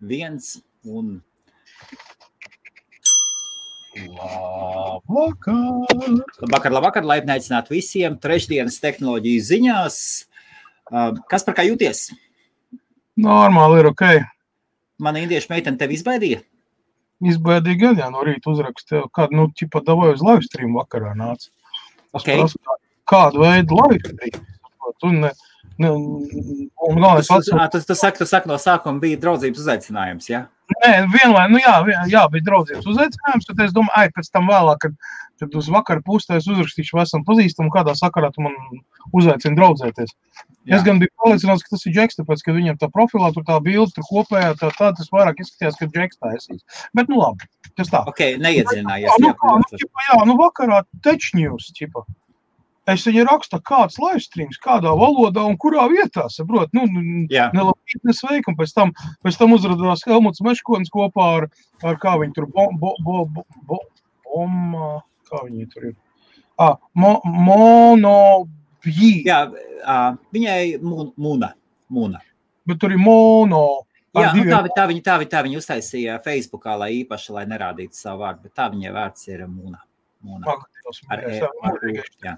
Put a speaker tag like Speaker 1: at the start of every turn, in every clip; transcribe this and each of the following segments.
Speaker 1: viens un
Speaker 2: Labvakar!
Speaker 1: Labvakar, laipni aicināt visiem trešdienas tehnoloģiju ziņās. Uh, Kas par kā jūties?
Speaker 2: Normāli ir ok.
Speaker 1: Mana indiešu meitene tevi izbaidīja?
Speaker 2: Izbaidīja gan, jā, no rīta uzrakstīja, kādu, nu, ķipa davai uz live stream vakarā nāca. Es
Speaker 1: Ok.
Speaker 2: prasu, kā- kādu veidu live stream. Un, ne, ne, un galvenais
Speaker 1: Tu,
Speaker 2: atsūta.
Speaker 1: tu, tu, saki, tu saki, no sākuma bija draudzības uzaicinājums. Ja?
Speaker 2: Nē, vienlai, nu jā, jā, bija draudzības uzaicinājums, tad es domāju, ai, pēc tam vēlāk, kad, kad uz vakara pustē es uzrakstīšu, vai esam pazīstami, kādā sakarā tu man uzaicini draudzēties. Jā. Es
Speaker 1: Jā.
Speaker 2: gan biju pārliecināts, ka tas ir Džeks, tāpēc, ka viņam tā profilā tur tā bilde, tur kopējā, tā, tā tas vairāk izskatījās, ka Džeks taisīs. Bet, nu labi, tas tā.
Speaker 1: Ok, neiedziļinājies.
Speaker 2: Jā, nu,
Speaker 1: jā,
Speaker 2: nu,
Speaker 1: protams.
Speaker 2: ķipa, jā, nu vakarā tečņūs, ķipa. Es viņai rakstu, kāds live streams, kādā valodā un kurā vietā, saprot, nu, nu,
Speaker 1: Jā.
Speaker 2: nelabīt, nesveik, un pēc tam, pēc tam uzrādījās Helmuts Meškonis kopā ar, ar kā viņi tur, bo, bo, bo, bo, bo, bom, kā viņi tur ir, ah, mo, monobjī,
Speaker 1: Jā, uh, viņai mūna. mūna,
Speaker 2: bet tur ir mono, ar
Speaker 1: Jā, nu, tā, tā, viņa, tā, viņa, tā viņa uztaisīja Facebookā, lai īpaši, lai nerādītu savu vārdu, bet tā viņai vārds ir mūna. mūna.
Speaker 2: Dievs,
Speaker 1: Ar, e, ar, U,
Speaker 2: mūžīgais.
Speaker 1: jā.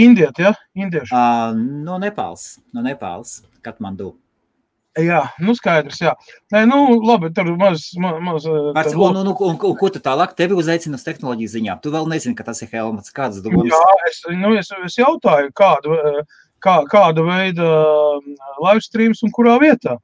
Speaker 2: Indiet, ja, indieši.
Speaker 1: Uh, no Nepāls, no Nepāls, Katmandu.
Speaker 2: Jā, nu skaidrs, jā. Nē, nu, labi, tur maz, maz, maz
Speaker 1: Vārds, un, un, un, un, un, ko tu tālāk? Tevi uzaicina uz tehnoloģiju ziņām. Tu vēl nezini, ka tas ir Helmuts. Kādas domas?
Speaker 2: Jā, es, nu, es, es jautāju, kādu, kā, kāda veida live streams un kurā vietā.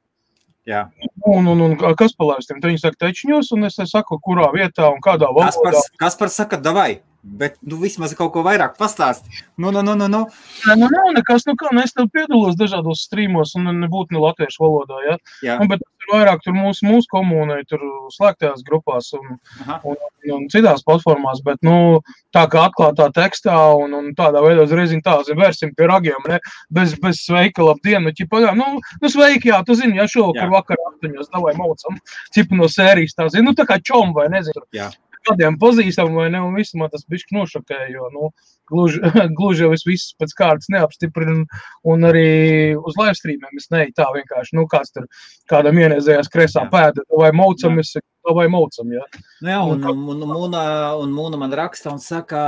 Speaker 1: Jā.
Speaker 2: Un, un, un kas pa live stream? Tad viņi saka, tečņos, un es saku, kurā vietā un kādā valodā.
Speaker 1: Kaspars, Kaspars saka, davai, bet nu vismaz kaut ko vairāk pastāsti. Nu, nu, nu, nu, nu.
Speaker 2: Nē, nu, nav nekas, nu kā, es tev piedalos dažādos streamos, un nebūtu ne latviešu valodā, ja?
Speaker 1: Jā.
Speaker 2: Nu, bet ir vairāk tur mūsu, mūsu komunai, tur slēgtajās grupās un,
Speaker 1: Aha.
Speaker 2: un, un citās platformās, bet, nu, tā kā atklātā tekstā un, un tādā veidā uzreiz tā, zin, vērsim pie ragiem, ne, bez, bez sveika, labdien, nu, ķipa, jā, nu, nu, sveiki, jā, tu zini, ja šovakar
Speaker 1: Jā.
Speaker 2: vakar astoņos, davai maucam, ķipa no sērijas tā, zini, nu, tā kā čom vai nezinu,
Speaker 1: Jā.
Speaker 2: Kādiem pazīstam vai ne, un viss man tas bišķi nošokēja, jo, nu, gluži, gluži jau es visu pēc kārtas neapstiprinu, un arī uz live streamiem es neju tā vienkārši, nu, kāds tur, kādam ienēzējās kresā
Speaker 1: Jā.
Speaker 2: pēda, vai maucam,
Speaker 1: Jā.
Speaker 2: es saku, vai maucam, jā.
Speaker 1: Nu, jā, un, un, un, Mūna, un Mūna man raksta un saka,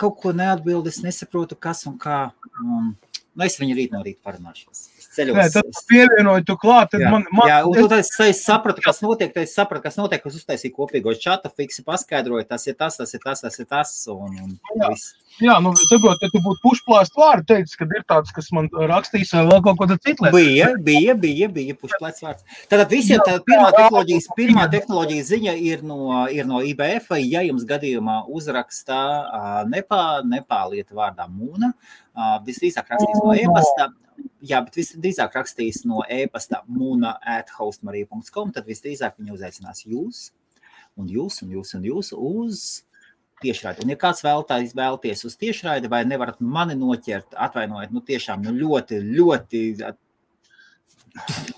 Speaker 1: kaut ko neatbild, es nesaprotu, kas un kā. Un, nu, es viņu rīt no rīta parunāšos. Ceļos.
Speaker 2: Nē, tad pievienoju tu klāt, tad
Speaker 1: Jā,
Speaker 2: man, man
Speaker 1: jā, un tad es, es sapratu, kas notiek. tad Es sapratu, kas notiek. Es uztaisīju kopīgo čatu, fiksi paskaidroju, tas ir tas, tas ir tas, tas ir tas. Un, un
Speaker 2: Jā.
Speaker 1: viss.
Speaker 2: Jā, nu, saprot, ja tu būtu pušplāst vārdu teicis, ka ir tāds, kas man rakstīs vai vēl kaut ko tādu citu.
Speaker 1: Bija, bija, bija, bija pušplēts vārds. Tātad visiem tā pirmā tehnoloģijas, pirmā tehnoloģijas ziņa ir no, ir no IBF. Ja jums gadījumā uzrakstā uh, nepā, nepālieta vārdā mūna, uh, visdrīzāk rakstīs no e-pasta. Jā, bet visdrīzāk rakstīs no e-pasta mūna at hostmarija.com, tad visdrīzāk viņi uzaicinās jūs un jūs un jūs un jūs uz tiešraidi. Un, ja kāds vēlties, vēlties uz tiešraidi, vai nevarat mani noķert, atvainojiet, nu tiešām nu ļoti, ļoti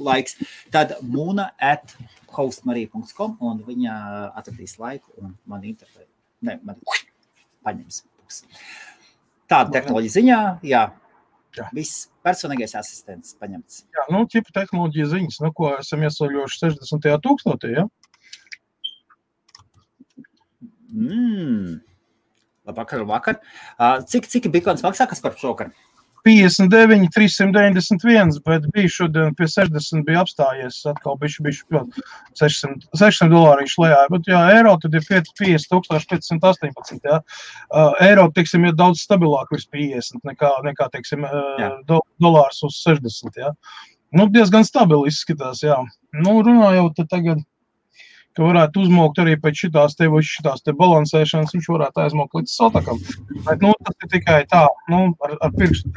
Speaker 1: laiks, tad mūna at hostmarija.com un viņa atradīs laiku un man intervēt. Ne, man paņems. pusi. Tāda tehnoloģija ziņā, jā.
Speaker 2: Jā.
Speaker 1: Viss personīgais asistents paņemts.
Speaker 2: Jā, nu, tipa tehnoloģija ziņas, nu, ko esam iesauļojuši 60. tūkstotī, ja?
Speaker 1: Mm. Labvakar, labvakar. Cik, cik bitkoins maksā, kas par šokar?
Speaker 2: 59, 391, bet bija šodien pie 60 bija apstājies, atkal bišķi, bišķi, 600, 600 dolāri šlējā, bet jā, eiro tad ir 50 518, jā. Uh, eiro, teiksim, ir daudz stabilāk virs 50 nekā, nekā teiksim, uh, do, dolārs uz 60, jā. Nu, diezgan stabili izskatās, jā. Nu, runājot tad tagad, ka varētu uzmaukt arī pēc šitās te, šitās te balansēšanas, viņš varētu aizmaukt līdz sotakam. Bet, nu, tas ir tikai tā, nu, ar, ar pirkstu.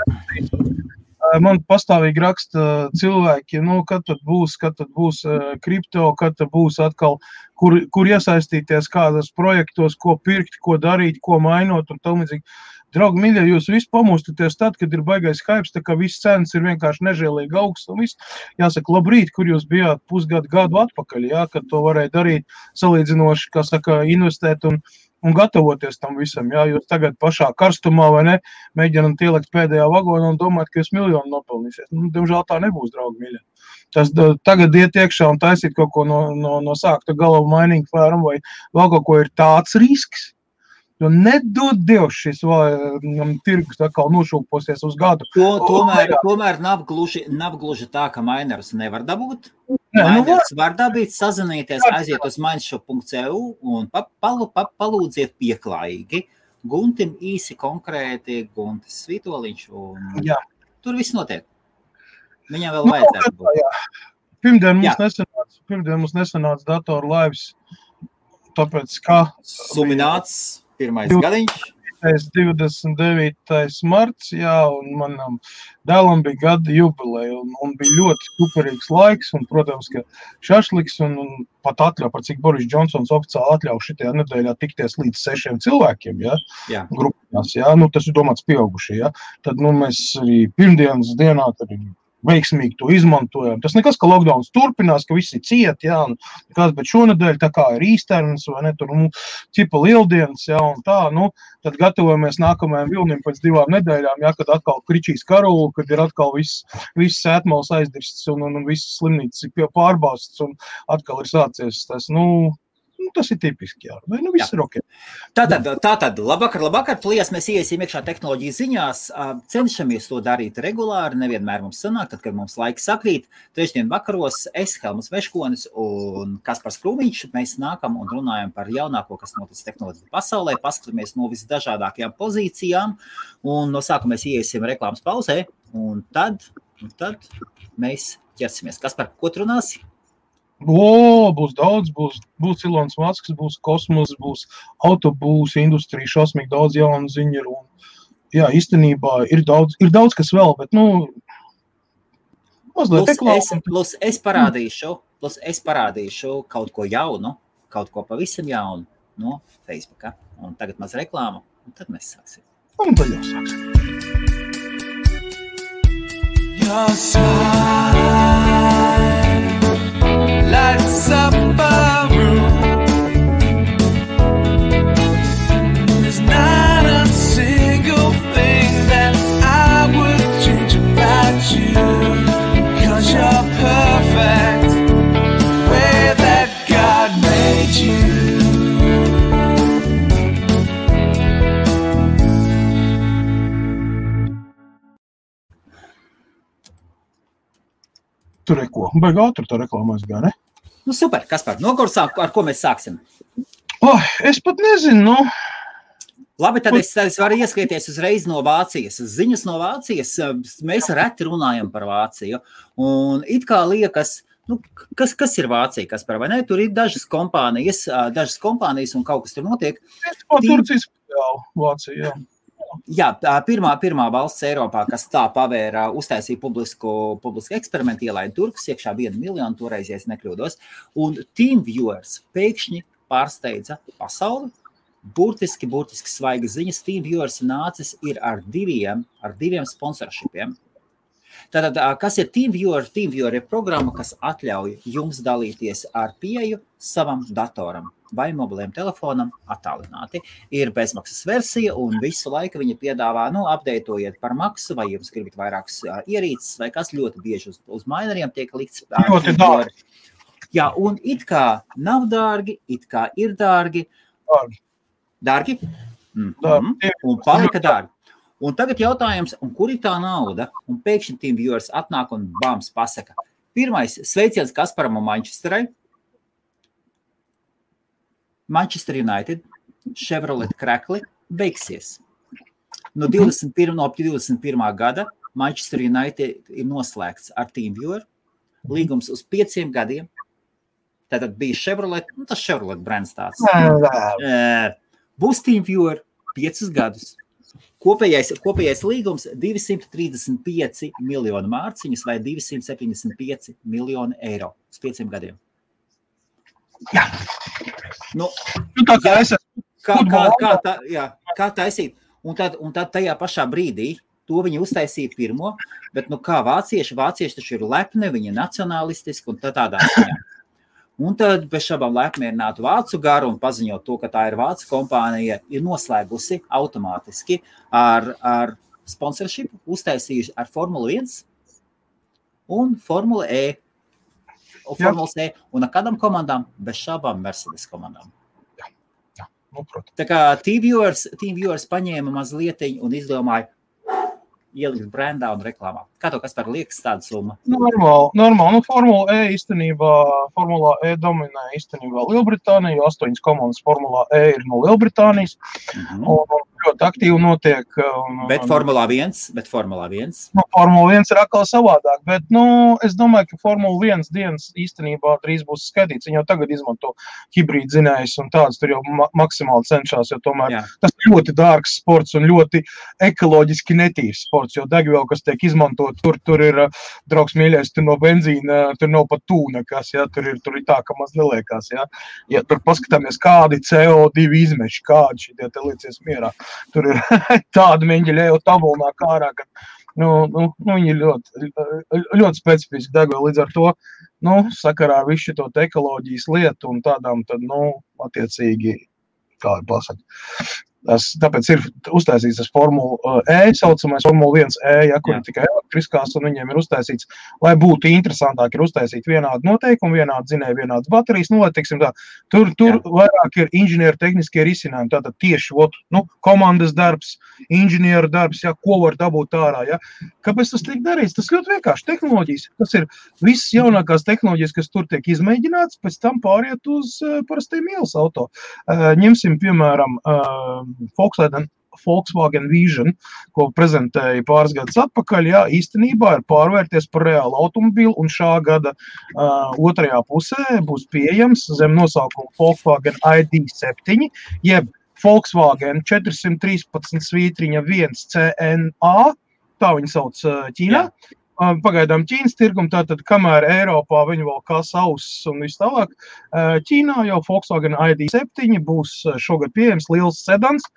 Speaker 2: Eh, Man pastāvīgi raksta cilvēki, nu, kad tad būs, kad tad būs eh, kripto, kad tad būs atkal, kur, kur iesaistīties, kādos projektos, ko pirkt, ko darīt, ko mainot un tam līdzīgi. Draugi, mīļie, jūs visi pamostaties tad, kad ir baigais hype, tā kā viss cenas ir vienkārši nežēlīgi augsts. un viss. Jāsaka, labrīt, kur jūs bijāt pusgadu gadu atpakaļ, jā, kad to varēja darīt salīdzinoši, kā saka, investēt un, un gatavoties tam visam. Jā, jūs tagad pašā karstumā vai ne, mēģināt ielikt pēdējā vagonā un domāt, ka jūs miljonu nopelnīsiet. Nu, diemžēl tā nebūs, draugi, mīļie. Tas tagad iet iekšā un taisīt kaut ko no, no, no sākta gala mainīgi fēram vai vēl kaut ko ir tāds risks. Jo nedod Dievs šis um, tirgus atkal nošūposies uz gadu.
Speaker 1: To, tomēr, tomēr nav, gluži, nav gluži tā, ka mainers nevar dabūt.
Speaker 2: Nē, nu,
Speaker 1: Mainers var dabūt, sazināties, aiziet uz mainshow.eu un pa, palu, pa, palūdziet pieklājīgi. Guntim īsi konkrēti, Guntis Svitoliņš. Un...
Speaker 2: Jā.
Speaker 1: Tur viss notiek. Viņam vēl vajadzētu būt.
Speaker 2: Jā. Pirmdien mums
Speaker 1: Jā.
Speaker 2: nesanāca, pirmdien mums nesanāca datoru laivas, tāpēc kā
Speaker 1: Sumināts, pirmais
Speaker 2: Div-
Speaker 1: gadiņš.
Speaker 2: 29. marts, jā, un manam dēlam bija gada jubileja, un, un bija ļoti superīgs laiks, un, protams, ka šašliks un, un pat atļauj, par cik Boris Džonsons oficiāli atļauj šitajā nedēļā tikties līdz sešiem cilvēkiem, jā,
Speaker 1: Jā.
Speaker 2: grupās, jā, nu tas ir domāts pieaugušie, jā, tad, nu, mēs arī pirmdienas dienā tad arī veiksmīgi to izmantojam. Tas nekas, ka lockdown turpinās, ka visi ciet, jā, un kas, bet šonadēļ tā kā ir īsternis vai ne, tur, nu, ķipa lieldienas, jā, un tā, nu, tad gatavojamies nākamajam vilnim pēc divām nedēļām, jā, kad atkal kričīs karulu, kad ir atkal viss, viss sētmals aizdirsts un, un, un viss slimnīcas ir pārbāzts un atkal ir sācies tas, nu, nu tas ir tipiski, jā, vai, nu, viss
Speaker 1: Jā.
Speaker 2: ir ok.
Speaker 1: Tātad, tātad labvakar, labvakar, plīs mēs iesim iekšā tehnoloģiju ziņās. Cenšamies to darīt regulāri, nevienmēr mums sanāk, tad, kad mums laiks sakrīt. Trešdien vakaros es, Helmas Veškonis un Kaspars Krūmiņš, mēs nākam un runājam par jaunāko, kas noticis tehnoloģiju pasaulē, paskatāmies no visdažādākajām pozīcijām, un no sākuma mēs iesim reklāmas pauzē, un tad, un tad mēs ķersimies. Kaspar, ko tu runāsi?
Speaker 2: O, būs daudz, būs, būs Ilonas Masks, būs kosmos, būs autobūs, industrija, šausmīgi daudz jaunu ziņu. Un, jā, īstenībā ir daudz, ir daudz kas vēl, bet, nu, mazliet
Speaker 1: Plus es, plus es parādīšu, plus es parādīšu kaut ko jaunu, kaut ko pavisam jaunu no Facebook. Un tagad maz reklāma, un tad mēs sāksim.
Speaker 2: Un tad jau sāks.
Speaker 3: Your
Speaker 2: Tur ir ko. Baigi ātri tā reklāmā aizgāja, ne?
Speaker 1: Nu, super, kas par no kur sāk, ar ko mēs sāksim?
Speaker 2: Oh, es pat nezinu, nu,
Speaker 1: Labi, tad es, es varu ieskrieties uzreiz no Vācijas. Ziņas no Vācijas. Mēs reti runājam par Vāciju. Un it kā liekas, nu, kas, kas ir Vācija, kas par vai ne? Tur ir dažas kompānijas, dažas kompānijas un kaut kas tur notiek.
Speaker 2: principā Turcijas filiāli Vācija, jā.
Speaker 1: Jā, tā pirmā, pirmā valsts Eiropā, kas tā pavēra, uztaisīja publisku, publisku eksperimentu, ielaida turkus iekšā vienu miljonu, toreiz, ja nekļūdos. Un TeamViewers pēkšņi pārsteidza pasauli. Burtiski, burtiski svaigas ziņas. TeamViewers nācis ar diviem, ar diviem sponsorshipiem. Tātad, kas ir TeamViewer? TeamViewer ir programma, kas ļauj jums dalīties ar pieeju savam datoram vai mobiliem telefonam attālināti. Ir bezmaksas versija, un visu laiku viņa piedāvā, nu, apdeitojiet par maksu, vai jums gribat vairākas ā, ierīces, vai kas ļoti bieži uz, uz maineriem tiek likts.
Speaker 2: Ļoti
Speaker 1: TeamViewer. Jā, un it kā nav dārgi, it kā ir dārgi.
Speaker 2: Dārgi.
Speaker 1: Dārgi? Mm
Speaker 2: Dārgi.
Speaker 1: -hmm. Un palika dārgi. Un tagad jautājums, kur ir tā nauda? Un pēkšņi Team Viewers atnāk un bāms pasaka. Pirmais sveiciens Kasparam un Manchesterai. Manchester United, Chevrolet krekli beigsies. No 21. No 21. gada Manchester United ir noslēgts ar Team Viewer. Līgums uz pieciem gadiem. Tātad bija Chevrolet, nu tas Chevrolet brands tāds. Būs Team Viewer piecus gadus. Kopējais, kopējais līgums - 235 miljoni mārciņas vai 275 miljoni eiro uz pieciem gadiem.
Speaker 2: Jā.
Speaker 1: Nu,
Speaker 2: Nu, tā kā
Speaker 1: Jā. kā, kā, kā, tā, jā, kā taisīt? Un tad, un tad tajā pašā brīdī to viņi uztaisīja pirmo, bet nu, kā vācieši, vācieši taču ir lepni, viņi ir nacionālistiski un tā tādā ziņā. Un tad bez šaubām lepmierinātu vācu garu un paziņot to, ka tā ir vācu kompānija, ir noslēgusi automātiski ar, ar sponsorship, uztaisījuši ar Formuli 1 un Formula E. Formulas E un ar kādām komandām? Bez šābām Mercedes komandām.
Speaker 2: Nu, protams.
Speaker 1: Tā kā TeamViewers, TeamViewers paņēma mazliet un izdomāja ielikt brandā un reklāmā. Kā to kas par liekas tāda summa?
Speaker 2: Normāli, normāli. Nu, Formula E īstenībā, Formula E dominē īstenībā Lielbritānija, jo astoņas komandas Formula E ir no Lielbritānijas.
Speaker 1: Mhm.
Speaker 2: Un, un ļoti aktīvi notiek. Un,
Speaker 1: Bet Formulā 1, bet Formulā 1.
Speaker 2: Nu, Formula 1 ir atkal savādāk, bet nu, es domāju, ka Formula 1 dienas īstenībā drīz būs skaitīts. Viņi jau tagad izmanto hibrīdu zinājus un tādas tur jau ma maksimāli cenšas, jo tomēr
Speaker 1: Jā.
Speaker 2: tas ir ļoti dārgs sports un ļoti ekoloģiski netīrs sports, jo degviela, kas tiek izmantot, tur, tur ir, uh, draugs mīļais, tur no benzīna, uh, tur nav pat tūna, kas, ja, tur ir, tur ir tā, ka maz neliekās, ja. Ja tur paskatāmies, kādi CO2 izmeši, kādi šitie te liecies mierā. Tur ir tāda meņģeļa jau tabulnā kārā, ka nu, nu, nu, viņi ir ļoti, ļoti specifiski degviela. Līdz ar to, nu, sakarā ar visu šo ekoloģijas lietu un tādām, tad, nu, attiecīgi, kā lai pasaka. Tas, tāpēc ir uztaisīts tas Formula E, saucamais Formula 1 E, ja, kur
Speaker 1: Jā.
Speaker 2: ir tikai elektriskās, un viņiem ir uztaisīts, lai būtu interesantāk, ir uztaisīt vienādi noteikumi, vienādi zinēji, vienādas baterijas. Nu, lai, teiksim, tā, tur tur
Speaker 1: Jā.
Speaker 2: vairāk ir inženieru tehniskie risinājumi. Tātad tieši ot, nu, komandas darbs, inženieru darbs, ja, ko var dabūt ārā. Ja. Kāpēc tas tiek darīts? Tas ļoti vienkārši tehnoloģijas. Tas ir viss jaunākās tehnoloģijas, kas tur tiek izmēģināts, pēc tam pāriet uz uh, parastiem ielas auto. Uh, ņemsim, piemēram, uh, Volkswagen. Volkswagen Vision, ko prezentēja pāris gadus atpakaļ, jā, īstenībā ir pārvērties par reālu automobīlu. Un šā gada uh, otrajā pusē būs pieejams zem nosaukuma Volkswagen ID7, jeb Volkswagen 413 svītriņa 1 CNA. Tā viņi sauc Ķīnā.
Speaker 1: Jā.
Speaker 2: Uh, Pagaidām Ķīnas tirgum, tātad, kamēr Eiropā viņi vēl kā savs un viss tālāk, uh, Ķīnā jau Volkswagen ID7 būs uh, šogad pieejams liels sedans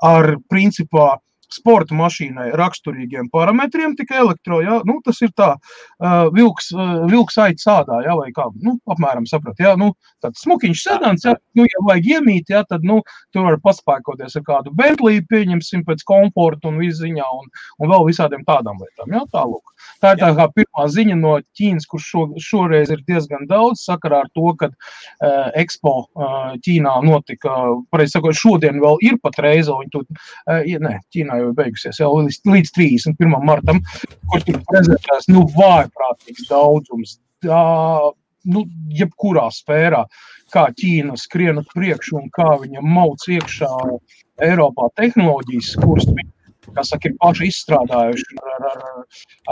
Speaker 2: ar principā sporta mašīnai raksturīgiem parametriem, tikai elektro. Ja? Nu, tas ir tā, uh, vilks, uh, vilks aicis ādā, ja? vai kā, nu, apmēram saprat. Ja? Nu, tāds smukiņš sedans, ja? nu, ja vajag iemīt, ja? tad, nu, tur var paspēkoties ar kādu Bentley, pieņemsim pēc komforta un izziņā un, un vēl visādiem tādām lietām. Ja? Tā, lūk. tā ir tā kā pirmā ziņa no Ķīnas, kur šo, šoreiz ir diezgan daudz sakarā ar to, ka uh, Expo uh, Ķīnā notika, pareizi sakot, šodien vēl ir pat reize, un tur, uh, ja, ne, Ķīnā jau ir beigusies, jau līdz, līdz 31. martam, kur tur prezentēs, nu, vājprātīgs daudzums, tā, nu, jebkurā sfērā, kā Ķīna skrien uz priekšu un kā viņa mauc iekšā Eiropā tehnoloģijas, kuras viņi kas saka, ir paši izstrādājuši ar, ar,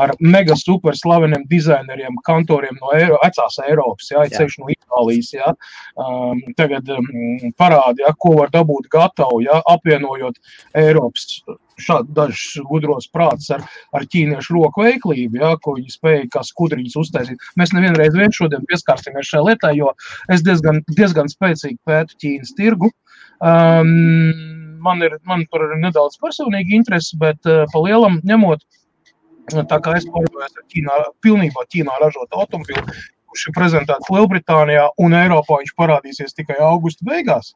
Speaker 2: ar, mega super slaveniem dizaineriem, kantoriem no Eiro, vecās Eiropas, Jā. ceļš no Itālijas. Jā. Um, tagad um, parādi, jā, ko var dabūt gatavu, jā, apvienojot Eiropas dažus gudros prātus ar, ar ķīniešu roku veiklību, jā, ko viņi spēja kā skudriņus uztaisīt. Mēs nevienreiz vien šodien pieskārsimies šai lietai, jo es diezgan, diezgan spēcīgi pētu Ķīnas tirgu. Um, man ir man ir nedaudz personīga interese, bet uh, pa lielam ņemot, tā kā es pārvērtos ar Ķīnā, pilnībā Ķīnā ražotu automobīlu, kurš ir prezentēts Lielbritānijā un Eiropā, viņš parādīsies tikai augusta beigās.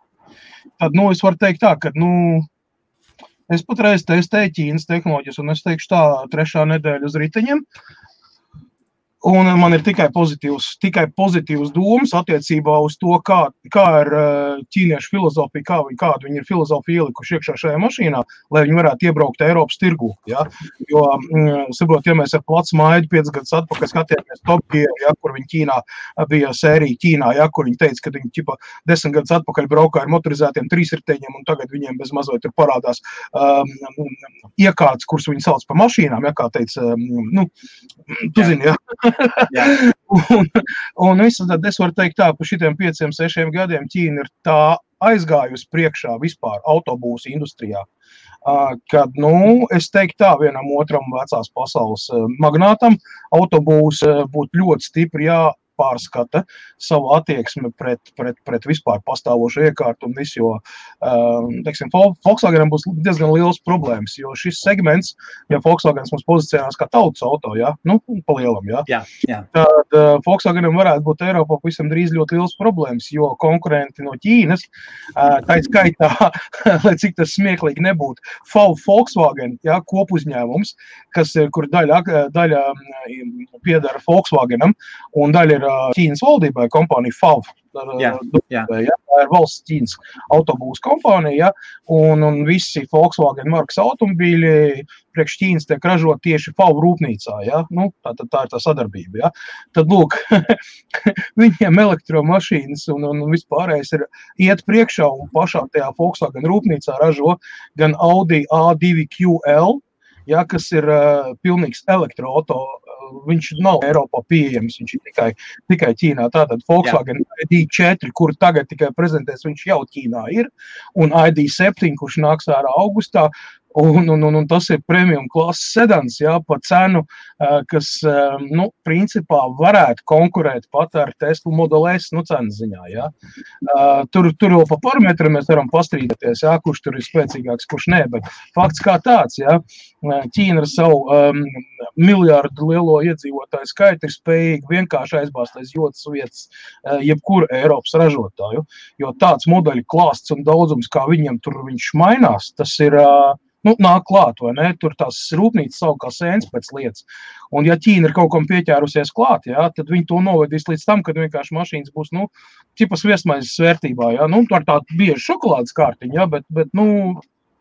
Speaker 2: Tad, nu, es varu teikt tā, ka, nu, es patreiz testēju Ķīnas tehnoloģijas, un es teikšu tā, trešā nedēļa uz riteņiem. Un man ir tikai pozitīvs, tikai pozitīvs domas attiecībā uz to, kā, kā ir eh, ķīniešu filozofija, kā viņi, kādu viņi ir filozofiju ielikuši iekšā šajā mašīnā, lai viņi varētu iebraukt Eiropas tirgu. Ja? Jo, mm, saprot, ja mēs ar placu maidu piecus gadus atpakaļ skatījāmies Top Gear, ja, kur viņi Ķīnā bija sērija Ķīnā, ja, kur viņi teica, ka viņi ķipa, desmit gadus atpakaļ braukā ar motorizētiem trīsriteņiem, un tagad viņiem bez mazliet tur parādās um, iekārtas, kuras viņi sauc par mašīnām, ja kā teica, um, nu, tu zini, ja.
Speaker 1: Jā.
Speaker 2: Un, un visu, tad es varu teikt, tā, ka šitiem pieciem, sešiem gadiem Ķīna ir tā aizgājusi priekšā vispār autobūsu industrijā. Kad, nu, es teiktu, tā vienam otram vecās pasaules magnātam autobūs būtu ļoti stipri jāpārskata savu attieksmi pret, pret, pret vispār pastāvošo iekārtu un visu, jo, um, teiksim, Vol- Volkswagenam būs diezgan liels problēmas, jo šis segments, ja Volkswagens mums pozicionēs kā tautas auto, ja, nu, pa lielam, ja,
Speaker 1: Jā, jā.
Speaker 2: tad uh, Volkswagenam varētu būt Eiropā pavisam drīz ļoti liels problēmas, jo konkurenti no Ķīnas, uh, tā skaitā, lai cik tas smieklīgi nebūtu, Vol- Volkswagen ja, kopuzņēmums, kas kur daļa, ak- daļa mm, piedara Volkswagenam un daļa ir ā, Ķīnas valdībai kompānija FAV.
Speaker 1: Jā, jā.
Speaker 2: Ja? Tā ir valsts Ķīnas autobūvas kompānija, ja? un, un visi Volkswagen markas automobīļi priekš Ķīnas tiek ražot tieši FAV rūpnīcā. Ja? Nu, tā, tā, tā ir tā sadarbība. Ja? Tad, lūk, viņiem elektromašīnas un, un vispārējais ir iet priekšā un pašā tajā Volkswagen rūpnīcā ražo gan Audi A2QL, ja, kas ir uh, pilnīgs elektroautorāts. Viņš nav Eiropā pieejams, viņš ir tikai, tikai Ķīnā. Tātad Volkswagen ID4, kur tagad tikai prezentēs, viņš jau Ķīnā ir, un ID7, kurš nāks ārā augustā. Un, un, un, un tas ir premium klases sedans, jā, par cenu, kas, nu, principā varētu konkurēt pat ar Tesla Model S, nu, cenas ziņā, jā. Tur, tur vēl pa parametriem mēs varam pastrīdēties, jā, kurš tur ir spēcīgāks, kurš nē, bet fakts kā tāds, jā, Ķīna ar savu um, miljārdu lielo iedzīvotāju skaitu ir spējīga vienkārši aizbāzt aiz jotas vietas jebkuru Eiropas ražotāju, jo tāds modeļu klāsts un daudzums, kā viņiem tur viņš mainās, tas ir uh, nu, nāk klāt, vai ne? Tur tās rūpnīcas savu kā sēnes pēc lietas. Un, ja Ķīna ir kaut kam pieķērusies klāt, jā, tad viņi to novedīs līdz tam, kad vienkārši mašīnas būs, nu, čipas viesmaizes vērtībā, jā, nu, ar tādu biežu šokolādes kārtiņu, jā, bet, bet, nu,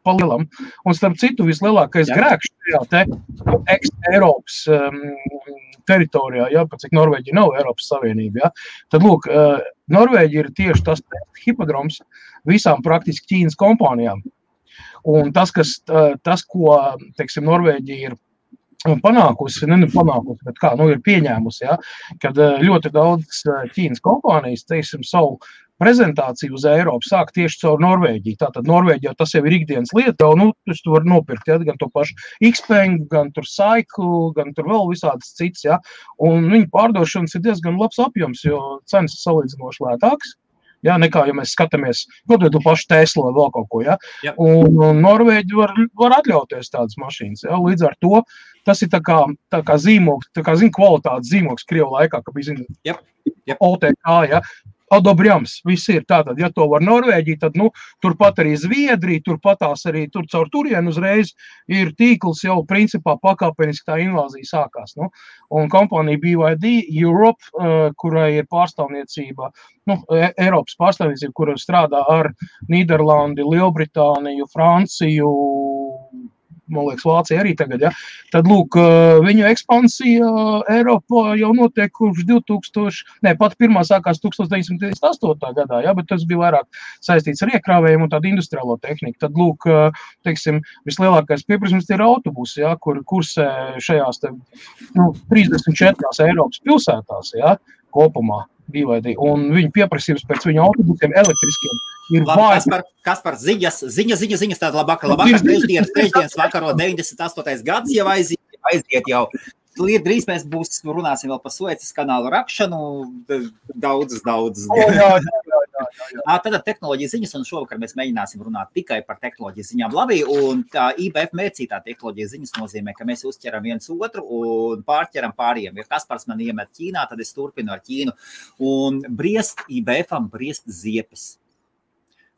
Speaker 2: palielam. Un, starp citu, vislielākais
Speaker 1: Jā.
Speaker 2: grēks šajā te nu, ex-Eiropas um, teritorijā, jā, pat cik Norvēģija nav Eiropas Savienība, jā, tad, lūk, uh, Norvēģija ir tieši tas hipodroms visām praktiski Ķīnas kompānijām. Un tas, kas, tas ko, teiksim, Norvēģija ir panākusi, ne, ne panākusi, bet kā, nu, ir pieņēmusi, ja, kad uh, ļoti daudz uh, Ķīnas kompānijas, teiksim, savu prezentāciju uz Eiropu sāk tieši caur Norvēģiju. Tātad Norvēģijā tas jau ir ikdienas lieta, jau nu, tu to var nopirkt, ja, gan to pašu Xpeng, gan tur Cycle, gan tur vēl visādas citas, ja, un viņu pārdošanas ir diezgan labs apjoms, jo cenas ir salīdzinoši lētākas. Ja, nekā, ja mēs skatāmies, ko tu pašu Tesla vai vēl kaut ko. Ja?
Speaker 1: Jā.
Speaker 2: Un, un Norvēģi var, var atļauties tādas mašīnas. Ja? Līdz ar to tas ir tā kā, tā kā zīmogs, tā kā zina, kvalitātes zīmogs Krievijā laikā, kad bija zina,
Speaker 1: Jep, jep.
Speaker 2: OTK. Ja? Adobrjams, viss ir tātad, ja to var Norvēģija, tad nu, turpat arī Zviedrija, turpat tās arī tur caur turienu uzreiz ir tīkls jau principā pakāpeniski tā invāzija sākās. Nu. Un kompānija BYD Europe, uh, kurai ir pārstāvniecība, nu, E- Eiropas pārstāvniecība, kura strādā ar Nīderlandi, Lielbritāniju, Franciju, man liekas, Vācija arī tagad, ja? tad, lūk, uh, viņu ekspansija Eiropā jau notiek kopš 2000, ne, pat pirmā sākās 1998. gadā, ja? bet tas bija vairāk saistīts ar iekrāvējiem un tādu industriālo tehniku. Tad, lūk, uh, teiksim, vislielākais pieprasījums ir autobusi, ja? kur kursē šajās te, nu, 34 Eiropas pilsētās ja? kopumā. BYD. Un viņa pieprasījums pēc viņu autobusiem elektriskiem ir
Speaker 1: Labi, kas
Speaker 2: vājs.
Speaker 1: par, kas par ziņas, ziņa, ziņa, ziņas tāda labāka, labākā trešdienas, trešdienas vakarā 98. gads jau aiziet, aiziet jau. Ir drīz mēs būs, runāsim vēl par Suecas kanālu rakšanu, daudzas, daudzas.
Speaker 2: O, jā, jā, jā, jā, jā.
Speaker 1: Ā, Tad tehnoloģijas ziņas, un šovakar mēs mēģināsim runāt tikai par tehnoloģijas ziņām. Labi, un tā IBF mērcītā tehnoloģijas ziņas nozīmē, ka mēs uzķeram viens otru un pārķeram pāriem. Ja kas par mani iemet Ķīnā, tad es turpinu ar Ķīnu. Un briest IBFam briest ziepes.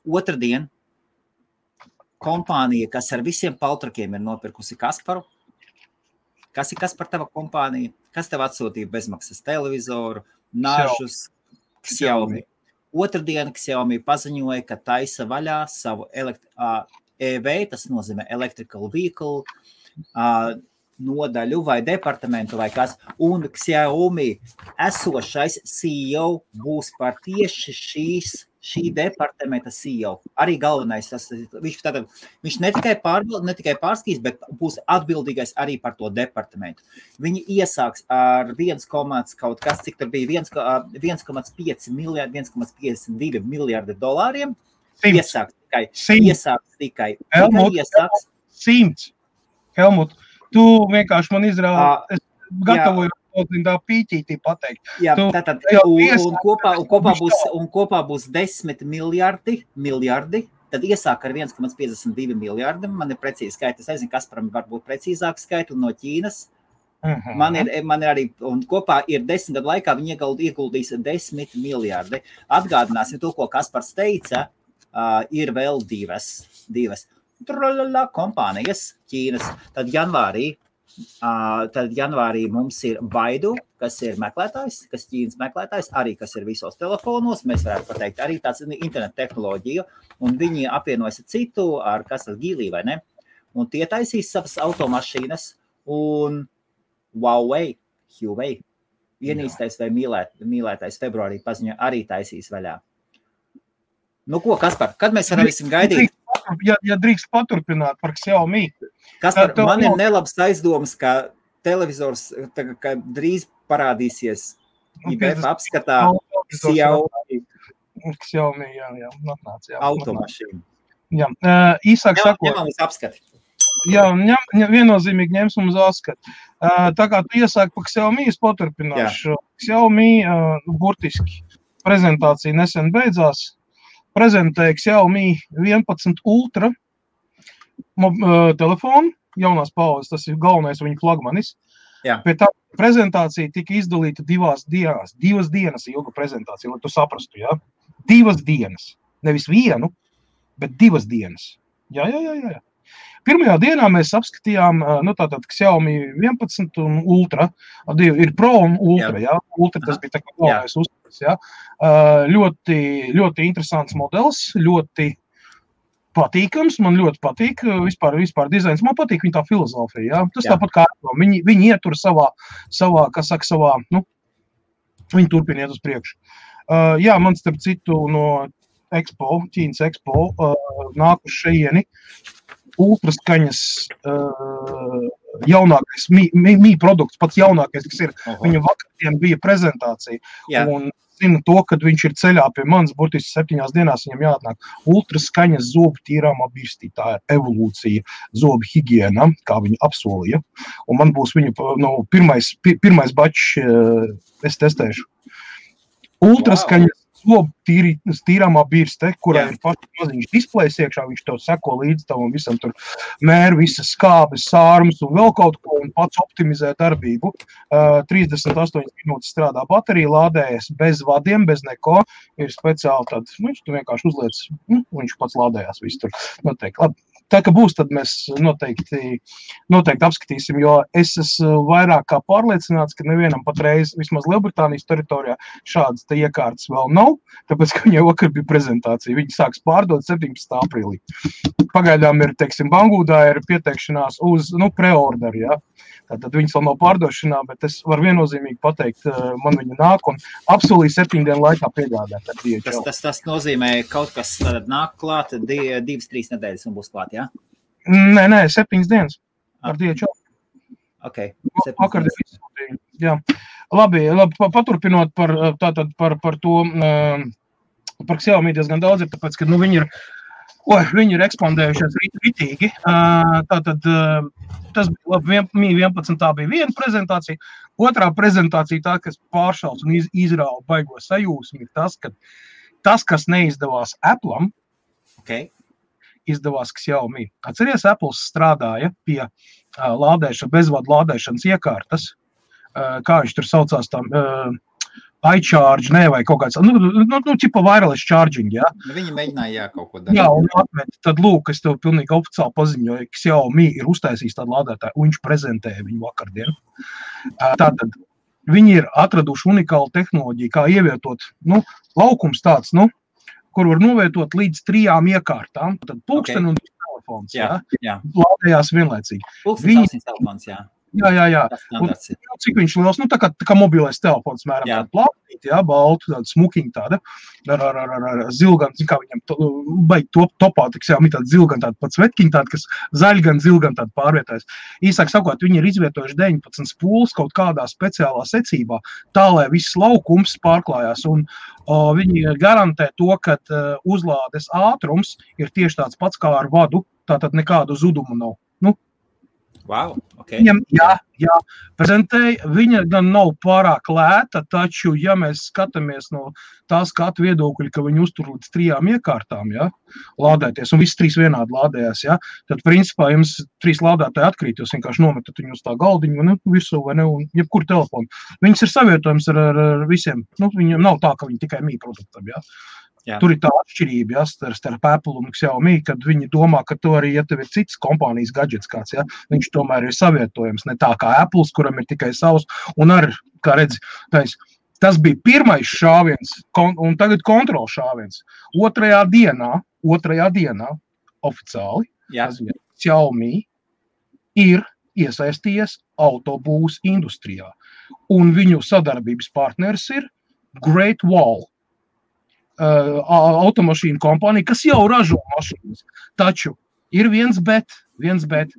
Speaker 1: Otradien kompānija, kas ar visiem paltrakiem ir nopirkusi Kasparu. Kas ir kas par tava kompāniju? Kas tev atsūtīja bezmaksas televizoru, nāžus, Xiaomi? Otradien Xiaomi paziņoja, ka taisa vaļā savu elekt ā, EV, tas nozīmē Electrical Vehicle ā, nodaļu vai departamentu vai kas, un Xiaomi esošais CEO būs par tieši šīs, šī departamenta CEO. Arī galvenais, tas, viņš, tātad, viņš ne tikai, pārbil, ne tikai pārskīs, bet būs atbildīgais arī par to departamentu. Viņi iesāks ar 1, kaut kas, cik tur bija 1, ā, 1,5 miljardi, 1,52 miljardi dolāriem.
Speaker 2: Simts.
Speaker 1: Iesāks tikai,
Speaker 2: Simts.
Speaker 1: iesāks tikai,
Speaker 2: Helmut,
Speaker 1: tikai iesāks.
Speaker 2: Simts. Helmut, tu vienkārši man izrādi, es gatavoju tā pīķītī pateikt.
Speaker 1: Jā,
Speaker 2: Tu
Speaker 1: tātad, un, un, kopā, un, kopā būs, un kopā būs 10 miljardi, miljardi. Tad iesāk ar 1,52 miljardiem. Man ir precīzi skaitļi. Es nezinu, kas par varbūt precīzāk skaitļi no Ķīnas.
Speaker 2: Mhm.
Speaker 1: Man ir, man ir arī, un kopā ir desmit gadu laikā viņi ieguld- ieguldīs 10 miljardi. Atgādināsim to, ko Kaspars teica. Uh, ir vēl divas, divas Trulala kompānijas Ķīnas. Tad janvārī Uh, tad janvārī mums ir Baidu, kas ir meklētājs, kas Ķīnas meklētājs, arī kas ir visos telefonos. Mēs varētu pateikt, arī tāds internet tehnoloģija, un viņi apvienojas ar citu, ar kas ir Gīlī vai ne. Un tie taisīs savas automašīnas, un Huawei, Huawei, vienīstais vai mīlēt, mīlētais februārī paziņoja, arī taisīs vaļā. Nu, ko, Kaspar, kad mēs varēsim gaidīt?
Speaker 2: Ja, ja drīkst paturpināt par Xiaomi,
Speaker 1: Kaspar,
Speaker 2: tev
Speaker 1: man ir
Speaker 2: nav-
Speaker 1: nelabs aizdoms, ka televizors tagad, ka drīz parādīsies
Speaker 2: Nu,
Speaker 1: IBF
Speaker 2: 50
Speaker 1: apskatā
Speaker 2: Xiaomi,
Speaker 1: Xiaomi
Speaker 2: Xiaomi jā, jā, atnāca, jā,
Speaker 1: automašīnu.
Speaker 2: Jā, īsāk
Speaker 1: Jā,
Speaker 2: sakot,
Speaker 1: ņemam uz apskati.
Speaker 2: jā, ņem, ņem, viennozīmīgi ņemsim uz atskatu. Uh, tā kā tu iesāki par Xiaomi, es paturpināšu. Xiaomi, uh, nu, burtiski, prezentācija nesen beidzās. Prezentēja Xiaomi 11 Ultra telefonu, jaunās paudzes, tas ir galvenais viņa flagmanis.
Speaker 1: Jā.
Speaker 2: Pēc tam prezentācija tika izdalīta divās dienās, divas dienas ilga prezentācija, lai tu saprastu, ja? Divas dienas, nevis vienu, bet divas dienas. Jā, jā, jā, jā. jā. Pirmajā dienā mēs apskatījām, ā, nu, tātad Xiaomi 11 un Ultra. Divi ir Pro un Ultra. Jā. Jā. Ultra tas bija tā kā galvenais uzsvars. Ā, Ļoti, ļoti interesants modelis, ļoti patīkams. Man ļoti patīk ā, vispār, vispār dizains. Man patīk viņa tā filozofija. Jā. Tas
Speaker 1: Jā.
Speaker 2: tāpat kā Apple. viņi, viņi ietur savā, savā, kas saka, savā, nu, viņi turpina iet uz priekšu. Uh, jā, man starp citu no Expo, Ķīnas Expo, uh, nāk uz šejieni ultraskaņas uh, jaunākais, mī, mī, mī produkts, pats jaunākais, kas ir.
Speaker 1: Oho.
Speaker 2: Viņa vakardien bija prezentācija.
Speaker 1: Jā,
Speaker 2: Un zinu to, ka viņš ir ceļā pie manis, burtiski septiņās dienās viņam jāatnāk. Ultraskaņas zobu tīrāmā birstī. Tā ir evolūcija, zobu higiēna, kā viņi apsolīja. Un man būs viņa nu, pirmais, pi, pirmais bačs, eh, es testēšu. Ultraskaņas zobu tīri, tīrāmā birste, kurā
Speaker 1: Jā.
Speaker 2: ir pats maziņš displejs iekšā, viņš tev seko līdz tam visam tur mēru, visas skābes, sārums un vēl kaut ko, un pats optimizē darbību. Uh, 38 minūtes strādā baterija, lādējas bez vadiem, bez neko. Ir speciāli tāds, nu, viņš tur vienkārši uzliec, nu, viņš pats lādējās. Viss tur noteikti. Labi. Tā kā būs, tad mēs noteikti, noteikti apskatīsim, jo es esmu vairāk kā pārliecināts, ka nevienam patreiz, vismaz Lielbritānijas teritorijā, šādas te iekārtas vēl nav. Tāpēc, ka viņai vakar bija prezentācija, viņi sāks pārdot 17. aprīlī. Pagaidām ir, teiksim, Bangūdā ir pieteikšanās uz nu, preorderu. Ja? Tātad viņas vēl nav pārdošanā, bet es varu viennozīmīgi pateikt, eh, man viņa nāk un apsolīja septiņu dienu laikā piegādāt
Speaker 1: tas, tas, tas nozīmē, ka kaut kas nāk klāt, di, divas, trīs nedēļas un būs klāt. Jā,
Speaker 2: Nē, nē, septiņas dienas ar DHL.
Speaker 1: ok.
Speaker 2: Vakar izsūtīju. Jā. Labi, labi, pa- paturpinot par, eh, tātad, par, par to, eh, par Xiaomi diezgan daudz, ir, tāpēc, ka nu, viņi ir, oi, viņi ir ekspandējušies ritīgi. Eh, Tātad, tas bija labi, vien- Mi 11. tā bija viena prezentācija. Otrā prezentācija, tā, kas pāršals un iz, izrāva baigo sajūsmu, ir tas, ka tas, kas neizdevās Apple'am,
Speaker 1: okay.
Speaker 2: Izdevās Xiaomi. Atcerieties, Apple strādāja pie lādēšanas, bezvadu lādēšanas iekārtas, kā viņš tur saucās, tam iCharge, ne, vai kaut kāds, nu, nu, nu tipa wireless charging, jā.
Speaker 1: nu, viņi mēģināja jā, kaut ko darīt.
Speaker 2: Jā, un atmet, tad lūk, es tev pilnīgi oficiāli paziņoju, ka Xiaomi ir uztaisījis tādu lādētāju, un viņš prezentēja viņu vakardien. Tātad viņi ir atraduši unikālu tehnoloģiju, kā ievietot, nu, laukums tāds, nu, kur var novietot līdz trijām iekārtām. Tad pulksteni okay. un telefons, jā,
Speaker 1: Jā, jā.
Speaker 2: lādējās vienlaicīgi.
Speaker 1: Pulkstenis,
Speaker 2: Viņi-
Speaker 1: telefons, jā.
Speaker 2: Jā, jā, jā. Nu, cik viņš liels, nu, tā kā, tā kā mobilais telefons, mēram,
Speaker 1: Jā.
Speaker 2: tāda plānīta, jā, balta, tāda smukiņa tāda, ar, ar, ar, ar, zilgan, zin kā viņam to, baigi top, topā, tiks, jā, tāda zilgan, tāda pats vetkiņa, tāda, kas zaļgan, zilgan, tāda pārvietojas. Īsāk sakot, viņi ir izvietojuši 19 spūles kaut kādā speciālā secībā, tā, lai viss laukums pārklājās, un o, viņi garantē to, ka uh, uzlādes ātrums ir tieši tāds pats kā ar vadu, tātad nekādu zudumu nav.
Speaker 1: Wow, okay.
Speaker 2: Viņam, jā, jā, prezentēja. Viņa gan nav pārāk lēta, taču, ja mēs skatāmies no tā skatu viedokļa, ka viņi uztur līdz trijām iekārtām, ja, lādēties, un visas trīs vienādi lādējās, ja, tad, principā, jums trīs lādētāji atkrīt, jūs vienkārši nometat viņu uz tā galdiņu, ne, virsū, vai ne, un jebkur telefonu. Viņas ir savietojams ar, ar, ar visiem. Nu, viņam nav tā, ka viņi tikai mīja produktam, ja.
Speaker 1: Jā.
Speaker 2: Tur ir tā atšķirība ja, starp, Apple un Xiaomi, kad viņi domā, ka to arī, ja tev ir cits kompānijas gadgets, kāds, ja, viņš tomēr ir savietojams. Ne tā kā Apple, kuram ir tikai savs, un arī, kā redz, tais, tas bija pirmais šāviens, kon, un tagad kontrols šāviens. Otrajā dienā, otrajā dienā oficiāli
Speaker 1: Jā,
Speaker 2: Xiaomi ir iesaistījies autobūvas industrijā. Un viņu sadarbības partneris ir Great Wall. Uh, automašīnu kompānija, kas jau ražo mašīnas. Taču ir viens bet, viens bet.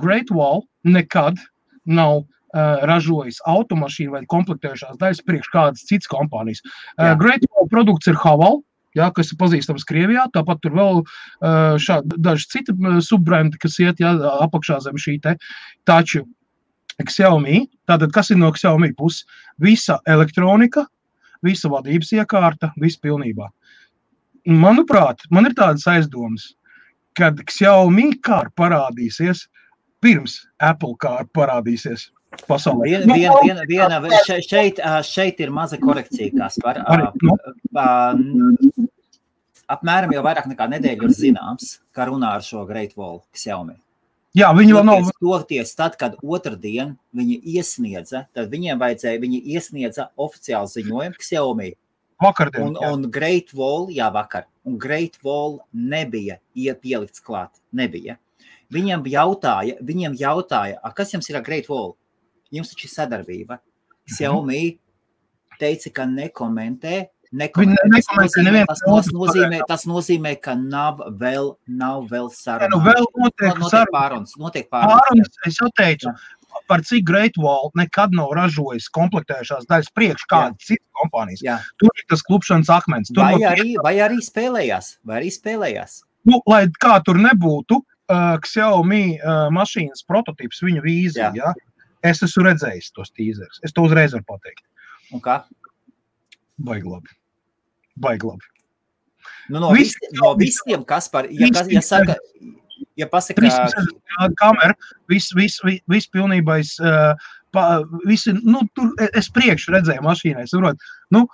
Speaker 2: Great Wall nekad nav uh, ražojis automašīnu vai komplektējušās daļas priekš kādas citas kompānijas. Uh. Great Wall produkts ir Haval, jā, kas ir pazīstams Krievijā. Tāpat tur vēl uh, šādi, daži citi uh, subbrendi, kas iet jā, apakšā zem šī te. Taču Xiaomi, tātad kas ir no Xiaomi puses? Visa elektronika, visa vadības iekārta, viss pilnībā. Manuprāt, man ir tādas aizdomas, kad Xiaomi kārta parādīsies pirms Apple kārta parādīsies pasaulē.
Speaker 1: Vien,
Speaker 2: Nu,
Speaker 1: vien, vien, viena, šeit, šeit, šeit ir maza korekcija, kas par
Speaker 2: nu.
Speaker 1: apmēram jau vairāk nekā nedēļu ir zināms, ka runā ar šo Great Wall Xiaomi.
Speaker 2: Jā, viņi vēl nav.
Speaker 1: Toties, tad, kad otrdien viņi iesniedza, tad viņiem vajadzēja, viņi iesniedza oficiālu ziņojumu Xiaomi.
Speaker 2: Vakardien,
Speaker 1: Un,
Speaker 2: jā.
Speaker 1: un Great Wall, jā, vakar, un Great Wall nebija iepielikts klāt. Nebija. Viņam jautāja, viņiem jautāja, "A, kas jums ir Great Wall? Jums taču ir sadarbība. Xiaomi teica, ka nekomentē.
Speaker 2: Viņi
Speaker 1: nekomentē.
Speaker 2: ne-
Speaker 1: Tas
Speaker 2: nekomentē
Speaker 1: nozīmē, tas, nozīmē, tas nozīmē, ka nav vēl, nav vēl saruna.
Speaker 2: Nu, vēl notiek
Speaker 1: notiek
Speaker 2: sarunas.
Speaker 1: pārunas. Notiek pārunas.
Speaker 2: Pārunas, es jau teicu, par cik Great Wall nekad nav ražojis komplektējušās daļas priekš kādas citas kompānijas.
Speaker 1: Jā.
Speaker 2: Tur ir tas klupšanas akmens. Tur
Speaker 1: Vai
Speaker 2: no
Speaker 1: arī, vai arī spēlējās, vai arī spēlējās.
Speaker 2: nu, lai kā tur nebūtu, uh, Xiaomi uh, mašīnas prototyps, viņa vīzija.
Speaker 1: Jā.
Speaker 2: Ja? Es esmu redzējis tos tīzerus. Es to uzreiz varu pateikt.
Speaker 1: Un kā?
Speaker 2: Baigi labi. Baigi labi.
Speaker 1: Nu, no,
Speaker 2: Visi
Speaker 1: visi, no visiem, kas par, ja, kas, ja saka, ja pasaka,
Speaker 2: 360 grādu kamera, viss vis, vis, vis pilnībais. Uh, pa, visi, nu, tur es priekš redzēju mašīnai. Saprot, nu,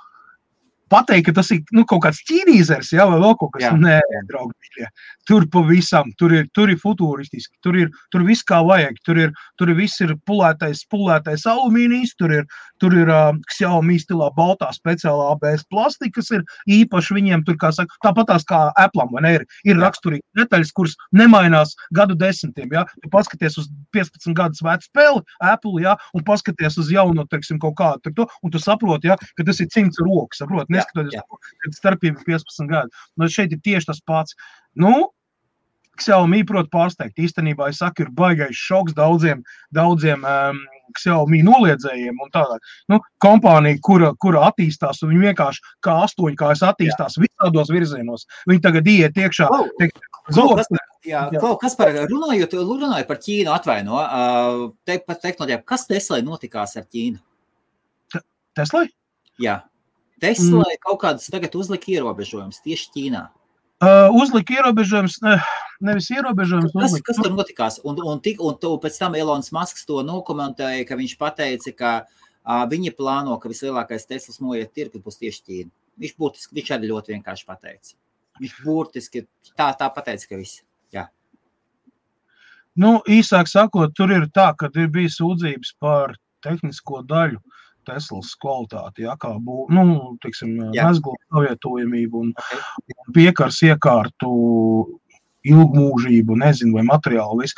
Speaker 2: pateikt, ka tas ir nu, kaut kāds ķīnīzers, ja, vai vēl kaut kas. Tāds - nē, draugi. Tur pavisam, tur ir, tur ir futūristiski, tur ir, tur viss kā vajag. Tur ir, tur ir viss ir pulētais, pulētais alumīnijas, tur ir, tur ir uh, Xiaomi stilā baltā speciālā ABS plastika, kas ir īpaši viņiem tur, kā saka, tāpatās kā Apple, vai ne, ir, ir raksturīgi detaļas, kuras nemainās gadu desmitiem, ja, tu paskaties uz 15 gadus vecu spēli Apple, ja, un paskaties uz jauno, teiksim, kaut kādu to, un tu saproti, ja, ka tas ir cimds rokas, saproti, neskatoties,
Speaker 1: jā.
Speaker 2: ka starpība ir 15 gadi. Nu, šeit ir tieši tas pats. Nu, Xiaomi, protams, pārsteigt. Īstenībā, es saku, ir baigais šoks daudziem, daudziem um, Xiaomi noliedzējiem. un Tādā nu, kompānija, kura, kura attīstās, un viņi vienkārši kā astoņkājas attīstās Jā. visādos virzienos. Viņi tagad iet iekšā.
Speaker 1: Klau,
Speaker 2: Tiek,
Speaker 1: jā. Klau, kas par, runājot, runājot par Ķīnu, atvaino, te, par tehnoloģijām, kas Teslai notikās ar Ķīnu?
Speaker 2: Teslai?
Speaker 1: Jā. Teslai mm. kaut kādas tagad uzlika ierobežojumus tieši Ķīnā.
Speaker 2: Uh, uzlika ierobežojums, ne, nevis ierobežojums.
Speaker 1: Kas,
Speaker 2: uzlika-
Speaker 1: kas tur notikās? Un, un, tik, un to, pēc tam Elonas Masks to nokomentēja, ka viņš pateica, ka uh, viņi plāno, ka vislielākais Teslas noiet tirgus būs tieši Ķīna. Viņš būtiski, viņš arī ļoti vienkārši pateica. Viņš burtiski tā, tā pateica, ka viss.
Speaker 2: Nu, īsāk sakot, tur ir tā, ka ir bijis sūdzības par tehnisko daļu. Teslas kvalitāti, ja, kā būtu nu,
Speaker 1: Jā.
Speaker 2: mezgla savietojamība un,
Speaker 1: Okay.
Speaker 2: un piekars iekārtu ilgmūžību, nezinu, vai materiālu. Visu.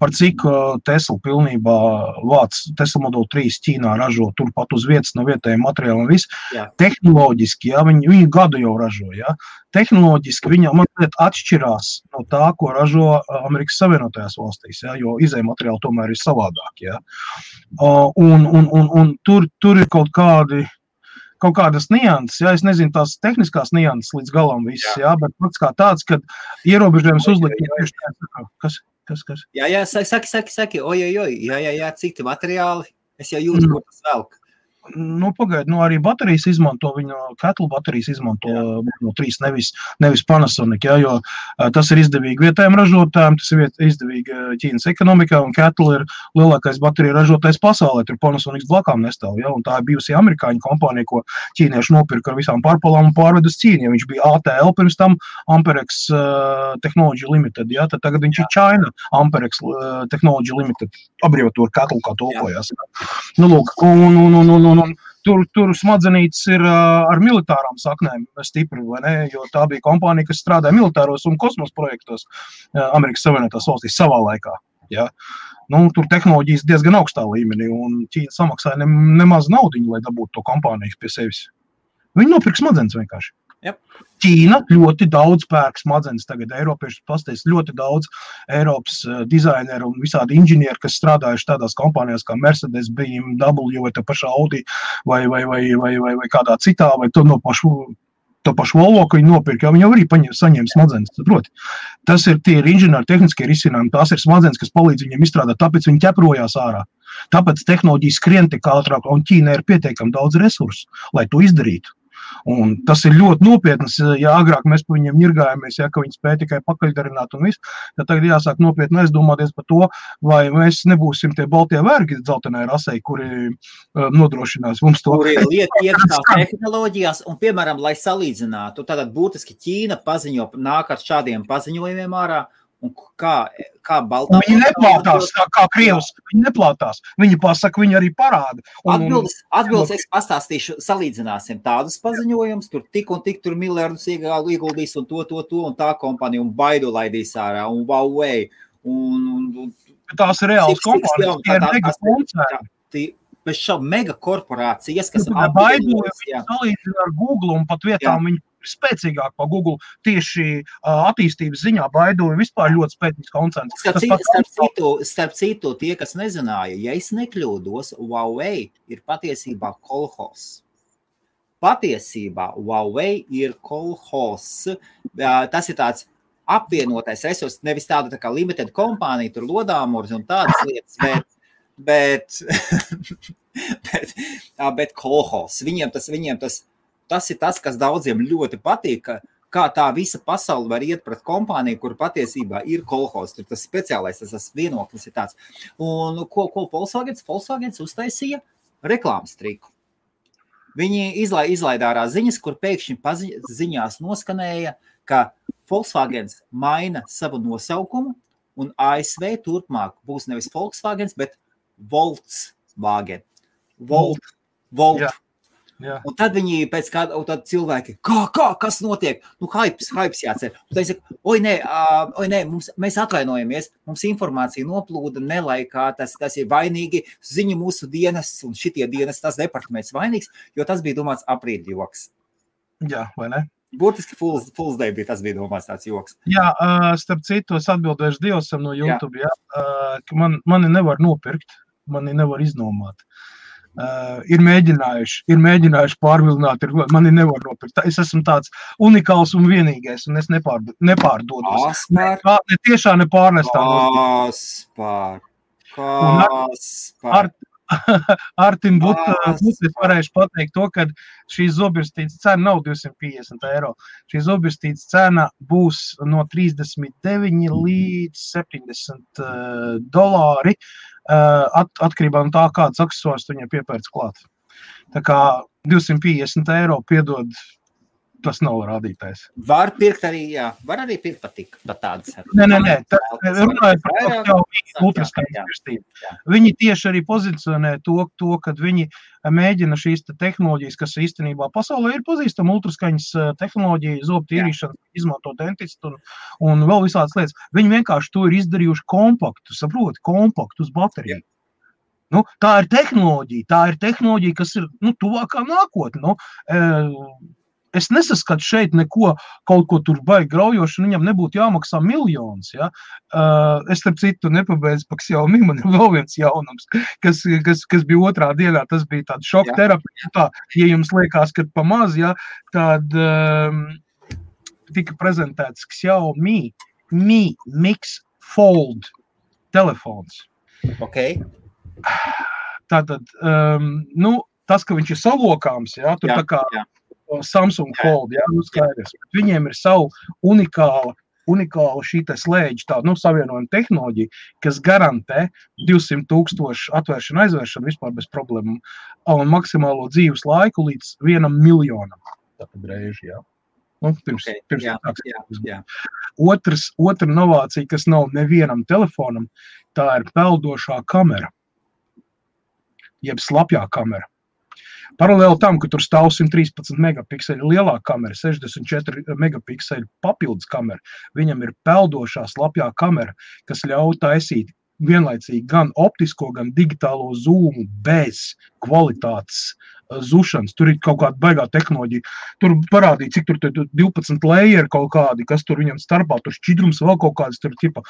Speaker 2: Par cik Tesla pilnībā vāc Tesla Model 3 Ķīnā ražo turpat uz vietas no vietējiem materiāliem. Viss.
Speaker 1: Jā.
Speaker 2: Tehnoloģiski, ja viņi, viņi gadu jau ražo. Ja. Tehnoloģiski viņa mazliet atšķirās no tā, ko ražo Amerikas Savienotajās valstīs, ja, jo izējuma materiāli tomēr ir savādāk. Ja. Un, un, un, un tur, tur ir kaut kādi kaut kādas nianses, ja es nezinu, tās tehniskās nianses līdz galam visas, jā. Jā, bet pats kā tāds, kad ierobežojums uzlikt tieši tā, kas, kas, kas.
Speaker 1: Jā, jā, saki, saki, saki, saki oj, oj, oj, jā, jā, jā, cik tie materiāli. Es jau jūtu,
Speaker 2: Mm.
Speaker 1: kur tas velk.
Speaker 2: Nu, Pagaidiet, nu arī baterijas izmanto, viņa ketlu baterijas izmanto no trīs, nevis, nevis Panasonic. Ja, jo uh, tas ir izdevīgi vietējiem ražotājiem, tas ir izdevīgi uh, Ķīnas ekonomikā, un ketla ir lielākais bateriju ražotājs pasaulē. Tur Panasonic blakām nestāv. Ja, tā ir bijusi amerikāņu kompānija, ko ķīnieši nopirka ar visām pārpalām un pārved uz Ķīnu. Viņš bija ATL pirms tam Amperex uh, Technology Limited, ja, tad tagad viņš ir China Amperex uh, Technology Limited. Abreviatūra ketla kā tulkojas. Nu, lūk, un, un, un, un, un, un tur, tur smadzenītes ir ar militārām saknēm stipri? Jo tā bija kompānija, kas strādāja militāros un kosmosa projektos Amerikas Savienotās valstīs savā laikā. Ja? Nu, tur tehnoloģijas diezgan augstā līmenī, un Ķīna samaksāja ne, nemaz naudu, lai dabūtu to kompāniju pie sevis. Viņi nopirka smadzenes vienkārši.
Speaker 1: Yep.
Speaker 2: Ķīna ļoti daudz pērk smadzenes. Tagad Eiropieši pastāstīs ļoti daudz Eiropas uh, dizaineru un visādi inženieri, kas strādājuši tādās kompānijās kā Mercedes, BMW vai tā pašā Audi vai, vai, vai, vai, vai, vai kādā citā, vai to no pašu. To pašu Volvo, ko viņi nopirka, jau viņi arī paņem, saņem smadzenes. Saproti? Tas ir tie ir inženieri, tehniskie risinājumi. Tās ir smadzenes, kas palīdz viņiem izstrādāt, tāpēc viņi ķeprojās ārā. Tāpēc tehnoloģija skrien tik ātrāk, un Ķīnā ir pietiekami daudz resursu, lai to izdarītu. Un tas ir ļoti nopietns. Ja agrāk mēs par viņiem ņirgājāmies, ja viņi spēja tikai pakaļdarināt un viss, tad tagad jāsāk nopietni aizdomāties par to, vai mēs nebūsim tie baltie vergi dzeltenai rasei, kuri uh, nodrošinās mums to.
Speaker 1: Kuri liek iekšā tehnoloģijās, un, piemēram, lai salīdzinātu, tad būtiski Ķīna paziņo, nāk ar šādiem paziņojumiem ārā, Un kā, kā Baltā
Speaker 2: viņi neplātās, kā, Krievs, viņi neplātās. Viņi pasaka, viņi arī parāda.
Speaker 1: Un, atbildes, atbildes es pastāstīšu, salīdzināsim tādus paziņojumus, tur tik un tik tur miljardus ieguldīs un to, to, to, un tā kompānija, un Baidu laidīs ārā, un Huawei. Un, un, un,
Speaker 2: tās ir reāls kompānijas, tie ir mega koncerni.
Speaker 1: Bez šāda mega korporācijas, kas
Speaker 2: ir Baidu, salīdzina ar Google un pat vietām viņi spēcīgāk par Google tieši attīstības ziņā. Baidu ir vispār ļoti spēcīgs koncerns.
Speaker 1: Starp, citu, starp, citu, starp citu, tie, kas nezināja, ja es nekļūdos, Huawei ir patiesībā kolhos. Patiesībā Huawei ir kolhos. Tas ir tāds apvienotais resurs, nevis tāda tā kā limited kompānija, tur lodāmurs un tādas lietas, bet, bet, bet, bet kolhos. Viņiem tas, viņiem tas tas ir tas, kas daudziem ļoti patīk. Kā tā visa pasaule var iet pret kompāniju, kur patiesībā ir kolekcijas. Tur tas speciālais, tas, tas vienoklis ir tāds. Un ko, ko Volkswagen? Volkswagen uztaisīja reklāmas triku. Viņi izla, izlaida ārā ziņas, kur pēkšņi pazi, ziņās noskanēja, ka Volkswagen maina savu nosaukumu, un ASV turpmāk būs nevis Volkswagen, bet Volkswagen. Volt, Volt. Jā. Un tad viņi pēc kāda, un tad cilvēki, kā, kā, kas notiek? Nu, hypes, hypes jācer. Un tad saka, oi, nē, uh, oi, nē mums, mēs atvainojamies, mums informācija noplūda nelaikā, tas, tas ir vainīgi ziņu mūsu dienas un šitie dienas, tas departaments vainīgs, jo tas bija domāts aprīļa joks.
Speaker 2: Jā, vai ne?
Speaker 1: Burtiski Fools, Fools Day bija tas bija domāts tāds joks.
Speaker 2: Jā, uh, starp citu, es atbildēšu Dievsam no YouTube, jā. Jā, uh, ka man, mani nevar nopirkt, mani nevar iznomāt. Uh, Uh, ir mēģinājuši, ir mēģinājuši pārvilināt, ir, mani nevar nopirkt. Es esmu tāds unikāls un vienīgais, un es nepārd, nepārdodos.
Speaker 1: Aspār.
Speaker 2: Ne, ne tiešā, ne pārnestā.
Speaker 1: Kaspar. Kaspar.
Speaker 2: Ar, Artim Butis varēšu pateikt to, ka šī zobirstītes cena nav 250 eiro. Šī zobirstītes cena būs no 39 līdz 70 uh, dolāri. Uh, Eh, at, atkarībā no tā, kāds accessors viņam piepērts klāt. Tā kā 250 eiro piedod tas nav rādītājs.
Speaker 1: Var pirkt arī, jā, var arī pirkt patīk, pat tādas.
Speaker 2: Nē, nē, nē, tā, runājot par to, jau ultraskaņas virstību. Viņi tieši arī pozicionē to, to, kad viņi mēģina šīs te tehnoloģijas, kas īstenībā pasaulē ir pazīstama ultraskaņas tehnoloģija, zobu tīrīšana, izmanto dentistu un, un vēl visādas lietas. Viņi vienkārši to ir izdarījuši kompaktu, saproti, kompaktu uz bateriju. Jā. Nu, tā ir tehnoloģija, tā ir tehnoloģija, kas ir nu, tuvākā nākotnē. Nu, e, es nesaskatu šeit neko, kaut ko tur baigi graujošu, viņam nebūtu jāmaksā miljonus. Ja? Uh, es tam citu nepabeidzu par Xiaomi, man ir vēl viens jaunums, kas, kas, kas bija otrā dienā, tas bija tāds šoka terapija. Tā, ja jums liekas, ka pa maz, ja, tad um, tika prezentēts Xiaomi Mi Mix Fold telefons.
Speaker 1: Okay.
Speaker 2: Tātad, um, nu, tas, ka viņš ir salokāms, jā, tur
Speaker 1: Jā,
Speaker 2: tā kā
Speaker 1: jā.
Speaker 2: Samsung
Speaker 1: Jā.
Speaker 2: Fold, jā, nu skaidrs. Viņiem ir savu unikāla, unikāla šī slēdža, tā, nu, savienojuma tehnoloģija, kas garantē 200 tūkstošu atvēršanu, aizvēršanu vispār bez problēmām un maksimālo dzīves laiku līdz vienam miljonam. Tātad reiži, jā. Nu, pirms,
Speaker 1: Ok,
Speaker 2: pirms
Speaker 1: jā,
Speaker 2: sāks
Speaker 1: jā, jā.
Speaker 2: Otrs, otra novācija, kas nav nevienam telefonam, tā ir peldošā kamera, jeb slapjā kamera. Paralēli tam, ka tur stāv 113 megapikseli lielā kamera, 64 megapikseli papildus kamera, viņam ir peldošā slapjā kamera, kas ļauj taisīt vienlaicīgi gan optisko, gan digitālo zūmu bez kvalitātes uh, zušanas. Tur ir kaut kāda baigā tehnoloģija. Tur parādīja, cik tur tur 12 layeri kaut kādi, kas tur viņam starpā, tur šķidrums vēl kaut kāds tur tipa.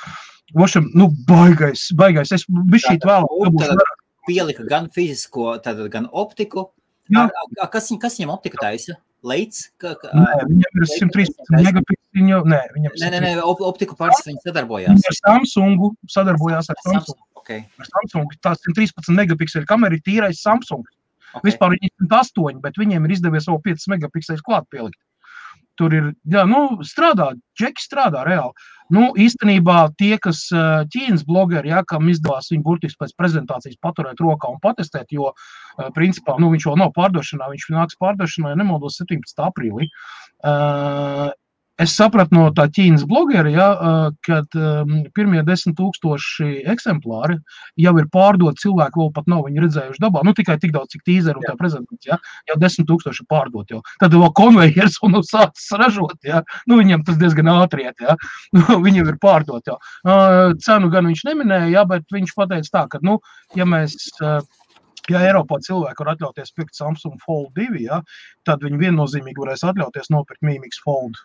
Speaker 2: Vošam, nu, baigais, baigais. Es bišķīt
Speaker 1: Tātad,
Speaker 2: vēl.
Speaker 1: un tad Pielika gan fizisko, tātad gan optiku. Ar, ar, kas, viņ- kas viņam optika taisa? Leids? Ka, ka,
Speaker 2: Nē, viņam ir 113 megapikseli. Nē, viņam
Speaker 1: Nē, nē, nē, op, optiku pāris viņi sadarbojās.
Speaker 2: Ar Samsungu sadarbojās ar Samsung.
Speaker 1: Okay,
Speaker 2: Ar Samsung. Tā 113 megapikseli kamera ir tīrais Samsung.
Speaker 1: okay.
Speaker 2: Vispār viņi ir 108, bet viņiem ir izdevies vēl 5 megapikselus klāt pielikt. Tur ir, jā, nu, strādā, džeki strādā reāli. Nu, īstenībā tie, kas ā, Ķīnas blogeri, jā, kam izdevās viņu burtiski pēc prezentācijas paturēt rokā un patestēt, jo, ā, principā, nu, viņš vēl nav pārdošanā, viņš nāks pārdošanā, ja nemaldos, 17. aprīlī. Uh, Es sapratu no tā Ķīnas blogera, ja, um, pirmie desmit tūkstoši eksemplāri jau ir pārdoti. Cilvēki vēl pat nav redzējuši dabā. Nu, tikai tik daudz, cik tīzeri un tā prezentācija. Ja? Jau desmit tūkstoši pārdoti. Jau. Tad vēl konvejers un nu, sācis ražot. Ja? Nu, viņam tas diezgan ātri iet. Ja? Nu, viņam ir pārdoti. jau. Ā, Cenu gan viņš neminēja, ja, bet viņš pateica tā, ka, nu, ja mēs. Ja Eiropā cilvēki var atļauties pirkt Samsung Fold 2, ja, tad viņi viennozīmīgi varēs atļauties nopirkt Mīmīgas Fold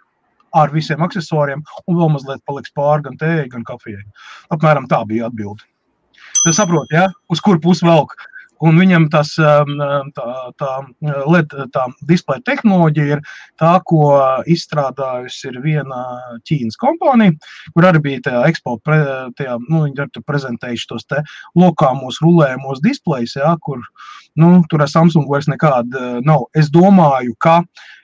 Speaker 2: ar visiem accessoriem, un vēl mazliet paliks pāri gan tējai, gan kafijai. Apmēram tā bija atbilde. Es saprotu, ja? uz kur pusi velk. Un viņam tas um, tā, tā LED tā displeja tehnoloģija ir tā, ko izstrādājusi viena Ķīnas kompānija, kur arī bija tajā ekspo, pre, tajā, nu, viņi ir tur prezentējuši tos te lokāmos rulējumos displejus, ja, kur nu, tur ar Samsung vairs nekāda nav. Es domāju, ka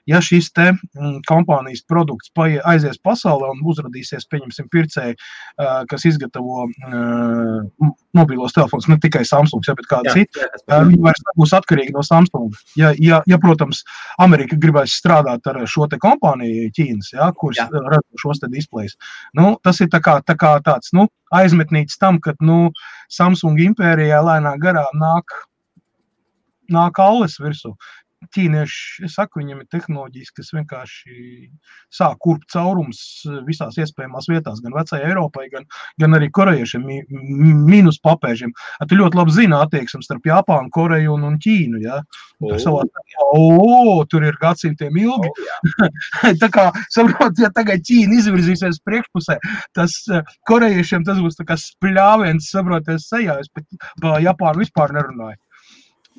Speaker 2: ja šis te mm, kompānijas produkts aizies pasaulē un uzrādīsies, pieņemsim, pircēji, kas izgatavo mobilos telefonus, ne tikai Samsung, ja, bet kāda cita, viņi vairs nebūs atkarīgi no Samsung. Ja, ja, ja protams, Amerika gribēs strādāt ar šo te kompāniju Ķīnas, ja, ā, rada šos te displejus, nu, tas ir tā kā, tā kā tāds nu, aizmetnīts tam, ka nu, Samsung impērijā lēnā garā nāk, nāk alles virsū. Ķīnieši, es saku, viņiem ir tehnoloģijas, kas vienkārši sāk kurpt caurums visās iespējamās vietās, gan vecajai Eiropai, gan, gan arī korejiešiem, mīnus papēžiem. Tu ļoti labi zini attieksmi starp Japānu, Koreju un, un Ķīnu. Ja? Tur,
Speaker 1: O.
Speaker 2: savā, o, tur ir gadsimtiem ilgi.
Speaker 1: O, jā.
Speaker 2: tā kā saprot, ja tagad Ķīna izvirzīsies priekšpusē, tas eh, korejiešiem tas būs tā kā spļāviens, saproties sejā. Es par Japānu vispār nerunāju.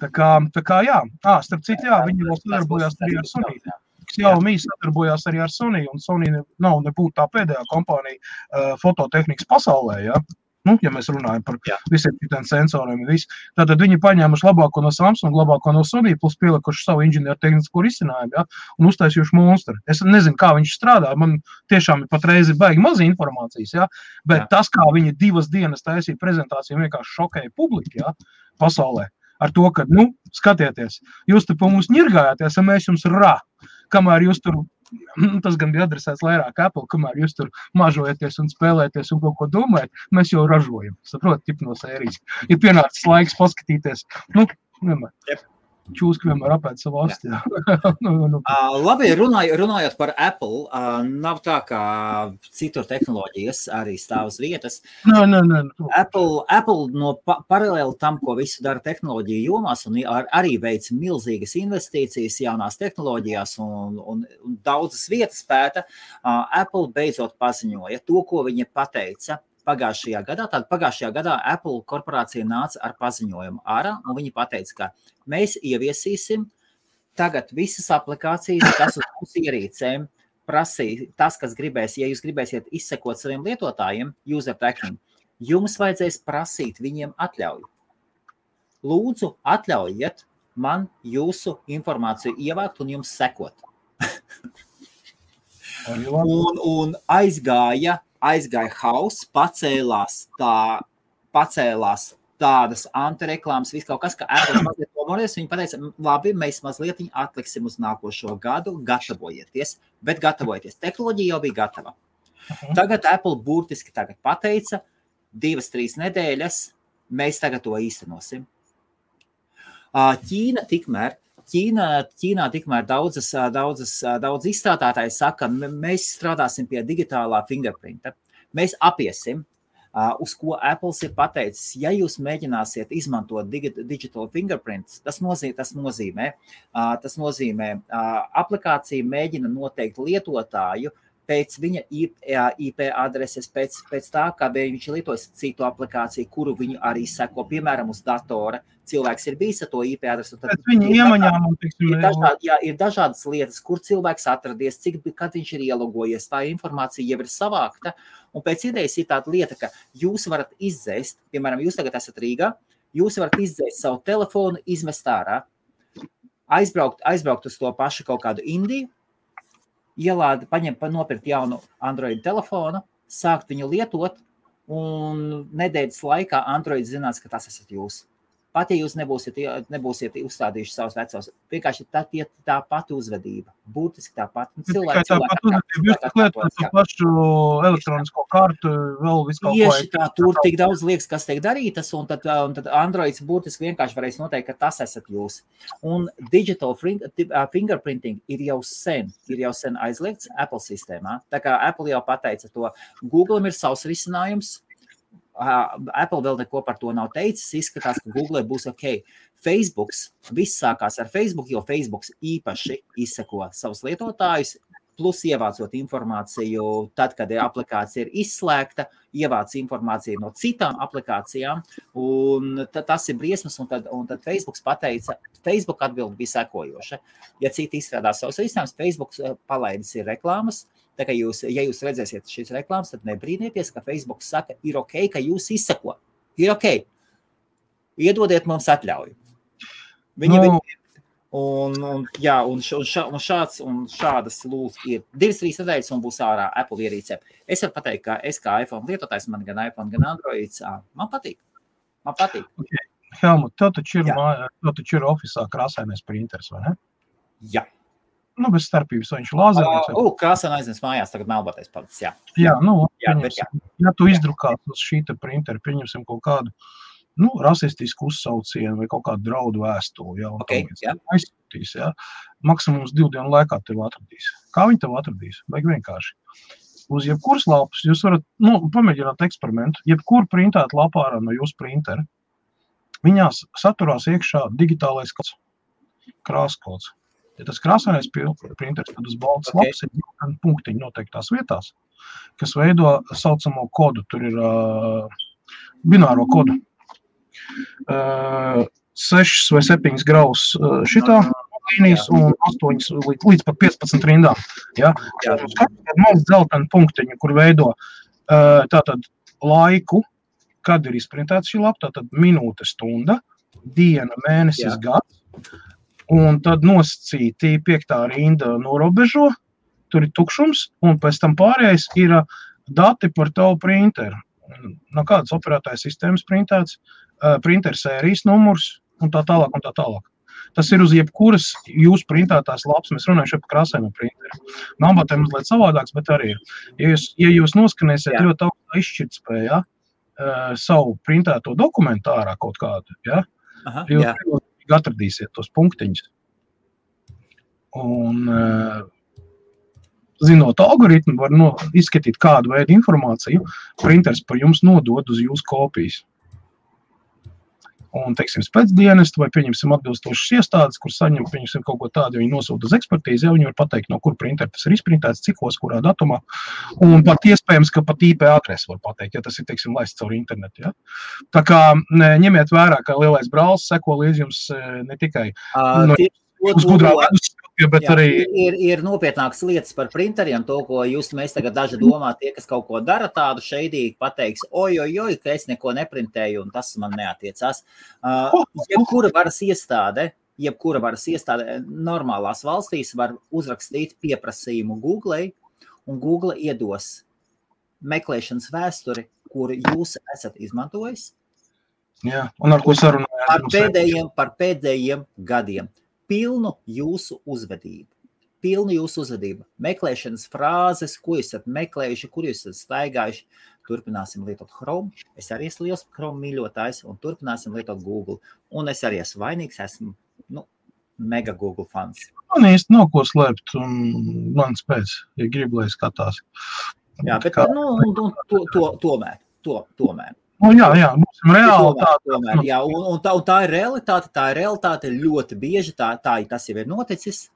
Speaker 2: Tā kā, tā kā jā, à, starp citu, jā, viņi vēl sadarbojās arī ar Sony.
Speaker 1: Jā.
Speaker 2: Xiaomi sadarbojās arī ar Sony, un Sony nav nebūtu tā pēdējā kompānija uh, fototehnikas pasaulē. Ja? Nu, ja mēs runājam par
Speaker 1: Jā.
Speaker 2: visiem šiem sensoriem, visu. tad viņi paņēmuši labāko no Samsung, labāko no Sony, plus pielikuši savu inženiertehnisko risinājumu ja? un uztaisījuši monstru. Es nezinu, kā viņš strādā. Man tiešām patreiz ir baigi maz informācijas, ja? bet
Speaker 1: Jā.
Speaker 2: jā. tas, kā viņi divas dienas taisīja prezentāciju, vienkārši šokēja publiku ja? pasaulē. Ar to, ka, nu, skatieties, jūs te pa mums ņirgājāties, un mēs jums rā, kamēr jūs tur, tas gan bija adresēts vairāk Apple, kamēr jūs tur mažojaties un spēlēties un kaut ko domājat, mēs jau ražojam. Saprotat, no sērijas. Ir pienācis laiks paskatīties, nu, vienmēr.
Speaker 1: Jep.
Speaker 2: Čūska vienmēr apēd savu asti.
Speaker 1: Uh, labi, runāj, runājot par Apple, uh, nav tā, ka citur tehnoloģijas arī stāv uz vietas.
Speaker 2: nē, nē, nē,
Speaker 1: Apple, Apple no pa, paralēli tam, ko visu dara tehnoloģiju jomās, un ar, arī veic milzīgas investīcijas jaunās tehnoloģijās un, un, un daudzas vietas pēta, uh, Apple beidzot paziņoja to, ko viņa pateica. Pagājušajā gadā, tad pagājušajā gadā Apple korporācija nāca ar paziņojumu ārā, un viņi teica, ka mēs ieviesīsim tagad visas aplikācijas, kas uz mūsu ierīcēm prasīs, tas, kas gribēs, ja jūs gribēsiet izsekot saviem lietotājiem, user tracking, jums vajadzēs prasīt viņiem atļauju. Lūdzu, atļaujiet man jūsu informāciju ievākt un jums sekot. Un, un aizgāja, aizgāja hauss, pacēlās tā, pacēlās tādas antireklāmas, viss kaut kas, ka Apple mazliet nomories. Viņi teica, labi, mēs mazliet atliksim uz nākošo gadu, gatavojieties, bet gatavojieties. Tehnoloģija jau bija gatava.
Speaker 2: Mhm.
Speaker 1: Tagad Apple burtiski tagad pateica, divas, trīs nedēļas mēs tagad to īstenosim. Ķīna tikmēr. Ķīnā, Ķīnā tikmēr daudzas, daudzas, daudz izstrādātāji saka, "M- mēs strādāsim pie digitālā fingerprinta. Mēs apiesim, uz ko Apple ir pateicis. Ja jūs mēģināsiet izmantot digi- digital fingerprints, tas nozīmē, tas nozīmē, tas nozīmē aplikācija mēģina noteikt lietotāju pēc viņa IP, adreses, pēc, pēc tā, kā viņš lietojas citu aplikāciju, kuru viņu arī seko, piemēram, uz datora. Cilvēks ir bijis ar to IP adresi. tad ir
Speaker 2: iemaņām, un, teiksim,
Speaker 1: Ir, dažādi, jā, ir dažādas lietas, kur cilvēks atradies, cik kad viņš ir ielogojies. Tā informācija jau ir savākta. Un pēc idejas ir tāda lieta, ka jūs varat izdzēst, piemēram, jūs tagad esat Rīgā, jūs varat izdzēst savu telefonu, izmest ārā, aizbraukt, aizbraukt uz to pašu kaut kādu Indiju, ielādēt, paņemt, pa- nopirkt jaunu Android telefonu, sākt viņu lietot, un nedēļas laikā Android zinās, ka tas esat jūs. Pat ja jūs nebūsiet, ie- nebūsiet uzstādījuši savus vecos, vienkārši tā, tie, tā pati uzvedība. Būtiski tā pati.
Speaker 2: Lietojat to
Speaker 1: jā.
Speaker 2: pašu elektronisko kartu, vēl ko.
Speaker 1: Tieši tā, tur tik daudz liekas, kas tiek darītas, un tad, un tad Androids burtiski vienkārši varēs noteikt, ka tas esat jūs. Un digital fingerprinting ir jau sen, ir jau sen aizliegts Apple sistēmā. Tā kā Apple jau pateica to, Google ir savs risinājums. Apple vēl neko par to nav teicis. Izskatās, ka Google būs ok. Facebook, viss sākās ar Facebook, jo Facebook īpaši izseko savus lietotājus, plus ievācot informāciju, tad, kad aplikācija ir izslēgta, ievāc informāciju no citām aplikācijām, tas ir briesmas. Un tad, un tad Facebook pateica, Facebook atbildi bija sekojoša. Ja citi izstrādā savus risinājumus, Facebook eh, palaidis ir reklāmas. Tā kā jūs, ja jūs redzēsiet šīs reklāmas, tad nebrīnieties, ka Facebook saka, ir ok, ka jūs izsako. Ir ok. Iedodiet mums atļauju. Viņi,
Speaker 2: Nu.
Speaker 1: nu, Un, un, jā, un, š, un, šā, un, šāds, un šādas lūdzu ir divas, trīs nedēļas, un būs ārā Apple ierīce. Es varu pateikt, ka es kā iPhone lietotājs, man gan iPhone, gan Android, man patīk. Man patīk.
Speaker 2: Helmut, tev taču ir,
Speaker 1: Jā.
Speaker 2: mājā- tev taču ir oficiālā krāsainais printers, vai ne?
Speaker 1: Jā,
Speaker 2: Nu, bez starpības, viņš lāzerīts. vai-
Speaker 1: uh, krāsa aiznes mājās, tagad melboties palicis. Jā,
Speaker 2: Jā, nu,
Speaker 1: jā, bet jā.
Speaker 2: ja tu izdrukā uz šī te printera, pieņemsim kaut kādu nu, rasistisku uzsaucienu vai kaut kādu draudu vēstuli, ja, un
Speaker 1: Ok,
Speaker 2: tam līdzīgi
Speaker 1: jā.
Speaker 2: aizsūtīs, ja, maksimums divu dienu laikā tev atradīs. Kā viņi tev atradīs? Vajag vienkārši. Uz jebkuras lapas jūs varat nu, pamēģināt eksperimentu. Jebkur printēt lapā no jūsu printera, viņās saturās iekšā digitālais kods, krāskods. Ja tas krāsainais printers, tad uz baltas
Speaker 1: Ok.
Speaker 2: okay. lapas ir punktiņi noteiktās vietās, kas veido saucamo kodu. Tur ir uh, bināro kodu. Uh, sešas vai septiņas graus uh, šitā līnijas un astoņas līdz, līdz pat 15 rindām. Ja?
Speaker 1: Jā.
Speaker 2: Mums dzeltena punktiņa, kur veido uh, tātad laiku, kad ir izprintēta šī lapa, tātad minūte, stunda, diena, mēnesis,
Speaker 1: Jā.
Speaker 2: gads. Un tad nosacīti piektā rinda norobežo, tur ir tukšums, un pēc tam pārējais ir dati par tavu printeru. No kādas operētāja sistēmas printēts, ā, printeru sērijas numurs un tā tālāk. Un tā tālāk. Tas ir uz jebkuras jūsu printētās lapas. Mēs runājam par krāsainu printeru. Nābatē mazliet savādāks, bet arī ir. Ja jūs, ja jūs noskanēsiet
Speaker 1: Jā.
Speaker 2: ļoti augstu izšķirtspējā uh, savu printēto dokumentu ārā kaut kādu, ja,
Speaker 1: Aha,
Speaker 2: jūs pilnīgi atradīsiet tos punktiņus. Un, uh, zinot algoritmu, var no, izskatīt, kādu veidu informāciju printers par jums nodod uz jūsu kopijas. Un, teiksim, pēcdienestu vai, pieņemsim, atbilstošas iestādes, kur saņem, pieņemsim, kaut ko tādu, viņi nosūta uz ekspertīzi, ja viņi var pateikt, no kur printera tas ir izprintēts, cikos, kurā datumā. Un pat iespējams, ka pat IP adresi var pateikt, ja tas ir, teiksim, laists caur internetu. Ja? Tā kā ņemiet vērā, ka lielais brālis seko līdz jums eh, ne tikai
Speaker 1: Ā,
Speaker 2: No-
Speaker 1: tie- to-
Speaker 2: uz gudrā vidusstūra, bet
Speaker 1: Jā,
Speaker 2: arī
Speaker 1: ir, ir, nopietnākas lietas par printeriem. To, ko jūs mēs tagad daži domā, tie, kas kaut ko dara tādu šeidīgi, pateiks, oi, oi, oi, ka es neko neprintēju un tas man neatiecās. Uh, jebkura varas iestāde, jebkura varas iestāde normālās valstīs var uzrakstīt pieprasījumu Google, un Google iedos meklēšanas vēsturi, kuru jūs esat izmantojis.
Speaker 2: Jā, un ar ko sarunājāt?
Speaker 1: Par pēdējiem, par pēdējiem gadiem. Pilnu jūsu uzvedību. Pilnu jūsu uzvedību. Meklēšanas frāzes, ko esat meklējuši, kur jūs esat staigājuši. Turpināsim lietot Chrome. Es arī esmu liels Chrome mīļotājs, un turpināsim lietot Google. Un es arī esmu vainīgs, esmu nu, mega Google fans.
Speaker 2: Man īsti nav ko slēpt, un man spēc, ja grib, lai skatās.
Speaker 1: Jā, bet
Speaker 2: Kā-
Speaker 1: nu, un, un, to, to, tomēr, to, tomēr.
Speaker 2: Nu, jā, jā, būsim reāli tādi.
Speaker 1: tomēr, jā, un, un, tā, un tā ir realitāte. Tā ir realitāte ļoti bieži. Tā, tā tas jau ir noticis.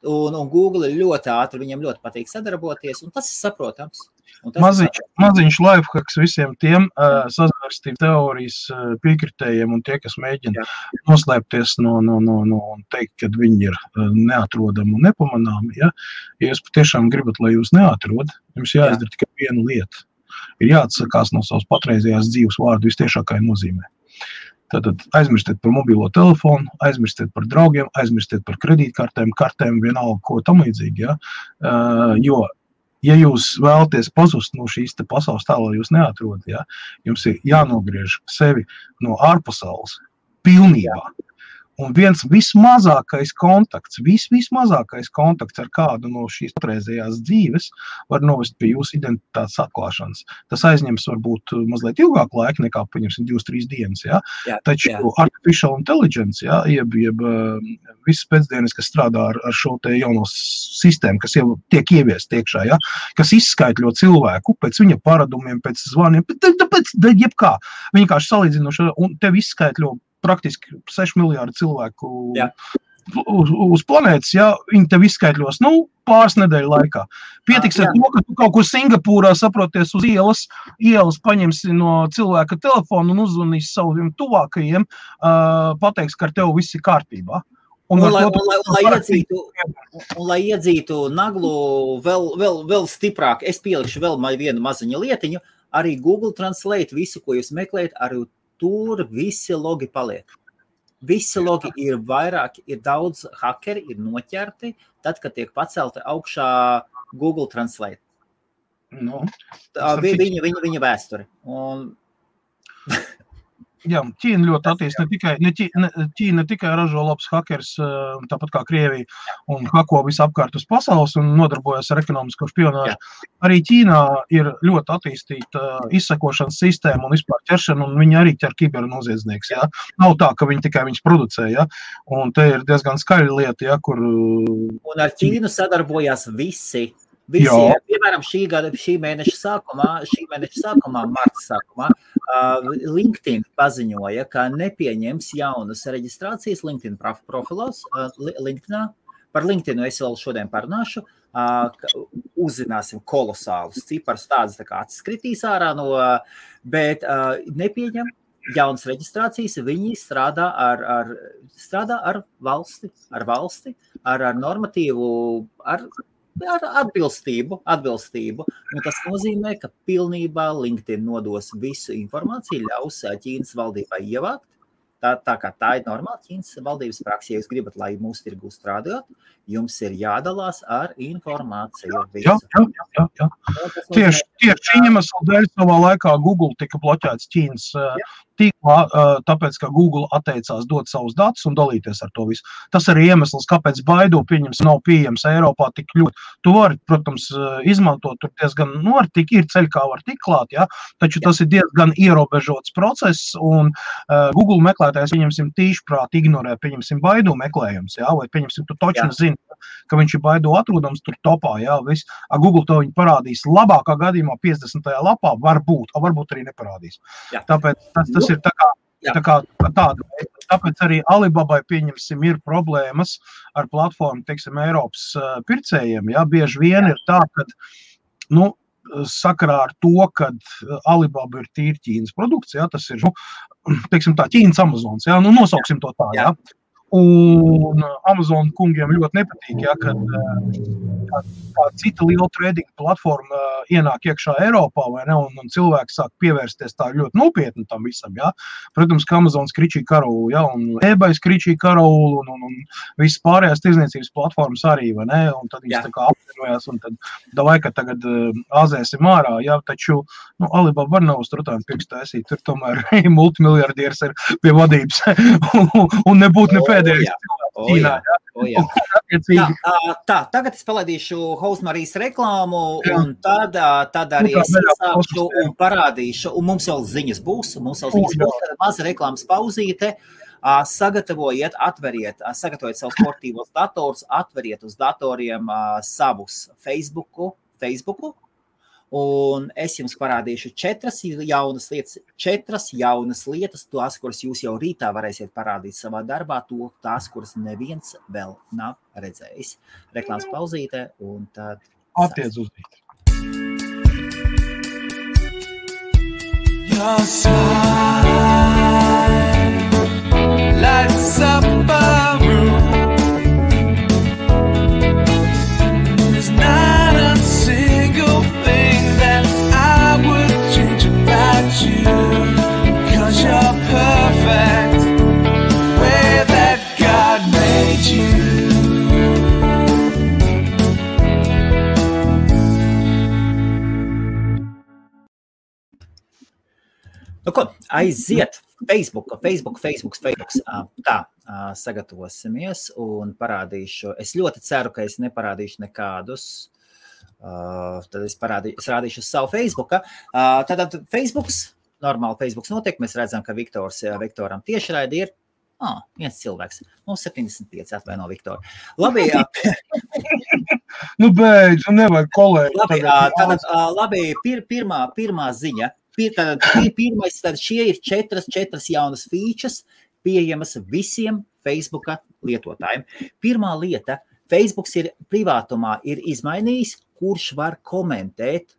Speaker 1: Un, un Google ir ļoti ātri, viņiem ļoti patīk sadarboties, un tas ir saprotams. Tas ir
Speaker 2: Maziņš, maziņš lifehacks visiem tiem uh, sazvērstības teorijas uh, piekritējiem un tie, kas mēģina
Speaker 1: Jā.
Speaker 2: noslēpties no, no, no, no un teikt, ka viņi ir uh, neatrodami un nepamanāmi. Ja? ja jūs patiešām gribat, lai jūs neatrod, jums jāizdara tikai viena lieta. Ir jāatsakās no savas patreizējās dzīves vārdu vistiešākajā nozīmē. Tātad aizmirstiet par mobilo telefonu, aizmirstiet par draugiem, aizmirstiet par kredītkartēm, kartēm, vienalga, ko tam līdzīgi. Ja? Uh, jo ja jūs vēlaties pazust no šīs pasaules tēla, jūs neatrodat, ja, jums ir jānogriež sevi no ārpasaules pilnībā. Un viens vismazākais kontakts, vis, vismazākais kontakts ar kādu no šīs patreizējās dzīves var novest pie jūsu identitātes atklāšanas. Tas aizņems varbūt mazliet ilgāku laiku nekā, pieņemsim, divas, trīs dienas. Ja?
Speaker 1: Jā,
Speaker 2: Taču
Speaker 1: jā.
Speaker 2: artificial intelligence, ja, jeb, jeb um, visas pēcdienas, kas strādā ar, ar šo te jauno sistēmu, kas jau tiek ieviest iekšā, ja, kas izskaidro cilvēku pēc viņa paradumiem, pēc zvaniem, pēc, pēc jebkā. Viņi vienkārši salīdzina šo, un tev izskaidro praktiski 6 miljārdu cilvēku
Speaker 1: Jā.
Speaker 2: uz, uz planētas, ja viņi tev izskaidros nu, pāris nedēļu laikā. Pietiks ar
Speaker 1: Jā.
Speaker 2: to, ka tu kaut kur Singapūrā saproties uz ielas, ielas paņemsi no cilvēka telefonu un uzzvanīsi saviem tuvākajiem, uh, pateiks, ka ar tevi viss ir kārtībā.
Speaker 1: Un,
Speaker 2: ar
Speaker 1: lai, un, lai, un, lai iedzītu, un, lai iedzītu naglu vēl, vēl, vēl stiprāk, es pielikšu vēl vienu maziņu lietiņu. Arī Google Translate visu, ko jūs meklējat, arī tur visi logi paliek. Visi logi ir vairāk, ir daudz hakeri, ir noķerti, tad, kad tiek pacelti augšā Google Translate.
Speaker 2: Nu,
Speaker 1: Tā bija viņa, viņa, viņa vēsture. Un,
Speaker 2: Jā, Ķīna ļoti attīstīta. Ne tikai, ne, Ķī- ne, Ķīna tikai ražo labus hackers, tāpat kā Krievija, un hako visapkārt uz pasaules un nodarbojas ar ekonomisko špionāžu. Arī Ķīnā ir ļoti attīstīta izsekošanas sistēma un vispār ķeršana, un viņi arī ķer kibernoziedznieks. Ja? Nav tā, ka viņi tikai viņus producē. Ja? Un te ir diezgan skaļa lieta, ja, kur
Speaker 1: un ar Ķīnu sadarbojās visi. Visi,
Speaker 2: Jā.
Speaker 1: piemēram, šī gada, šī mēneša sākumā, šī mēneša sākumā, marta sākumā, uh, LinkedIn paziņoja, ka nepieņems jaunas reģistrācijas LinkedIn prof- profilos. Uh, Li- LinkedInā. Par LinkedIn es vēl šodien parunāšu. Uh, uzzināsim kolosālus ciparus, tādus tā kā atskritīs ārā no, bet uh, nepieņem jaunas reģistrācijas. Viņi strādā ar, ar, strādā ar valsti, ar valsti, ar, ar normatīvu, ar, ar atbilstību. atbilstību. Un tas nozīmē, ka pilnībā LinkedIn nodos visu informāciju, ļaus Ķīnas valdībai ievākt. Tā, tā kā tā ir normāla Ķīnas valdības praksa, ja jūs gribat, lai mūsu tirgu strādājot, jums ir jādalās ar informāciju.
Speaker 2: jā, jā, jā, jā.
Speaker 1: Tas
Speaker 2: Tieši, tieši šī iemesla dēļ savā laikā Google tika bloķēts Ķīnas uh, tīklā, uh, tāpēc, ka Google atteicās dot savus datus un dalīties ar to visu. Tas arī iemesls, kāpēc Baidu pieņems nav pieejams Eiropā tik ļoti. Tu vari, protams, uh, izmantot tur diezgan, nu, ar tik ir ceļi, kā var tik klāt, ja? taču tas ir diezgan ierobežots process, un uh, Google meklētājs, pieņemsim, tīšprāt ignorē, pieņemsim, Baidu meklējums, ja? vai, pieņemsim, tu točni zini, ka viņš ir Baidu atrodams tur topā, ja? Viss. A, Google to viņi parādīs labākā gadījumā 50. lapā, varbūt, a, varbūt arī neparādīs.
Speaker 1: Jā.
Speaker 2: Tāpēc tas, tas ir tā kā,
Speaker 1: Jā.
Speaker 2: tā kā tāda. veida. Tāpēc arī Alibabai, pieņemsim, ir problēmas ar platformu, teiksim, Eiropas pircējiem. Jā, bieži vien ir tā, ka, nu, sakarā ar to, ka Alibaba ir tīri Ķīnas produkts, jā, tas ir, nu, teiksim tā, Ķīnas Amazons, jā, nu, nosauksim to tā, jā.
Speaker 1: Jā.
Speaker 2: Un Amazon kungiem ļoti nepatīk, ja, kad kā, kā cita liela trading platforma ienāk iekšā Eiropā, ne, un, un cilvēki sāk pievērsties tā ļoti nopietni tam visam. Ja. Protams, ka Amazon skričīja karaulu, ja, un eBay skričīja karaulu, un, un, un visas pārējās tirdzniecības platformas arī, ne, tad viņas tā kā apvienojās, un tad davai, ka tagad uh, āzēsim ārā, ja, taču, nu, Alibaba var nav uz trutām pirkstu taisīt, tur tomēr multimiljardieris ir pie vadības, un, un nebūt ne pēdējais.
Speaker 1: Oh, jā. Oh, jā. Tā, tā, tagad es palaidīšu Hausmarijas reklāmu, jā. un tad, tad arī es sākšu un parādīšu, un mums vēl ziņas būs, mums vēl ziņas būs, tad maza reklāmas pauzīte. Sagatavojiet, atveriet, sagatavojiet savus sportīvos datorus, atveriet uz datoriem savus Facebooku, Facebooku Un es jums parādīšu četras jaunas lietas, četras jaunas lietas, tās, kuras jūs jau rītā varēsiet parādīt savā darbā, to, tās, kuras neviens vēl nav redzējis. Reklāmas pauzītē, un tad.
Speaker 2: Attiec uz rītu.
Speaker 3: Smile lights up a room.
Speaker 1: Nu, ko, aiziet! Facebook, Facebook, Facebook, Facebook. Tā, sagatavosimies un parādīšu. Es ļoti ceru, ka es neparādīšu nekādus. Uh, tad es, parādī, es rādīšu savu Facebook. Uh, tad Facebook, normāli Facebook notiek. Mēs redzam, ka Viktors, Viktoram tiešraidi ir Ah, viens cilvēks. Mums 75, atvaino, Viktor. Labi, jā.
Speaker 2: nu, beidz, nu nevajag kolēģi.
Speaker 1: Labi, tātad, labi pir, pirmā, pirmā ziņa. Tātad, pirmais, tad šie ir četras, četras jaunas features, pieejamas visiem Facebook lietotājiem. Pirmā lieta, Facebook ir privātumā ir izmainījis, kurš var komentēt,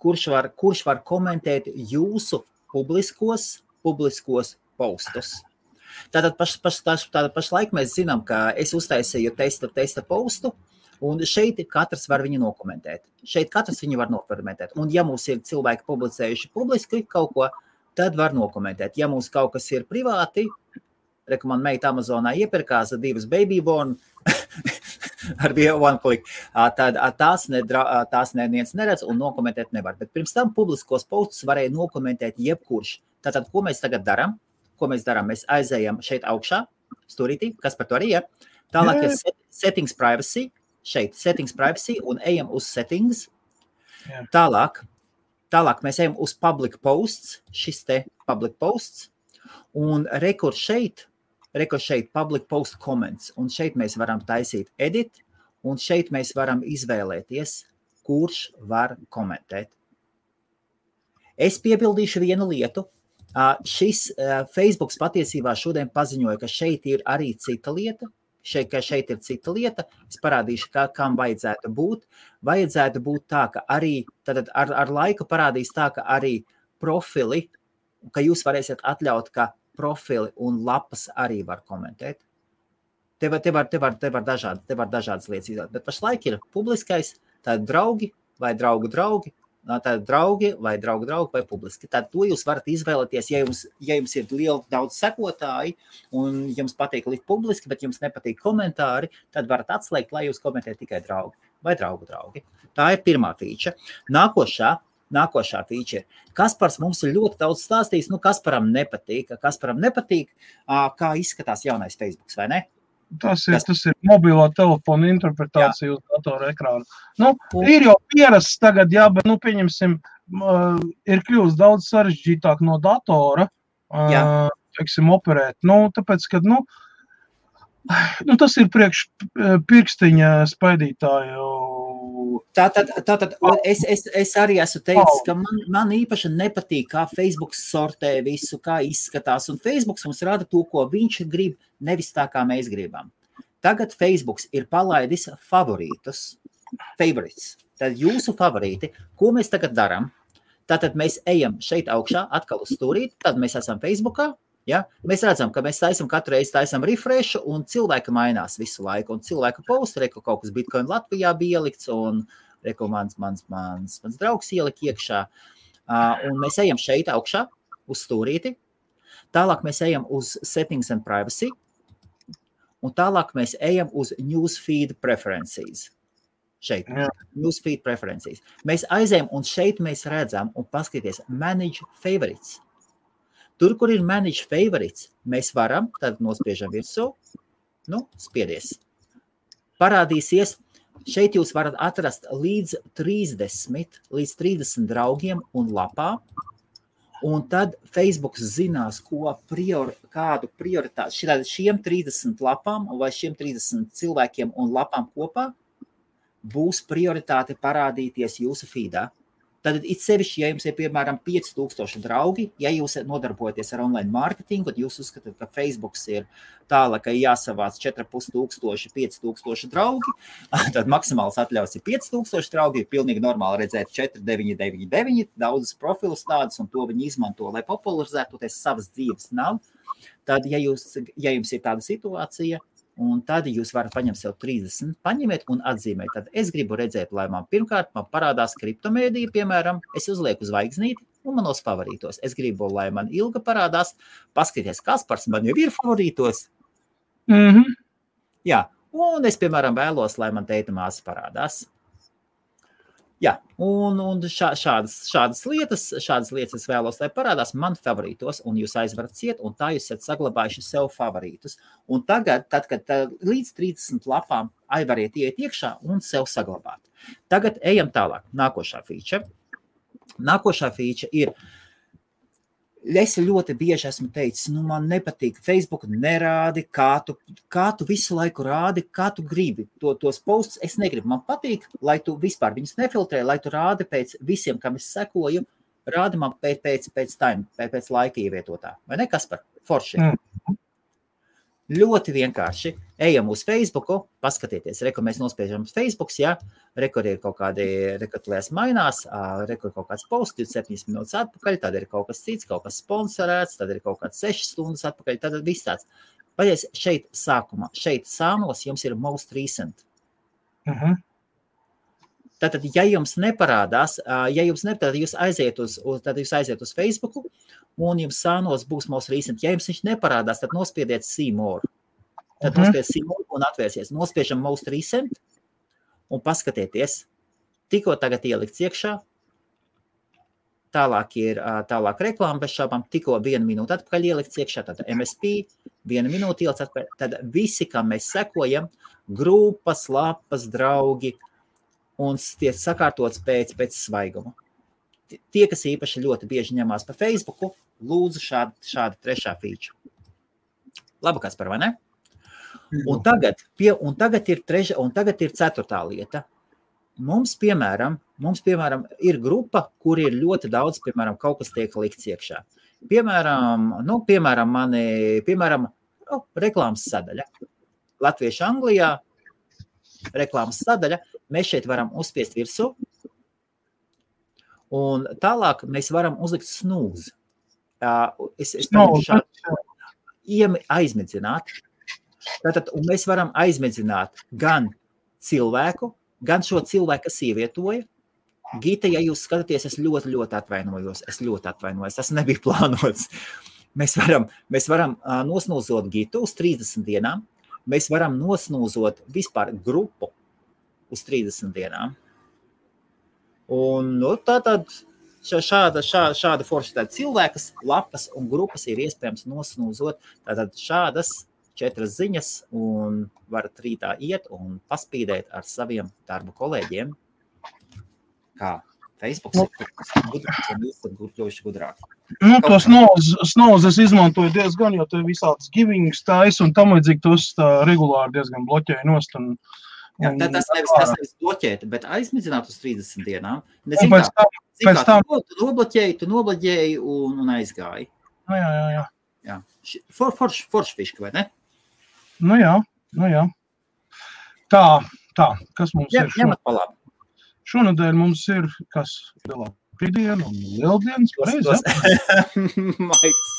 Speaker 1: kurš var, kurš var komentēt jūsu publiskos, publiskos postus. Tātad paš, paš, tātad pašlaik mēs zinām, ka es uztaisīju testa, testa postu, un šeit katrs var viņu nokomentēt. Šeit katrs viņu var nokomentēt. Un ja mums ir cilvēki publicējuši publiski kaut ko, tad var nokomentēt. Ja mums kaut kas ir privāti, man meita Amazonā iepirkās divas baby born ar vienu click. Tad tās, nedra, tās neviens neredz un nokomentēt nevar. Bet pirms tam publiskos postus varēja nokomentēt jebkurš. Tātad, ko mēs tagad darām? Ko mēs darām? Mēs aizējam šeit augšā, stūrītī, kas par to arī ir. Tālāk ir settings privacy, šeit settings privacy un ejam uz settings. Jā. Tālāk, tālāk mēs ejam uz public posts, šis te public posts. Un rekord šeit Reko šeit public post comments, un šeit mēs varam taisīt edit, un šeit mēs varam izvēlēties, kurš var komentēt. Es piebildīšu vienu lietu. Šis Facebook patiesībā šodien paziņoja, ka šeit ir arī cita lieta, šeit, ka šeit ir cita lieta. Es parādīšu, kā, kam vajadzētu būt. Vajadzētu būt tā, ka arī tad ar, ar laiku parādīs tā, ka arī profili, ka jūs varēsiet atļaut, ka profili un lapas arī var komentēt. Te var, te var, te var, te var, dažādi, te var dažādas lietas izdarīt. Bet pašlaik ir publiskais, tādi draugi vai draugu draugi, tādi draugi vai draugu draugi vai publiski. Tad to jūs varat izvēlēties, ja jums, ja jums ir liela daudz sekotāji un jums patīk likt publiski, bet jums nepatīk komentāri, tad varat atslēgt, lai jūs komentējat tikai draugi vai draugu draugi. Tā ir pirmā feature. Nākošā nākošā feature. Kaspars mums ir ļoti daudz stāstījis, nu, Kasparam nepatīk, Kasparam nepatīk, kā izskatās jaunais Facebook, vai ne?
Speaker 2: Tas ir, tas ir mobilā telefona interpretācija jā. uz datora ekrāna. Nu, ir jau pierasts tagad, jā, bet, nu, pieņemsim, ir kļūst daudz sarežģītāk no datora, jā. teiksim, operēt. Nu, tāpēc, kad, nu, nu, tas ir priekš pirkstiņa spaidītāju
Speaker 1: Tātad, tātad es, es, es arī esmu teicis, ka man, man īpaši nepatīk, kā Facebook sortē visu, kā izskatās. Un Facebook mums rada to, ko viņš grib, nevis tā, kā mēs gribam. Tagad Facebook ir palaidis favorītus, favorites. Tad jūsu favorīti, ko mēs tagad darām? Tātad mēs ejam šeit augšā, atkal uz stūrīti, tad mēs esam Facebookā, Ja? Mēs redzam, ka mēs taisām katru reizi taisām refresh, un cilvēki mainās visu laiku. Un cilvēka posts, re, ka kaut kas Bitcoin Latvijā bija ielikts, un re, ko mans, mans, mans, mans draugs ielika iekšā. Uh, un mēs ejam šeit augšā uz stūrīti. Tālāk mēs ejam uz settings and privacy. Un tālāk mēs ejam uz newsfeed preferences. Šeit, newsfeed preferences. Mēs aizējām, un šeit mēs redzam, un paskatieties, manage favorites. Tur, kur ir manage favorites, mēs varam, tad nospiežam virsū, nu, spiedies. Parādīsies, šeit jūs varat atrast līdz 30, līdz 30 draugiem un lapām, un tad Facebook zinās, ko prior, kādu prioritāti šitā- šiem 30 lapām vai šiem 30 cilvēkiem un lapām kopā būs prioritāte parādīties jūsu feedā. Tad it sevišķi, ja jums ir piemēram 5000 draugi, ja jūs nodarbojaties ar online mārketingu, tad jūs uzskatāt, ka Facebook ir tālāk, ka jāsavāc 4500, 5000 draugi, tad maksimāls atļaus ir 5000 draugi. Ir pilnīgi normāli redzēt 4999, daudzas profilus tādas, un to viņi izmanto, lai popularizētu savas dzīves nav. Tad, ja, jūs, ja jums ir tāda situācija, Un tad jūs varat paņemt sev 30, paņemiet un atzīmēt. Tad es gribu redzēt, lai man pirmkārt man parādās kriptomēdija, piemēram, es uzlieku zvaigznīti un manos favorītos. Es gribu, lai man ilga parādās, paskatieties, kas par man jau ir favorītos.
Speaker 2: Mhm.
Speaker 1: Jā, un es, piemēram, vēlos, lai man teita māsa parādās. Jā, un, un šā, šādas, šādas, lietas, šādas lietas es vēlos, lai parādās man favorītos, un jūs aizvarat ciet, un tā jūs esat saglabājuši sev favorītus. Un tagad, tad, kad tā, līdz 30 lapām aivariet iet iekšā un sev saglabāt. Tagad ejam tālāk. Nākošā feature. Nākošā feature ir Es ļoti bieži esmu teicis, nu, man nepatīk, Facebook nerādi, kā tu, kā tu visu laiku rādi, kā tu gribi to, tos posts. Es negribu, man patīk, lai tu vispār viņus nefiltrē, lai tu rādi pēc visiem, kam es sekoju, rādi man pēc, pēc, pēc, time, pēc, pēc laika ievietotā. Vai ne, kas par forši?
Speaker 2: Mm.
Speaker 1: Ļoti vienkārši. Ejam uz Facebook, paskatieties, re, kur mēs nospiežam Facebook, ja rekur ir kaut kādi rekurtlēs mainās, rekur kaut kāds posts 27 minūtes atpakaļ, tad ir kaut kas cits, kaut kas sponsorēts, tad ir kaut kāds 6 stundas atpakaļ, tad viss tāds. Paļies šeit sākumā, šeit sānos jums ir most recent.
Speaker 2: Mhm.
Speaker 1: Tātad, ja jums neparādās, ja jums neparādās, jūs aiziet uz, uz, tad jūs aiziet uz Facebook, un jums sānos būs most recent. Ja jums viņš neparādās, tad nospiediet see more. Tad
Speaker 2: Mhm.
Speaker 1: nospiediet see more un atvērsies. Nospiežam most recent un paskatieties. Tikko tagad ielikts iekšā. Tālāk ir tālāk reklāma bez šaubām. Tikko vienu minūti atpakaļ ielikts iekšā, tad MSP, viena minūte ielikts atpakaļ. Tad visi, kam mēs sekojam, grupas, lapas, draugi, un tiek sakārtots pēc, pēc svaiguma. Tie, kas īpaši ļoti bieži ņemās pa Facebook, lūdzu šādu, šādu trešā feature. Labi, kas par vai ne? Un tagad, pie, un tagad, ir, treša, un tagad ir ceturtā lieta. Mums, piemēram, mums, piemēram, ir grupa, kur ir ļoti daudz, piemēram, kaut kas tiek likts iekšā. Piemēram, nu, piemēram, mani, piemēram nu, reklāmas sadaļa. Latviešu Anglijā reklāmas sadaļa. Mēs šeit varam uzspiest virsū. Un tālāk mēs varam uzlikt snūzi. Uh, Es, es
Speaker 2: Nav,
Speaker 1: paņemšu šādu iem- aizmedzināt. Tātad mēs varam aizmedzināt gan cilvēku, gan šo cilvēku, kas ievietoja. Gita, ja jūs skatāties, es ļoti, ļoti atvainojos. Es ļoti atvainojos. Tas nebija plānots. Mēs varam, mēs varam nosnūzot Gitu uz 30 dienām. Mēs varam nosnūzot vispār grupu uz 30 dienām. Un nu, tā tad šā- šāda, šāda, šāda forša cilvēkas, lapas un grupas ir iespējams nosnūzot. Tātad šādas četras ziņas, un varat rītā iet un paspīdēt ar saviem darba kolēģiem. Kā Facebook
Speaker 2: Nu.
Speaker 1: kļuvuši gudrāki.
Speaker 2: Nu, tos snowus es izmantoju diezgan, jo tur visādas givings taisa un tam līdzīgi tos regulāri diezgan bloķēju nost. Un,
Speaker 1: Jā, tā, tas nevis, tas nevis bloķēt, bet aizmidzināt uz 30 dienām. Nezinu,
Speaker 2: pēc tam,
Speaker 1: zini
Speaker 2: pēc tam-
Speaker 1: tu, tu nobloķēji, tu nobloķēji un, un aizgāji.
Speaker 2: nu, jā, jā, jā.
Speaker 1: Jā. For, forš, forš fiška, vai ne?
Speaker 2: Nu, jā, nu, jā. Tā, tā, kas mums
Speaker 1: Jā,
Speaker 2: ir? Šo,
Speaker 1: ņemat pa labi.
Speaker 2: šonadēļ mums ir kas? Lielā piediena un lieldienas, pareizi?
Speaker 1: Maiks.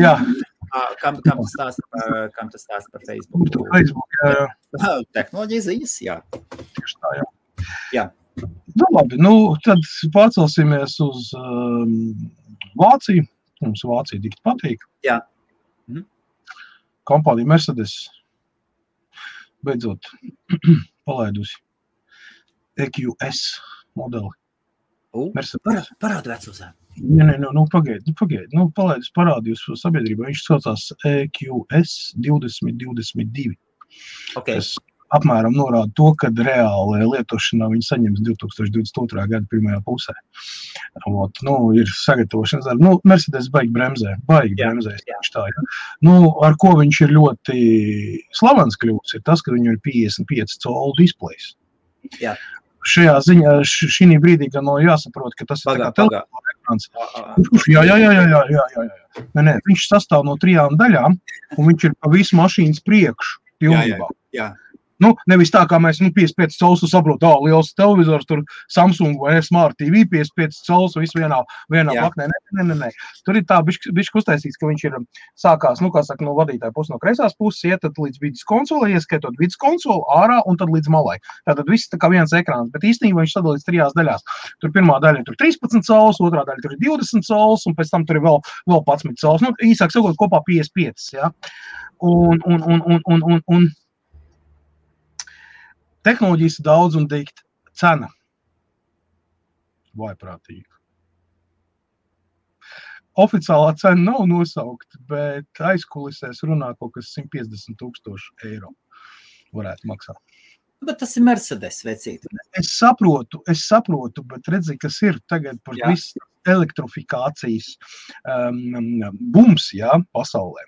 Speaker 2: Jā,
Speaker 1: Kam, kam tas stāsta par, kam tas stāsta par Facebook?
Speaker 2: Facebook, jā, jā.
Speaker 1: Tehnoloģija ziņas, jā.
Speaker 2: Tieši tā, jā.
Speaker 1: Jā.
Speaker 2: Nu, labi, nu, tad pārcelsimies uz um, Vāciju. Mums Vācija tik patīk.
Speaker 1: Jā. Mhm.
Speaker 2: Kompānija Mercedes beidzot palaidusi EQS modeli.
Speaker 1: Parāda, vecuzā.
Speaker 2: Nē, nē, nu, nu pagaidi, nu, pagaidi. Nu, palaidis parādījus sabiedrībā. Viņš saucās EQS 2022.
Speaker 1: Okay.
Speaker 2: kas apmēram norāda to, ka reāli lietošanā viņi saņems 2022. gada pirmajā pusē. Ot, nu, ir sagatavošanas darbi. Nu, Mercedes baigi bremzē, baigi
Speaker 1: Jā,
Speaker 2: bremzē.
Speaker 1: jā.
Speaker 2: Tā, ja. nu, ar ko viņš ir ļoti slavens kļūst, ir tas, ka viņam ir 55 colu displejs.
Speaker 1: Jā.
Speaker 2: Šajā ziņā, šī brīdī gan nav jāsaprot, ka tas ir
Speaker 1: Pagā,
Speaker 2: tā kā Kurš- Jā, jā, jā, jā, jā, jā, jā, jā. Nē, nē, viņš sastāv no trijām daļām, un viņš ir pa visu mašīnas priekšu.
Speaker 1: Jā, jā,
Speaker 2: Pilnībā.
Speaker 1: jā.
Speaker 2: Nu, nevis tā, kā mēs nu, 55 cēlus saprotam, oh, liels televizors, tur Samsung vai Smart TV 55 cēlus, viss vienā, vienā
Speaker 1: Jā.
Speaker 2: plaknē. Nē, nē, nē, nē. Tur ir tā bišķi uztaisīts, ka viņš ir um, sākās, nu, kā saka, no vadītāja puses, no kreisās puses, iet līdz vidus konsolē, ieskaitot vidus konsoli, ārā un tad līdz malai. Tātad viss tā kā viens ekrāns, bet īstenībā viņš sadalīts trijās daļās. Tur pirmā daļa ir 13 cēlus, otrā daļa tur ir 20 cēlus, un pēc tam tur ir vēl, vēl 11 cēlus. Nu, īsāk sakot, kopā 55. Ja? Un, un, un, un, un, un, un tehnoloģijas ir daudz un dikti. Cena. Vaiprātīga. Oficiālā cena nav nosaukta, bet aizkulisēs runā kaut kas 150 tūkstoši eiro. Varētu maksāt.
Speaker 1: Bet tas ir Mercedes vecīt.
Speaker 2: Es saprotu, es saprotu, bet redzi, kas ir tagad par
Speaker 1: Jā.
Speaker 2: visu elektrifikācijas um, bums jā, pasaulē.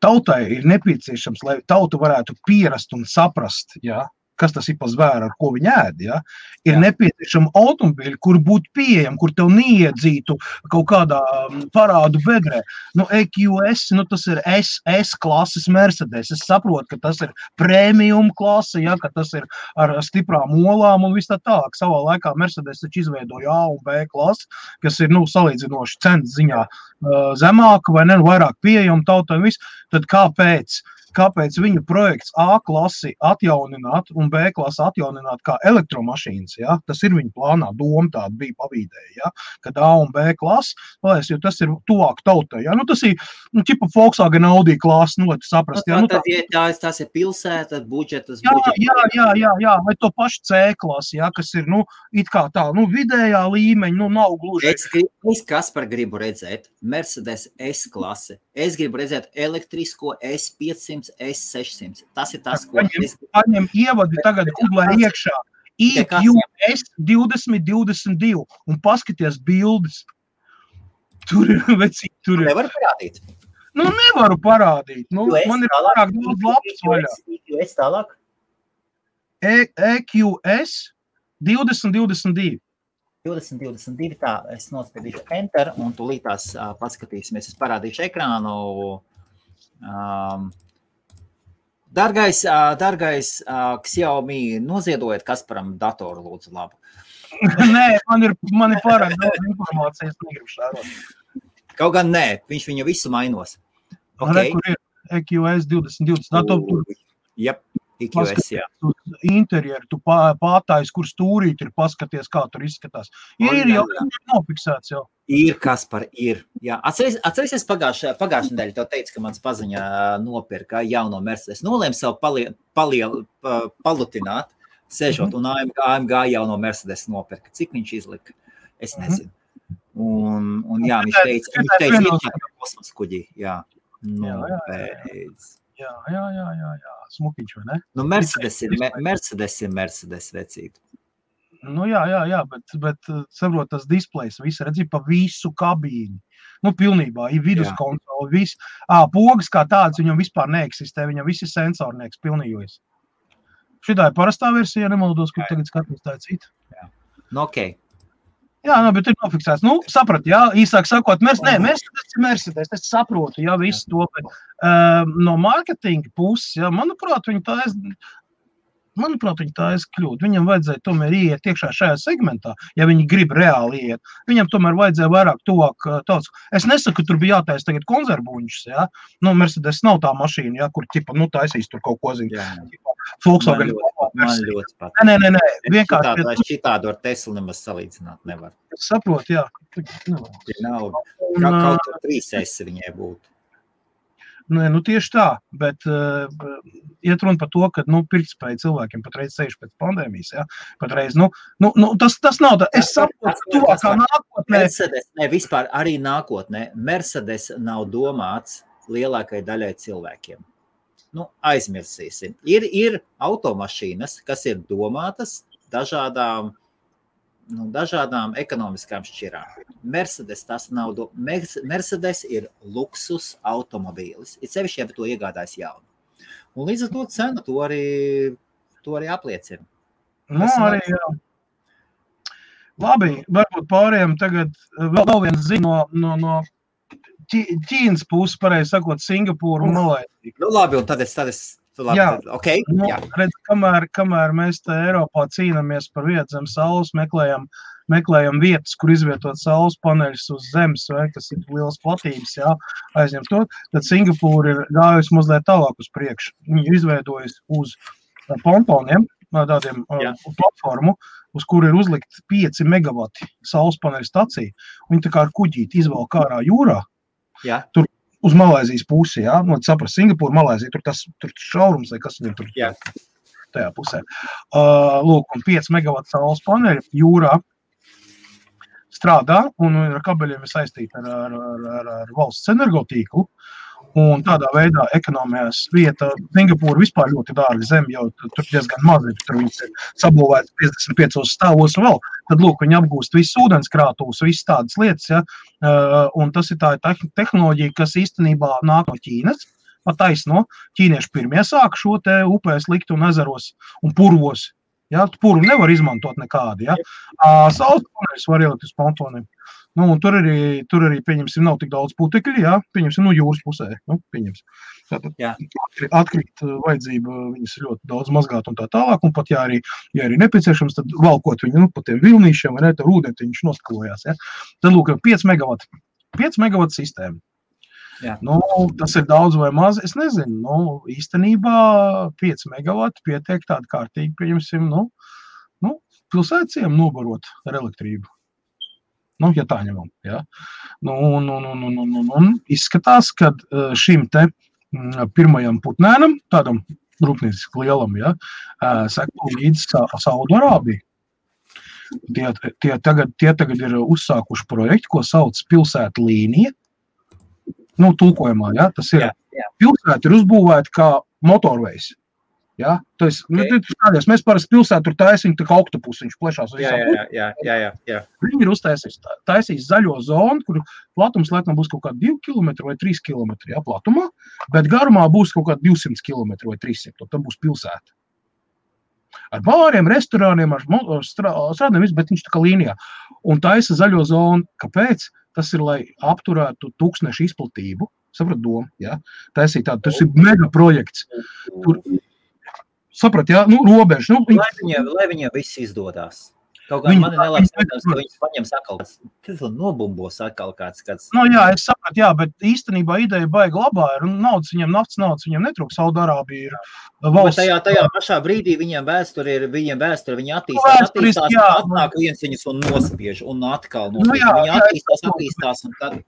Speaker 2: Tautai ir nepieciešams, lai tauta varētu pierast un saprast, jā, kas tas ir par zvēru, ar ko viņi ēd. Ja? Ir
Speaker 1: Jā.
Speaker 2: nepieciešama automobīļa, kur būtu pieejama, kur tev neiedzītu kaut kādā mm, parādu bedrē. Nu, EQS, nu, tas ir SS klases Mercedes. Es saprotu, ka tas ir premium klase, ja, ka tas ir ar stiprām olām un viss tā tālāk. Savā laikā Mercedes taču izveidoja A un B klasi, kas ir nu, salīdzinoši cenas ziņā uh, zemāka vai ne, nu, vairāk pieejama tautai. un viss. Tad kāpēc? Kāpēc viņu projekts A klasi atjaunināt un B klasi atjaunināt kā elektromašīnas? Ja? Tas ir viņa plānā, doma tāda bija pavīdēja. Ja? Kad A un B klasi, paldies, jo tas ir tuvāk tautai. Ja? Nu, tas ir nu, tipa Volkswagen Audi klasi, nu, lai tu saprastu. Ja?
Speaker 1: Nu,
Speaker 2: Nu, tā,
Speaker 1: ja tās, tās ir pilsētas, budžetas,
Speaker 2: Jā,
Speaker 1: budžeta.
Speaker 2: jā, jā, jā, jā, vai to pašu C klasi, ja, kas ir nu, it kā tā, nu, vidējā līmeņa, nu, nav gluži.
Speaker 1: Es, es kas par gribu redzēt? Mercedes S klase. Es gribu redzēt elektrisko S500, S600. Tas ir tas, ko
Speaker 2: Paņem-
Speaker 1: es
Speaker 2: paņem ievadi tagad Google iekšā. IQS 2022 un paskaties bildes. Tur ir vecīgi, tur ir.
Speaker 1: nevaru parādīt.
Speaker 2: Nu, nevaru parādīt. Nu,
Speaker 1: es
Speaker 2: man ir
Speaker 1: tālāk-
Speaker 2: pārāk daudz lapas vaļā.
Speaker 1: IQS tālāk.
Speaker 2: E- EQS 2022.
Speaker 1: 20, 22. Tā, es nospiedīšu enter, un tūlīt tās uh, paskatīsimies. Es parādīšu ekrānu. Um, Dargais, dargais Xiaomi, noziedojiet Kasparam datoru, lūdzu, labu.
Speaker 2: Nē, man ir, man ir pārāk daudz informācijas. Negribu šādot.
Speaker 1: Kaut gan nē, viņš viņu visu mainos.
Speaker 2: Re,
Speaker 1: Okay.
Speaker 2: kur ir EQS 2020. Dator, tur
Speaker 1: Jep, IQS, jā.
Speaker 2: interjeru, tu pā- pārtājas, kur stūrīt ir, paskaties, kā tur izskatās. Ir
Speaker 1: Un,
Speaker 2: jau ir nofiksēts jau.
Speaker 1: Ir kas par ir. Jā, atceries, atceries pagājušajā pagājušā nedēļā tev teica, ka mans paziņā nopirka jauno Mercedes. Nolēma sev palie, palie, pa, palutināt, sēžot, un AMG, AMG jauno Mercedes nopirka. Cik viņš izlika? Es
Speaker 2: Mhm.
Speaker 1: nezinu. Un, un jā, viņš teica, viņš teica,
Speaker 2: vienos-
Speaker 1: ka ir kosmosa kuģi. Jā, nu,
Speaker 2: Jā, jā, jā. Jā, jā, jā, jā, jā. smukiņš, vai ne?
Speaker 1: Nu, Mercedes ir, Me- Mercedes ir Mercedes vecīt.
Speaker 2: Nu, jā, jā, jā, bet, bet uh, saprot, tas displejs, viss redzi pa visu kabīni. Nu, pilnībā, ir vidus
Speaker 1: Jā.
Speaker 2: konsole, viss. Ā, pogas kā tāds viņam vispār neeksistē, viņam visi sensornieks pilnījojas. Šitā ir parastā versija, ja nemaldos, kur tagad skatos tā cita.
Speaker 1: Nu, ok.
Speaker 2: Jā, nu, bet ir nofiksēts. Nu, saprat, jā, īsāk sakot, mēs, nē, mēs esam Mercedes, es saprotu, jā, visu to, bet um, no mārketinga puses, jā, manuprāt, viņi tā es, Manuprāt, viņi tā ir kļūda. Viņam vajadzēja tomēr iet iekšā šajā segmentā, ja viņi grib reāli iet. Viņam tomēr vajadzēja vairāk tuvāk uh, tāds. Es nesaku, ka tur bija jātaisa tagad konservuņus, ja. Nu, Mercedes nav tā mašīna, ja, kur, ķipa, nu, taisīs tur kaut ko zinu. Volkswagen.
Speaker 1: Man ļoti, patīk.
Speaker 2: Nē, nē, nē, vienkārši.
Speaker 1: Šitādu, šitādu ar Teslu nemaz salīdzināt nevar.
Speaker 2: Es saprotu, jā. Nu,
Speaker 1: Nav
Speaker 2: un,
Speaker 1: kā,
Speaker 2: ā,
Speaker 1: kaut kur trīs S viņai būtu.
Speaker 2: Nē, nu tieši tā, bet uh, iet runa par to, ka nu, pirktspēja cilvēkiem patreiz ceļš pēc pandēmijas. Ja? Patreiz, nu, nu, nu, tas, tas nav tā. Es saprotu, ka tuvākā nākotnē
Speaker 1: Mercedes, ne, vispār arī nākotnē, Mercedes nav domāts lielākajai daļai cilvēkiem. Nu, aizmirsīsim. Ir, ir automašīnas, kas ir domātas dažādām, nu, dažādām ekonomiskām šķirām. Mercedes tas nav. Do... Mer- Mercedes ir luksus automobīlis. Ir sevišķi, ja to iegādājas jaunu. Un līdz ar to cena to arī, to arī apliecina.
Speaker 2: Nu, arī, jā. Labi, varbūt pārējiem tagad eh, vēl, vēl viens ziņa no, no, no Ķīnas puses, pareizi sakot, Singapūra un Malaisija.
Speaker 1: Nu, labi, un tad es, tad es labi,
Speaker 2: Jā.
Speaker 1: tad, okay,
Speaker 2: Nu,
Speaker 1: jā.
Speaker 2: redz, kamēr, kamēr mēs te Eiropā cīnāmies par vietu zem saules, meklējam, meklējam vietas, kur izvietot saules paneļus uz zemes, vai, kas ir liels platības, jā, aizņem to, tad Singapūra ir gājusi mazliet tālāk uz priekšu. Viņi ir izveidojusi uz pontoniem, ā, tādiem ā,
Speaker 1: Jā.
Speaker 2: platformu, uz kuru ir uzlikt 5 megawati saules paneļu stacija. Viņi tā kā ar kuģīti izvelk ārā jūrā,
Speaker 1: Jā.
Speaker 2: uz Malaisijas pusi. Jā, nu, saprast, Singapūra, Malaisija, tur tas tur šaurums, vai kas viņam tur
Speaker 1: Jā.
Speaker 2: tajā pusē. Uh, lūk, un 5 megawatu saules paneļi jūrā strādā un ar kabeļiem ir saistīti ar, ar, ar, ar, ar valsts energotīklu. Un tādā veidā ekonomijas vieta, Singapūra vispār ļoti dārga zeme, tu- tur diezgan maz ir. Tur viņas ir sabūvētas 55 stāvos vēl. Tad, lūk, viņi apgūst visu ūdenskrātuves, visas tādas lietas. Ja? Uh, un tas ir tā teh- tehnoloģija, kas īstenībā nāk no Ķīnas. Pataisno, ķīnieši pirmie sāk šo te upēs likt un ezeros un purvos. Ja? Puru nevar izmantot nekādi. Ja? Uh, Saules paneļus var ielikt uz pontoniem. Nu, tur arī, tur arī, pieņemsim, nav tik daudz putekļu, jā, pieņemsim, no jūras pusē. Nu, pieņemsim. Tātad atkrīt, atkrīt uh, vajadzība, viņas ļoti daudz mazgāt un tā tālāk. Un pat, ja arī, ja arī nepieciešams, tad valkot viņu nu, pa tiem vilnīšiem vai ne, tad ūdeni viņš noskalojās. Ja. Tad, lūk, 5 megawati. 5 megawatu sistēma.
Speaker 1: Jā.
Speaker 2: Nu, tas ir daudz vai maz. Es nezinu, nu, īstenībā 5 megawati pietiek tādu kārtīgi, pieņemsim, nu, nu, pilsētiem nobarot ar elektrību. Nu, ja tā ņemam. Ja. Nu, un, un, un, un, un, un, un izskatās, ka eh, šim te mm, pirmajam putnēnam, tādam rūpnieciski lielam, ja, eh, seko līdzi Sa- Saudārābija. Tie, tie, tagad, tie tagad ir uzsākuši projektu, ko sauc par pilsētu līniju. Nu, tulkojumā, ja, tas ir
Speaker 1: Jā, jā.
Speaker 2: pilsēta ir uzbūvēta kā motorvejs. Ja? Tas, okay.
Speaker 1: Ok.
Speaker 2: nu, skaties, mēs parasti pilsētu tur taisām, tā kā oktopus viņš plešās uz
Speaker 1: Jā, jā, jā, jā, jā, jā.
Speaker 2: Viņi ir uztaisījuši taisījis zaļo zonu, kur platums laikam būs kaut kādi 2 km vai 3 km ja, platumā, bet garumā būs kaut kādi 200 km vai 300 km. Tā būs pilsēta. Ar bāriem, restorāniem, ar ar strā- strādājumiem, bet viņš tā kā līnijā. Un taisa zaļo zonu. Kāpēc? Tas ir, lai apturētu tūkstnešu izplatību. Sapratu domu. Ja? Taisīt tādu, tas ir mega projekts. Tur, saprat, jā, nu, robeža. Nu,
Speaker 1: Lai viņiem, lai viņiem viss izdodas. Kaut kā
Speaker 2: Viņi-
Speaker 1: man ir
Speaker 2: viņi-
Speaker 1: redzams, ka viņas paņems atkal kāds, tas nobumbos atkal kāds, kāds.
Speaker 2: Nu, jā, es saprotu, jā, bet īstenībā ideja baigi labā ir. un Naudas viņiem, naftas naudas viņiem netrūks. Saudārābija ir
Speaker 1: Bet
Speaker 2: valsts.
Speaker 1: tajā, tajā pašā brīdī viņiem vēsture ir, viņiem vēsture, viņi attīstās,
Speaker 2: Nu, Vēsturiski,
Speaker 1: attīstās,
Speaker 2: jā.
Speaker 1: atnāk viens viņus un nospiež, un atkal
Speaker 2: Nu,
Speaker 1: nospiež.
Speaker 2: jā,
Speaker 1: Viņi
Speaker 2: jā,
Speaker 1: attīstās,
Speaker 2: es
Speaker 1: attīstās, un tad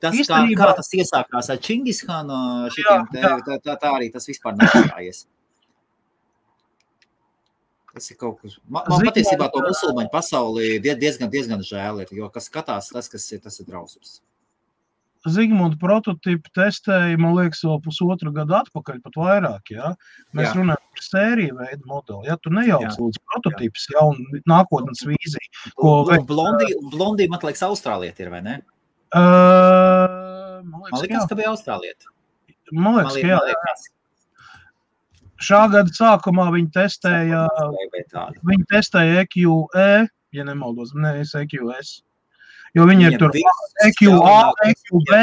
Speaker 1: tas, kā,
Speaker 2: Īstenībā-
Speaker 1: kā tas iesākās ar Čingishānu,
Speaker 2: jā.
Speaker 1: tā, tā, tā arī tas vispār neizstājies. Tas ir kaut kas. Man, man
Speaker 2: Zini,
Speaker 1: patiesībā to musulmaņu pasauli die- diezgan, diezgan žēl ir, jo kas skatās, tas, kas ir, tas ir drausmas.
Speaker 2: Zigmunds prototypu testēja, man liekas, vēl pusotru gadu atpakaļ, pat vairāk. Ja? Mēs
Speaker 1: Jā.
Speaker 2: runājam par sēriju veidu modeli. Ja? Tu nejauc līdz prototyps, ja un nākotnes vīzija. Ko
Speaker 1: Blondī, blondī man liekas, Austrālieta ir, vai ne?
Speaker 2: Uh, man
Speaker 1: Man
Speaker 2: liekas,
Speaker 1: liekas,
Speaker 2: jā.
Speaker 1: ka bija Austrālieta.
Speaker 2: Man
Speaker 1: Man
Speaker 2: liekas,
Speaker 1: liekas,
Speaker 2: ka jā.
Speaker 1: man liekas,
Speaker 2: Šā gada sākumā viņi testēja, viņi testēja EQE, ja nemaldos, nevis EQS. Jo viņi ir tur EQA, EQB,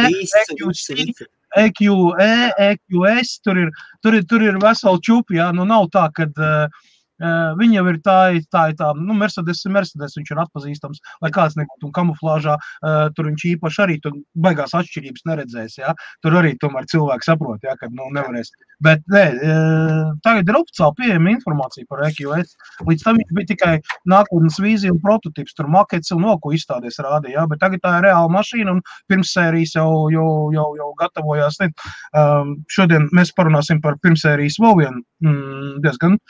Speaker 2: EQC. EQE, EQS, tur ir, tur ir, tur ir vesela čupa, jā, nu nav tā, ka uh, Uh, Viņi jau ir tā, tā, tā nu, Mercedes, Mercedes, viņš ir atpazīstams, lai kāds nebūtu kamuflāžā, uh, tur viņš īpaši arī tur baigās atšķirības neredzēs, ja? tur arī tomēr cilvēki saprot, ja, ka, nu, nevarēs. Bet, nē, uh, tagad ir oficiāli pieejama informācija par EQS, līdz tam viņš bija tikai nākotnes vīzija un prototips, tur makets un vēl ko izstādēs rādīja, ja? bet tagad tā ir reāla mašīna un pirmsērijas jau, jau, jau, jau gatavojās. Ne? Um, šodien mēs parunāsim par pirmsērijas vēl vienu mm, diezgan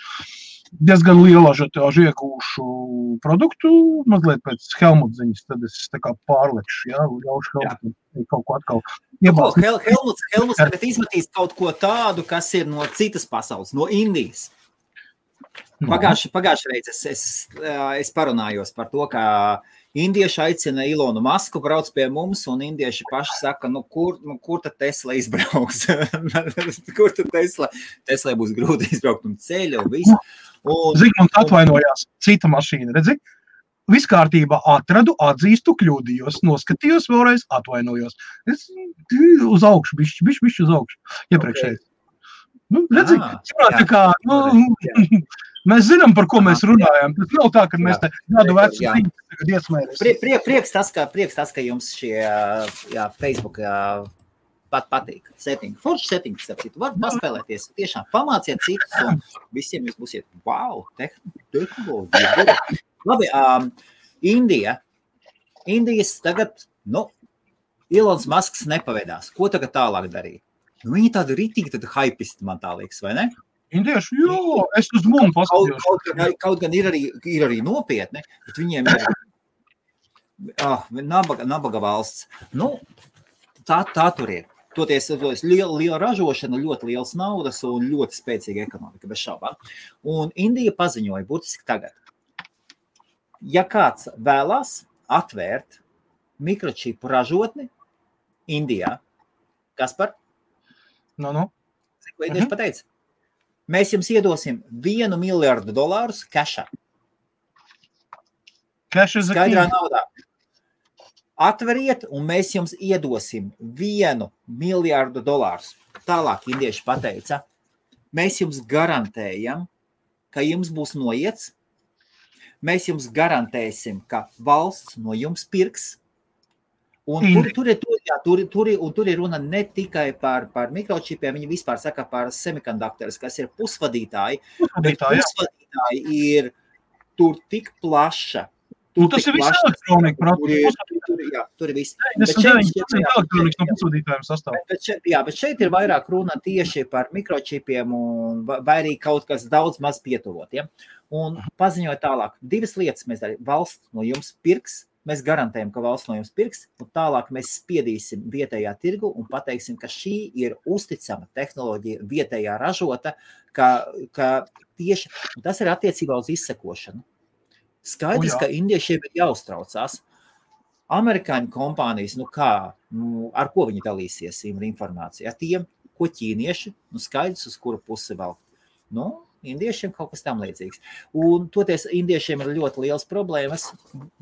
Speaker 2: diezgan lielu ažiotāžu iegūšu produktu, mazliet pēc Helmuta ziņas, tad es pārlekšu, jā, ļaušu Helmutam kaut ko atkal iebāzt.
Speaker 1: Hel, Helmuts, Helmuts tagad izmetīs kaut ko tādu, kas ir no citas pasaules, no Indijas. Pagājušajā pagājušā reizē es, es, es parunājos par to, ka indieši aicina Ilonu Masku brauc pie mums, un indieši paši saka, nu, kur, nu, kur tad Tesla izbrauks? kur tad Tesla? Tesla būs grūti izbraukt un ceļu un visu. Un,
Speaker 2: Zigmunds atvainojās, cita mašīna, redzi? Viss kārtībā, atradu, atzīstu, kļūdījos, noskatījos vēlreiz, atvainojos. Es uz augšu, bišķi, bišķi, bišķi uz augšu, iepriekšēji. Nu, redzi,
Speaker 1: Ah,
Speaker 2: jā, tā
Speaker 1: jā.
Speaker 2: kā, nu, mēs zinām, par ko mēs runājam. Tas nav tā, ka mēs te gadu vecu
Speaker 1: Jā.
Speaker 2: tagad iesmējamies.
Speaker 1: Prie, prie, prieks, tas, ka, prieks tas, ka jums šie jā, Facebook jā, pat patīk. Setting. Forši setting, starp citu. Var paspēlēties. Tiešām pamāciet citus un visiem jūs būsiet wow, tehn- tehnoloģija. Labi, um, Indija. Indijas tagad, nu, Ilons Masks nepavedās. Ko tagad tālāk darīt? Nu, viņi tādi ritīgi, tad hypisti man tā liekas, vai ne?
Speaker 2: Indieši, jo, es uz
Speaker 1: Kaut,
Speaker 2: paskatījos.
Speaker 1: kaut, gan, kaut gan ir arī, ir arī nopietni, bet viņiem ir ah, nabaga, nabaga valsts. Nu, tā, tā tur ir. Toties, liela, liela ražošana, ļoti liels naudas un ļoti spēcīga ekonomika, bez šaubām. Un Indija paziņoja burtiski tagad, ja kāds vēlās atvērt mikročipu ražotni Indijā, kas par
Speaker 2: Nu, nu.
Speaker 1: Ko Indieši
Speaker 2: Mhm.
Speaker 1: pateica? Mēs jums iedosim vienu miljardu dolārus
Speaker 2: a
Speaker 1: skaidrā naudā. Atveriet, un mēs jums iedosim vienu miljardu dolārus. Tālāk indieši pateica, mēs jums garantējam, ka jums būs noiets. Mēs jums garantēsim, ka valsts no jums pirks. Un tur,
Speaker 2: Indi.
Speaker 1: tur, ir, tur, jā, tur, tur, un tur ir runa ne tikai par, par mikročipiem, viņi vispār saka par semikonduktoriem, kas ir pusvadītāji.
Speaker 2: Jā.
Speaker 1: pusvadītāji ir tur tik plaša.
Speaker 2: Nu,
Speaker 1: tur
Speaker 2: tas
Speaker 1: tik
Speaker 2: ir viss elektronika,
Speaker 1: Tur
Speaker 2: protams.
Speaker 1: tur, ir- jā, tur ir viss. Bet
Speaker 2: 99%
Speaker 1: šeit-
Speaker 2: sastāv.
Speaker 1: Bet, šeit, jā, bet šeit ir vairāk runa tieši par mikročipiem, un, vai arī kaut kas daudz maz pietuvotiem. Un paziņoja tālāk, divas lietas mēs darām. Valsts no jums pirks, mēs garantējam, ka valsts no jums pirks, un tālāk mēs spiedīsim vietējā tirgu un pateiksim, ka šī ir uzticama tehnoloģija, vietējā ražota, ka, ka tieši tas ir attiecībā uz izsekošanu. Skaidrs, ka indiešiem ir jāuztraucās. Amerikāņu kompānijas, nu kā, nu, ar ko viņi dalīsies ar informāciju? Ar tiem, ko ķīnieši, nu skaidrs, uz kuru pusi vēl. Nu, indiešiem kaut kas tam līdzīgs. Un toties indiešiem ir ļoti liels problēmas.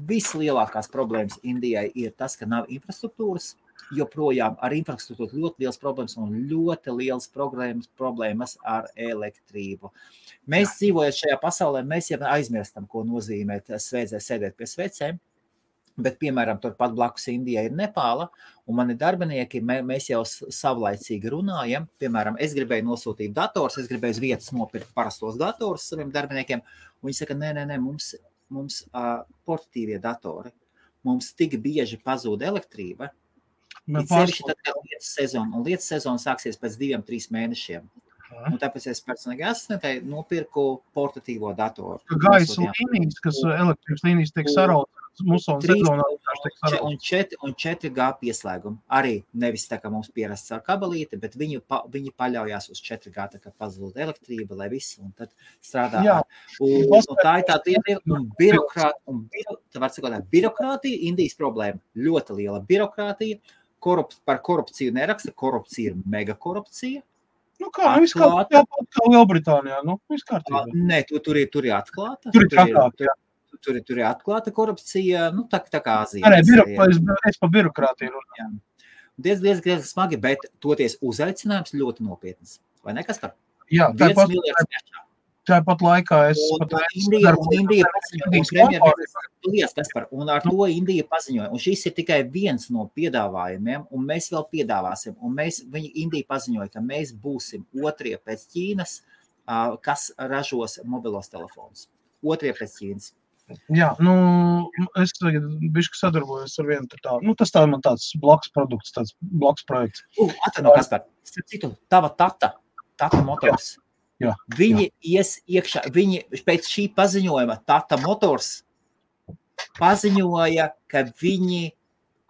Speaker 1: Vislielākās problēmas Indijai ir tas, ka nav infrastruktūras. Joprojām ar infrastruktūru ļoti liels problēmas un ļoti liels problēmas, problēmas ar elektrību. Mēs dzīvojam šajā pasaulē, mēs jau aizmirstam, ko nozīmē svēdzē sēdēt pie svecēm. Bet, piemēram, turpat blakus Indijai ir Nepāla, un mani darbinieki, mē, mēs jau savlaicīgi runājam. Piemēram, es gribēju nosūtīt dators, es gribēju uz vietas nopirkt parastos datorus saviem darbiniekiem. un Viņi saka, nē, nē, nē mums, mums uh, portatīvie datori. Mums tik bieži pazūd elektrība. Sevišķi
Speaker 2: pārspīlēt.
Speaker 1: tad, kad lietas sezona, un lietas sezona sāksies pēc diviem, trīs mēnešiem.
Speaker 2: Mhm.
Speaker 1: Un tāpēc es personīgi asistentai nopirku portatīvo datoru.
Speaker 2: gaisa līnijas, kas elektrības līnijas tiek sarautas
Speaker 1: Trīs-
Speaker 2: sezonā, tiek sarautas.
Speaker 1: Un 4, un 4G pieslēgumu. Arī nevis tā kā mums pierasts ar kabelīti, bet viņu, pa, viņi paļaujas uz 4G, tā kā pazūd elektrība, lai viss un tad strādā.
Speaker 2: Jā.
Speaker 1: Un, un tā ir tā lieta, un birokrātija, un biro, tā var sakot, birokrātija, Indijas problēma, ļoti liela birokrātija. Korup, par korupciju neraksta, korupcija ir mega korupcija.
Speaker 2: Nu kā, nu
Speaker 1: Atklāti.
Speaker 2: tāpat kā Lielbritānijā, nu kārtībā.
Speaker 1: Nē, tu, tur ir, tur ir atklāta.
Speaker 2: Tur ir
Speaker 1: tur
Speaker 2: trakāk, jā.
Speaker 1: tur, tur ir atklāta korupcija, nu tā, tā kā Azija.
Speaker 2: Nē, biro, es, es par birokrātiju runāju.
Speaker 1: diezgan, diezgan, diezgan smagi, bet toties uzaicinājums ļoti nopietns. Vai ne? Kas par
Speaker 2: Jā, tā
Speaker 1: 5
Speaker 2: pas,
Speaker 1: miljardu cashā?
Speaker 2: Tāpat laikā es
Speaker 1: Indija, un ar to Indija paziņoja, un šis ir tikai viens no piedāvājumiem, un mēs vēl piedāvāsim, un mēs, viņi Indija paziņoja, ka mēs būsim otrie pēc Ķīnas, kas ražos mobilos telefonus. Otrie pēc Ķīnas.
Speaker 2: Jā, nu, es tagad bišķi sadarbojos ar vienu tādu, nu, tas tā man tāds blakus produkts, tāds blakus projekts.
Speaker 1: Uh, Atvaino, Kaspar, starp citu, tava tata, tata motors.
Speaker 2: Jā,
Speaker 1: Viņi ies iekšā, viņi pēc šī paziņojuma, Tata Motors paziņoja, ka viņi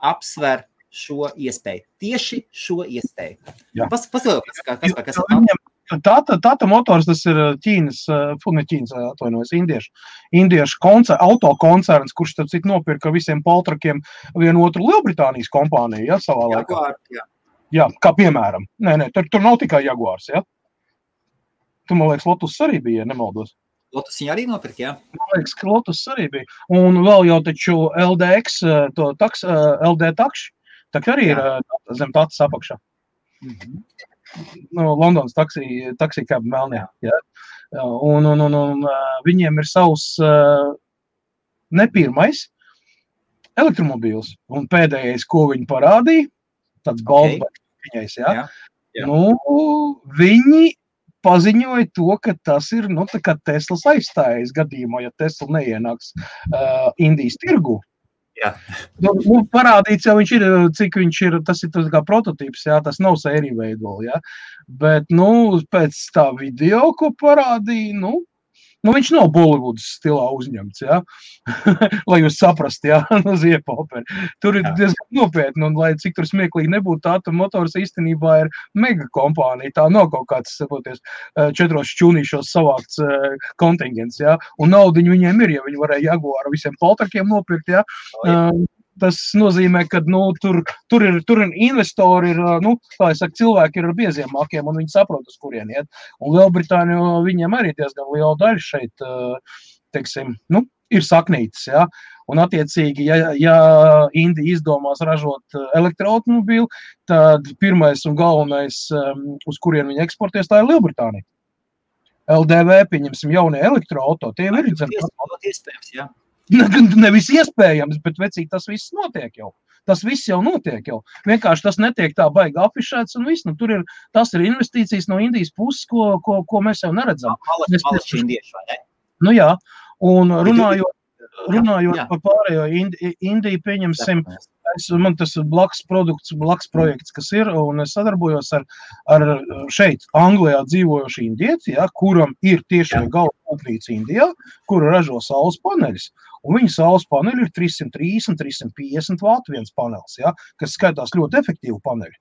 Speaker 1: apsver šo iespēju. Tieši šo iespēju.
Speaker 2: Jā.
Speaker 1: Pas, Paskatieties, kas, kas, kas, kas
Speaker 2: Viņam Tata, tata motors, tas ir Ķīnas, fu, ne Ķīnas, atvainojos, indiešu, indiešu koncer, auto koncerns, kurš tad cik nopirka visiem poltrakiem vienu otru Lielbritānijas kompāniju, ja, savā laikā.
Speaker 1: Jaguar, jā.
Speaker 2: Jā, kā piemēram. Nē, nē, tur, tur nav tikai Jaguars, ja. Tu, man liekas, Lotus arī bija, ja nemaldos.
Speaker 1: Lotus viņa arī nopirka, jā.
Speaker 2: Man liekas, ka Lotus arī bija. Un vēl jau taču LDX, eh, to taks, eh, LD takš, tā arī ir
Speaker 1: Jā.
Speaker 2: eh, zem tādas apakšā.
Speaker 1: Mhm.
Speaker 2: no Londonas taksija kāpj melnē. Ja? Un, un, un, un ā, viņiem ir savs ā, ne pirmais elektromobīls. Un pēdējais, ko viņi parādīja, tāds balvas
Speaker 1: Ok.
Speaker 2: viņais. Ja?
Speaker 1: Jā, jā.
Speaker 2: Nu, viņi paziņoja to, ka tas ir nu, Teslas aizstājējis gadījumā, ja Tesla neienāks uh, Indijas tirgu.
Speaker 1: Jā.
Speaker 2: Nu, nu, parādīts jau viņš ir, cik viņš ir, tas ir tas kā prototyps, jā, tas nav sērija veidola. Bet, nu, pēc tā video, ko parādīja, nu, nu viņš nav Bollywoods stilā uzņemts, jā. lai jūs saprastu, jā, no ziepoperi. Tur ir
Speaker 1: Jā.
Speaker 2: diezgan nopietni, un lai cik tur smieklīgi nebūtu, tā tā motors īstenībā ir mega kompānija, tā nav kaut kāds, saproties, eh, četros šķūnīšos savākts eh, kontingents, jā. Un naudiņu viņiem ir, ja viņi varēja Jaguar visiem poltrakiem nopirkt, jā. Tas nozīmē, ka nu, tur, tur, ir, tur ir investori, ir, nu, kā jau saka, cilvēki ir ar bieziem mākiem, un viņi saprot, uz kurien iet. Un Lielbritānija viņiem arī diezgan liela daļa šeit, uh, teiksim, nu, ir saknītas. Ja? Un, attiecīgi, ja, ja Indija izdomās ražot uh, elektroautobīlu, tad pirmais un galvenais, um, uz kurien viņi eksportēs, tā ir Lielbritānija. LDV, pieņemsim, jaunie elektroautori. Tie ir
Speaker 1: Iespējams,
Speaker 2: Nevis iespējams, bet vecīgi tas viss notiek jau. Tas viss jau notiek. Jau. Vienkārši tas netiek tā baigi afišēts. viss. Nu, tur ir, tas ir investīcijas no Indijas puses, ko, ko, ko mēs jau neredzam. Mēs-
Speaker 1: Malači indieši, vai ne?
Speaker 2: Nu, jā, un runājot, runājot
Speaker 1: jā.
Speaker 2: par pārējo Indi- Indiju, pieņemsim, es, man tas ir blakus produkts, blakus projekts, kas ir, es sadarbojos ar, ar šeit, Anglijā dzīvojošu indieti, ja, kuram ir tiešām galva rūpnīca Indijā, kura ražo saules paneļus. Un viņa saules paneļi ir 330, 350 vatu viens panelis, ja, kas skaitās ļoti efektīvi paneļi.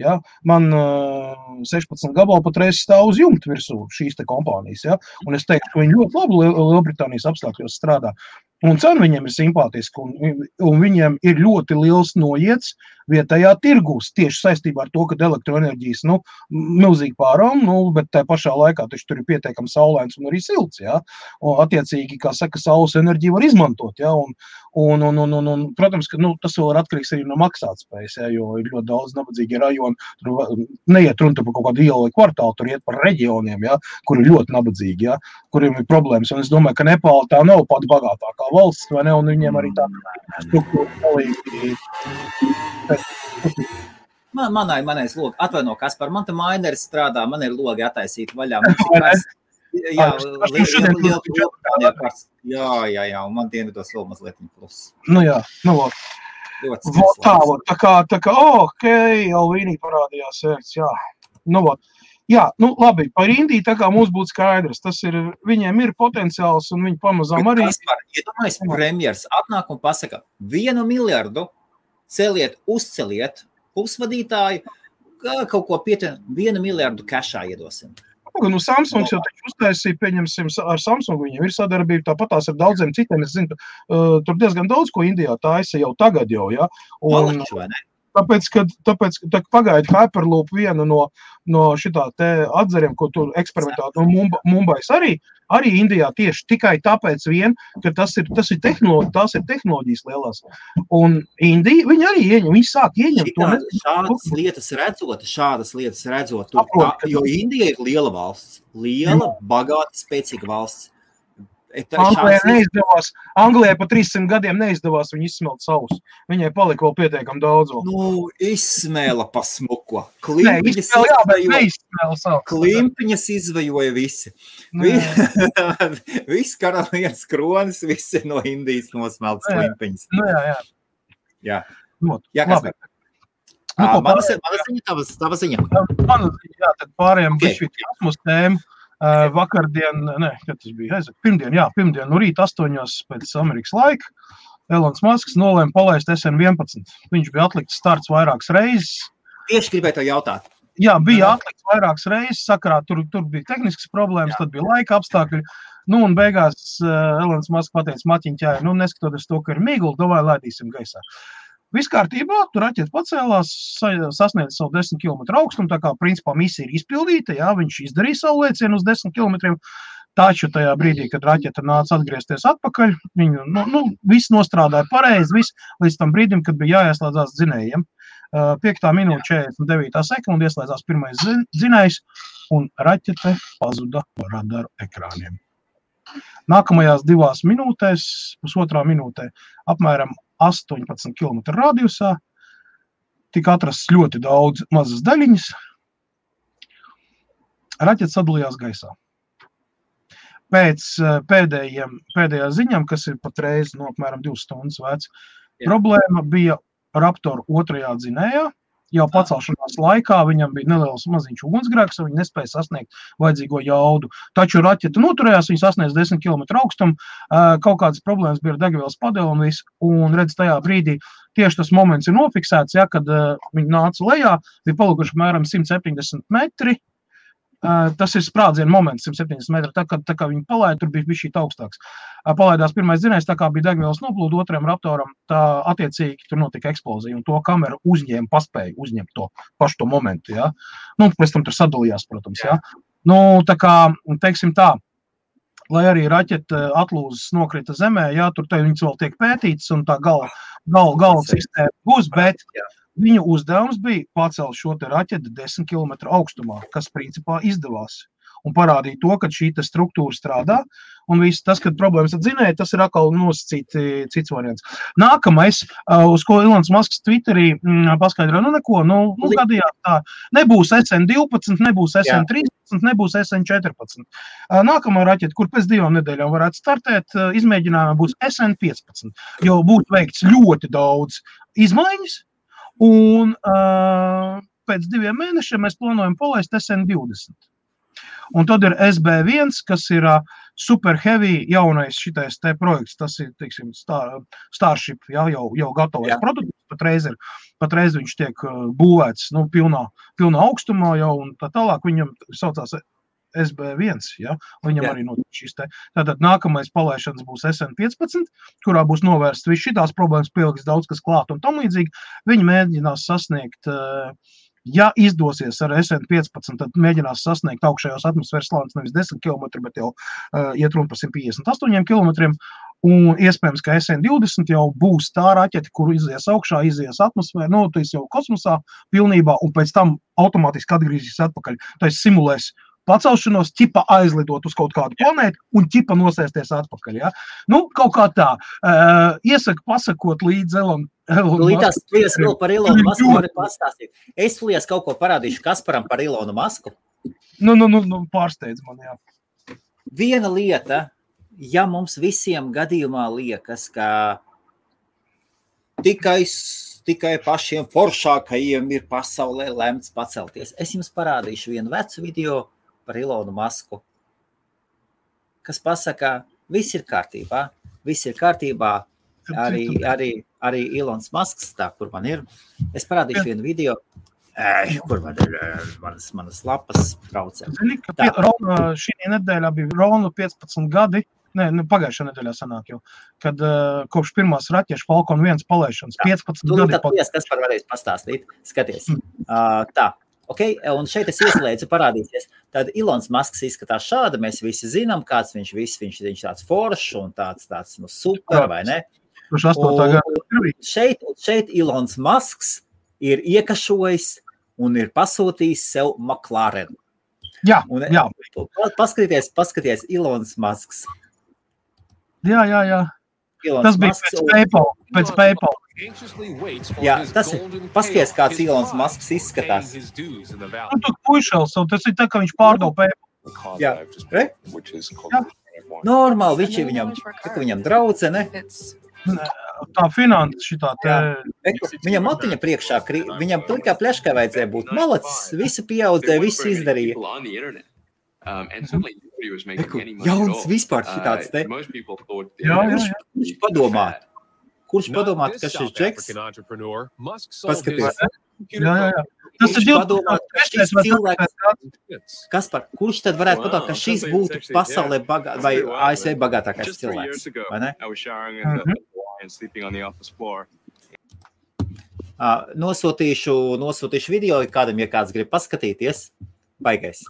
Speaker 2: Ja? Man uh, 16 gabalu patreiz stāv uz jumta virsū šīs kompānijas. Ja? Un es teiktu, ka viņi ļoti labi Liel- Lielbritānijas apstākļos strādā. Un cena viņiem ir simpātiska, un, un viņiem ir ļoti liels noiets vietējā tirgus tieši saistībā ar to, ka elektroenerģijas nu, milzīgi pārām, nu, bet tajā pašā laikā tur ir pietiekami saulains un arī silts. Ja? Un, attiecīgi, kā saka, saules enerģiju var izmantot. Ja? Un, un, un, un, un, un, protams, ka nu, tas vēl ir atkarīgs arī no maksātspējas, ja? jo ir ļoti daudz nabadzīgi rajoni. Tur neiet runa par kaut kādu ielu vai kvartālu, tur iet par reģioniem, ja? kur ir ļoti nabadzīgi, ja? kuriem ir problēmas. Un es domāju, ka Nepāla tā nav pati bagātākā valsts, vai ne? Un viņiem arī tā struktūra palīgi.
Speaker 1: Man, manai, manai logi, atvaino, kas par man te maineri strādā, man ir logi attaisīti vaļā. Ir karsts. Jā, liela, liela, karsts. Jā, jā, jā, un man dienvidos vēl mazliet plus.
Speaker 2: Nu jā, nu vot.
Speaker 1: Ļoti
Speaker 2: tā, tā kā, tā kā, ok, jau vīnī parādījās vērts, jā. Nu, vot. Jā, nu labi, par Indiju tā kā mums būtu skaidrs, tas ir, viņiem ir potenciāls un viņi pamazām arī.
Speaker 1: Iedomājieties, premjeras atnāk un pasaka, vienu miljardu celiet, uzceliet pusvadītāju, kaut ko pietiek, vienu miljardu kašā iedosim.
Speaker 2: Nu, Samsungs jau taču uztaisīja, pieņemsim, ar Samsungu viņiem ir sadarbība, tāpat tās ar daudziem citiem. Es zinu, uh, tur diezgan daudz ko Indijā taisa jau tagad jau, ja. Un,
Speaker 1: Malači, vai ne?
Speaker 2: Tāpēc, ka, tāpēc, ka pagaidi Hyperloop viena no, no šitā te atzariem, ko tur eksperimentā no Mumba, Mumbais arī, arī Indijā tieši tikai tāpēc vien, ka tas ir, tas ir tehnoloģi, tās ir tehnoloģijas lielās. Un Indija, viņi arī ieņem, viņi sāk ieņemt to.
Speaker 1: Šitā, šādas lietas redzot, šādas lietas redzot, tur, tā, jo Indija ir liela valsts, liela, bagāta, spēcīga valsts.
Speaker 2: Anglijai neizdevās, Anglijai pa 300 gadiem neizdevās viņu izsmelt savus. Viņai palika vēl pietiekami daudz. Vēl.
Speaker 1: nu, izsmēla pa smuko.
Speaker 2: Nē,
Speaker 1: Klimpiņas
Speaker 2: izsmēl, jā,
Speaker 1: klimpiņas izvejoja visi. Viss karalienes kronis, viss ir no Indijas nosmelts klimpiņas.
Speaker 2: Nu, jā, jā.
Speaker 1: Jā,
Speaker 2: Not.
Speaker 1: Jā,
Speaker 2: Labi.
Speaker 1: Kaspar.
Speaker 2: Nu, ko
Speaker 1: mana mana ziņa, tavas- tava ziņa.
Speaker 2: Man jā, tad pārējām
Speaker 1: Ok.
Speaker 2: okay. šī kosmos tēma. Uh, vakardien, ne, kad tas bija, aizvak, pirmdien, jā, pirmdien, no rīta astoņos pēc Amerikas laika, Elons Masks nolēma palaist SN11. Viņš bija atlikts starts vairākas reizes.
Speaker 1: Tieši gribēju te jautāt.
Speaker 2: Jā, bija
Speaker 1: Jā.
Speaker 2: atlikts vairākas reizes, sakarā tur, tur bija tehniskas problēmas, tad bija laika apstākļi. Nu, un beigās uh, Elons Masks pateica Matiņķai, nu, neskatoties to, ka ir migla, to vai laidīsim gaisā. Viss kārtībā, tur raķeite pacēlās, sa- sasniedza savu 10 km augstumu. Tā kā principā misija ir izpildīta, jā, viņš izdarīja savu lēcienu uz 10 km. Taču tajā brīdī, kad raķeite nāca atgriezties atpakaļ, viņa nu, nu, viss nostrādāja pareizi, viss līdz tam brīdim, kad bija jāieslēdzās dzinējiem. Uh, 5 minūte 49 sekunde ieslēdzās pirmais zin- dzinējs, un raķete pazuda no radaru ekrāniem. Nākamajās divās minūtēs, pusotrā minūtē, apmēram 18 km radiusā, tika atrasts ļoti daudz mazas daļiņas. Raķetes sadalījās gaisā. Pēc eh, pēdējiem, pēdējām ziņām, kas ir patreiz no apmēram 2 stundas vecs, problēma bija Raptora otrajā dzinējā. Jau pacelšanās laikā viņam bija neliels maziņš ugunsgrēks, un viņš nespēja sasniegt vajadzīgo jaudu. Taču raķete noturējās, viņa sasniedz 10 km augstumu, eh, kaut kādas problēmas bija ar degvielas padeli un viss. Un redz, tajā brīdī tieši tas moments ir nofiksēts, ja, kad uh, viņi nāca lejā, bija palikuši apmēram 170 metri. Tas ir sprādziena moments, 170 metri. Tā, kad, tā kā viņi palaida, tur bija šī augstāks. Palaidās pirmais dzinējs, tā kā bija degvielas noplūde otrajam raptoram, tā attiecīgi tur notika eksplozija. Un to kamera uzņēma, paspēja uzņemt to pašu to momentu. Ja? Nu, pēc tam tur sadalījās, protams. Ja? Nu, tā kā, teiksim tā, lai arī raķete atlūzas nokrita zemē, jā, tur te viņas vēl tiek pētītas un tā gala, gala, gala sistēma būs, bet
Speaker 1: Jā.
Speaker 2: Viņu uzdevums bija pacelt šo raķeti 10 km augstumā, kas principā izdevās. Un parādīja to, ka šī struktūra strādā. Un viss tas, kad problēmas dzinēju, tas ir atkal nosacīti cits variants. Nākamais, uz ko Ilons Masks Twitterī mm, paskaidroja, nu neko, nu, nu gadījās tā, nebūs SN12, nebūs SN13, nebūs SN14. Uh, Nākamā raķete, kur pēc divām nedēļām varētu startēt, izmēģinājumā būs SN15, jo būs veikts ļoti daudz izmaiņas, un uh, pēc diviem mēnešiem mēs plānojam palaist SN20. Un tad ir SB1, kas ir uh, super heavy jaunais šitais te projekts. Tas ir, teiksim, Star, Starship, jā, jau, jau gatavais
Speaker 1: Jā.
Speaker 2: produkts. Patreiz, ir, patreiz viņš tiek būvēts nu, pilnā, pilnā augstumā jau un tā tālāk. Viņam saucās SB1, ja? viņam
Speaker 1: Jā.
Speaker 2: arī notiek šis te. Tātad nākamais palaišanas būs SN15, kurā būs novērsts viss šīs problēmas, pieliks daudz kas klāt un tam līdzīgi. Viņi mēģinās sasniegt uh, Ja izdosies ar SN15, tad mēģinās sasniegt augšējos atmosfēras slāņus nevis 10 km, bet jau uh, iet runa par 158 km. Un iespējams, ka SN20 jau būs tā raķete, kur izies augšā, izies atmosfērā, no nu, jau kosmosā pilnībā, un pēc tam automātiski atgriezīsies atpakaļ. Tas simulēs pacelšanos, ķipa aizlidot uz kaut kādu planētu un ķipa nosēsties atpakaļ. Ja? Nu, kaut kā tā. Uh, iesaku pasakot līdz Elon. Elon
Speaker 1: Līdās
Speaker 2: Musk-
Speaker 1: Lies vēl par Ilonu Masku pastāstīt. Es Lies kaut ko parādīšu Kasparam par Ilonu Masku.
Speaker 2: Nu, nu, nu, nu, pārsteidz man, jā.
Speaker 1: Viena lieta, ja mums visiem gadījumā liekas, ka tikai, tikai pašiem foršākajiem ir pasaulē lemts pacelties, es jums parādīšu vienu vecu video par Ilonu Masku, kas pasaka, viss ir kārtībā, viss ir kārtībā, arī, arī, arī Ilons Masks, tā, kur man ir. Es parādīšu vienu video, Ei, kur man ir manas, manas lapas traucē.
Speaker 2: Zini, ka pie- Rona, šī nedēļā bija Rona 15 gadi, ne, nu, pagājušā nedēļā sanāk jau, kad uh, kopš pirmās raķešu Falcon 1 palaišanas 15
Speaker 1: Nu,
Speaker 2: gadi.
Speaker 1: tad ties, kas par varēs pastāstīt. Skaties. Uh, tā. Okay, un šeit es ieslēdzu, parādīsies. Tad Ilons Masks izskatās šādi. Mēs visi zinām, kāds viņš, vis, viņš, viņš tāds foršs un tāds, tāds nu, super, vai ne?
Speaker 2: Kurš 8.
Speaker 1: Un-. Šeit, šeit Ilons Masks ir iekašojis un ir pasūtījis sev McLaren.
Speaker 2: Jā,
Speaker 1: Un,
Speaker 2: jā,
Speaker 1: Paskatieties, paskatieties, Ilons Masks.
Speaker 2: jā, jā, jā.
Speaker 1: Ilons
Speaker 2: Tas bija
Speaker 1: Masks
Speaker 2: pēc
Speaker 1: un-
Speaker 2: PayPal. Pēc PayPal.
Speaker 1: Jā, tas ir- paskaties, kāds Elonas Masks izskatās.
Speaker 2: Nu, tu puišels, un tas ir tā, ka viņš pārdod PayPal.
Speaker 1: Jā. Re? Normāli, viņš ir viņam, tā kā viņam draudzene.
Speaker 2: Tā finanses šitā te.
Speaker 1: Viņam matiņa priekšā, krī- viņam plikā pleškā vajadzēja būt malacis, visi pieaudzēja, visi izdarīja. Reku, Jauns vispār šitāds te.
Speaker 2: Jā, jā, jā.
Speaker 1: Kurš padomā? Kurš padomā, ka šis džeks? Paskaties.
Speaker 2: Jā, jā, jā. Tas ir
Speaker 1: šis cilvēks, kas par, kurš tad varētu pateikt, ka šis būtu pasaulē bagā, vai ASV bagātākais cilvēks? Vai ne? Nosūtīšu, nosūtīšu video, kādam, ja kāds grib paskatīties. Baigais.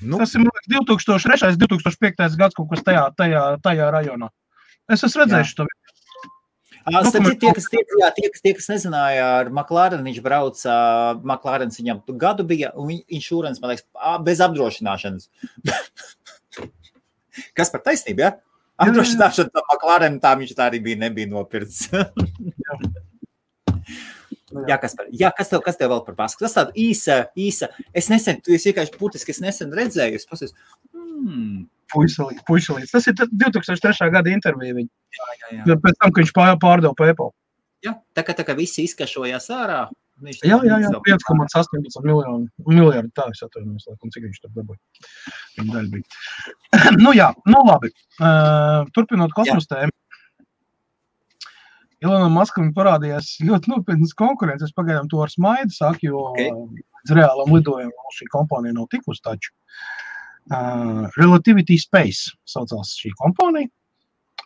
Speaker 1: Nu,
Speaker 2: Tas ir liekas, 2003. 2005. gads kaut kas tajā, tajā, tajā rajonā. Es esmu redzējis to.
Speaker 1: Ā, starp citu, tie, kas, tie, jā, tie, kas, tie, kas nezināja, ar McLaren viņš brauca, McLaren viņam gadu bija, un insurance, man liekas, bez apdrošināšanas. kas par taisnību, ja? Apdrošināšana tam McLaren, tā viņš tā arī bija, nebija nopirts. Jā, kas, par, jā, kas, tev, kas tev vēl par pasku? Tas tāds īsa, īsa. Es nesen, tu esi vienkārši būtiski, es nesen redzēju, es pasies, hmm,
Speaker 2: Puiselīts. Tas ir tad 2003. gada intervija. Viņa.
Speaker 1: jā, jā.
Speaker 2: Pēc tam, kad viņš pār- pārdeva PayPal.
Speaker 1: jā. Tā kā, tā kā visi izkašojās ārā. viņš
Speaker 2: Jā, jā, jā.
Speaker 1: savu-
Speaker 2: 5,18 miljonu. Miljardu tā, es atvainojos, laikam, cik viņš tur dabūja. Viņa daļa bija. nu jā, nu labi. Uh, turpinot kosmosa tēmu. Ilonam Maskam parādījās ļoti nopietnas konkurences. Pagaidām to ar smaidu saka, jo
Speaker 1: Ok.
Speaker 2: okay. reālam lidojumam šī kompānija nav tikusi taču. Uh, Relativity Space saucās šī kompānija,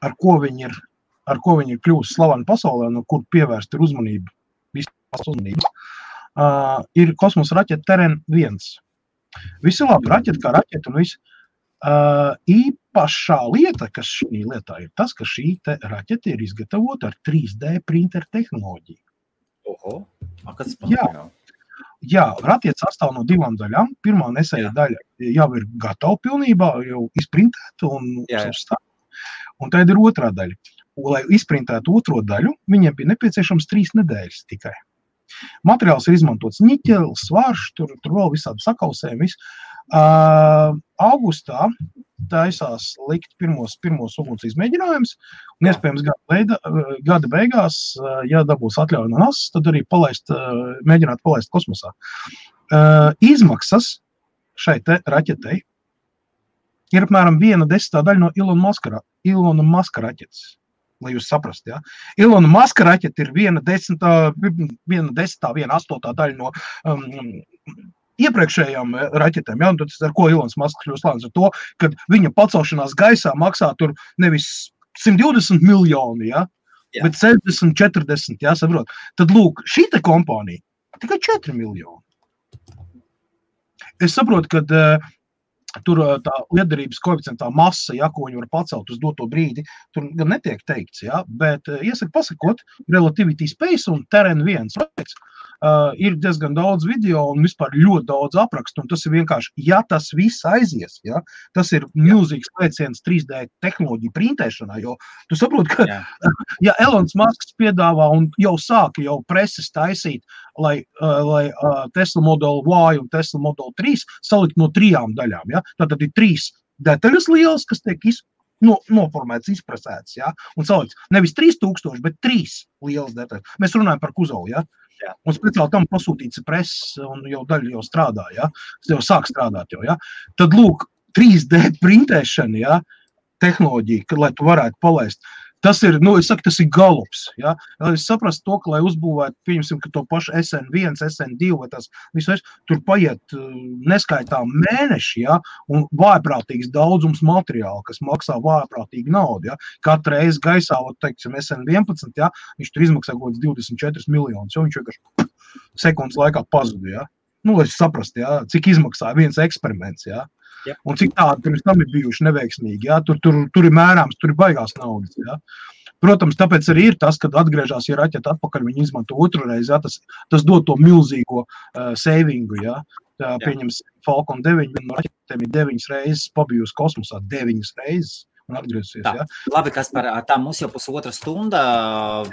Speaker 2: ar ko viņi ir, ar ko viņi ir kļuvusi slaveni pasaulē, no kur pievērst ir uzmanība, visu uzmanību. Uh, ir kosmosa raķete Terren 1. Visi labi, raķete kā raķete un viss. Uh, īpašā lieta, kas šī lietā ir tas, ka šī te raķete ir izgatavota ar 3D printer tehnoloģiju.
Speaker 1: Oho. Kas
Speaker 2: Jā.
Speaker 1: Jā.
Speaker 2: Raķete sastāv no divām daļām. Pirmā nesēja
Speaker 1: Jā.
Speaker 2: daļa jau ir gatava pilnībā, jau izprintēta un uzstāta. Un tad ir otrā daļa. Un, lai izprintētu otro daļu, viņiem bija nepieciešams trīs nedēļas tikai. Materiāls ir izmantots niķelis, svārš, tur, tur vēl visādi sakausējumi. viss. Uh, augustā taisās likt pirmos, pirmos uguns izmēģinājumus, un iespējams gada, beida, gada beigās, uh, ja dabūs atļauju no NASA, tad arī palaist, uh, mēģināt palaist kosmosā. Izmaksas šai te raķetei ir apmēram viena desmitā daļa no Ilona Maska, Ilona Maska raķetes. Lai jūs saprastu, ja. Ilona Maska raķete ir viena desmitā, viena desmitā, viena astotā daļa no um, iepriekšējām eh, raķetēm. Ja? Tad ar ko Ilons Masks kļūst slēdz? Ar to, ka viņa pacelšanās gaisā maksā tur nevis 120 miljoni, ja?
Speaker 1: Jā.
Speaker 2: bet 60, 40. Ja? Saprot? Tad lūk, šī kompānija tikai 4 miljoni. Es saprotu, ka uh, tur uh, tā liederības koeficientā masa, ja, ko viņi var pacelt uz doto brīdi, tur gan netiek teikts, ja, bet uh, iesaka pasakot, relativity space un terēn viens. Right? Uh, ir diezgan daudz video un vispār ļoti daudz aprakstu. Tas ir vienkārši, ja tas viss aizies, ja, tas ir milzīgs lēciens 3D tehnoloģiju printēšanā. Jo tu saproti, ka
Speaker 1: Jā.
Speaker 2: ja Elonas Masks piedāvā un jau sāka jau preses taisīt, lai, uh, lai uh, Tesla Model Y un Tesla Model 3 salikt no trijām daļām. Ja? Tad ir trīs detaļas lielas, kas tiek iz, no, noformēts, izpresēts. Ja? Un salikts nevis 3000, bet 3 lielas detaļas. Mēs runājam par kuzovu. Ja?
Speaker 1: Jā.
Speaker 2: Un speciāli tam pasūtīts preses, un jau daļa jau strādā. Ja? Jau sāk strādāt. Jau, ja? Tad, lūk, 3D printēšana, ja? tehnoloģija, ka, lai tu varētu palaist. Tas ir, nu, saku, tas ir galops. Ja? Lai saprastu to, ka, lai uzbūvētu, pieņemsim, to pašu SN1, SN2 vai tas viss, tur paiet uh, neskaitām mēneši, ja? un vājprātīgs daudzums materiāla, kas maksā vājprātīgi naudu. Ja? Katru reizi gaisā, ot, teiksim, SN11, ja? viņš tur izmaksā kaut kāds 24 miljonus, jo viņš vienkārši sekundes laikā pazuda. Ja? Nu, lai saprastu, ja? cik izmaksā viens eksperiments. Ja?
Speaker 1: Jā.
Speaker 2: Un cik tādi pirms tam ir bijuši neveiksmīgi. Ja? Tur, tur, tur ir mērāms, tur ir baigās naudas. Ja? Protams, tāpēc arī ir tas, kad atgriežas ja raķeita atpakaļ, viņi izmanto otru reizi. Ja? Tas, tas dod to milzīgo uh, savingu. Ja? Tā, pieņemsim, Falcon 9 viena no raķetēm ir deviņas reizes pabijusi kosmosā. Deviņas reizes. Un atgriezusies.
Speaker 1: Tā.
Speaker 2: Ja?
Speaker 1: Labi, kas par tā mums jau pusotra stunda.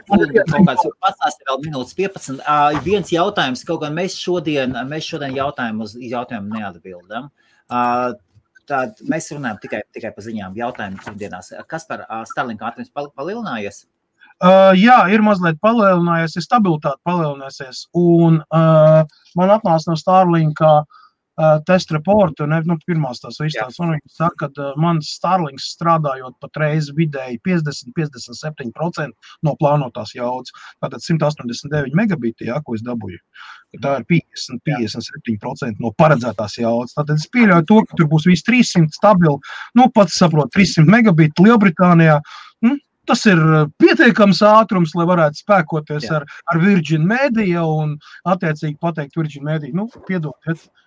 Speaker 1: Kaut kāds pastāstīt vēl minūtes 15. Ā, Viens jautājums, kaut gan mēs šodien, mēs šodien jautājumu uz jautājumu neatbildam. Ā, Tad mēs runājam tikai, tikai par ziņām, jautājumiem pirmdienās. Kas par ā, Starlink ātrums pal- palielinājies?
Speaker 2: Uh, jā, ir mazliet palielinājies, ir stabilitāte palielinājusies. Un uh, man atnāca no Starlinka uh, testa reporta, ne nu, pirmās tās visas tās, viņi saka, ka mans Starlinks strādājot patreiz vidēji 50-57% no plānotās jaudas. Tātad 189 megabiti, jā, ko es dabūju. Tā ir 50-57% no paredzētās jaudas. Tātad es pieļauju to, ka tur būs viss 300 stabili. Nu, pats saprotu, 300 megabiti Lielbritānijā. Nu, tas ir pietiekams ātrums, lai varētu spēkoties
Speaker 1: Jā.
Speaker 2: ar, ar Virgin Media un attiecīgi pateikt Virgin Media, nu, piedodiet, uh,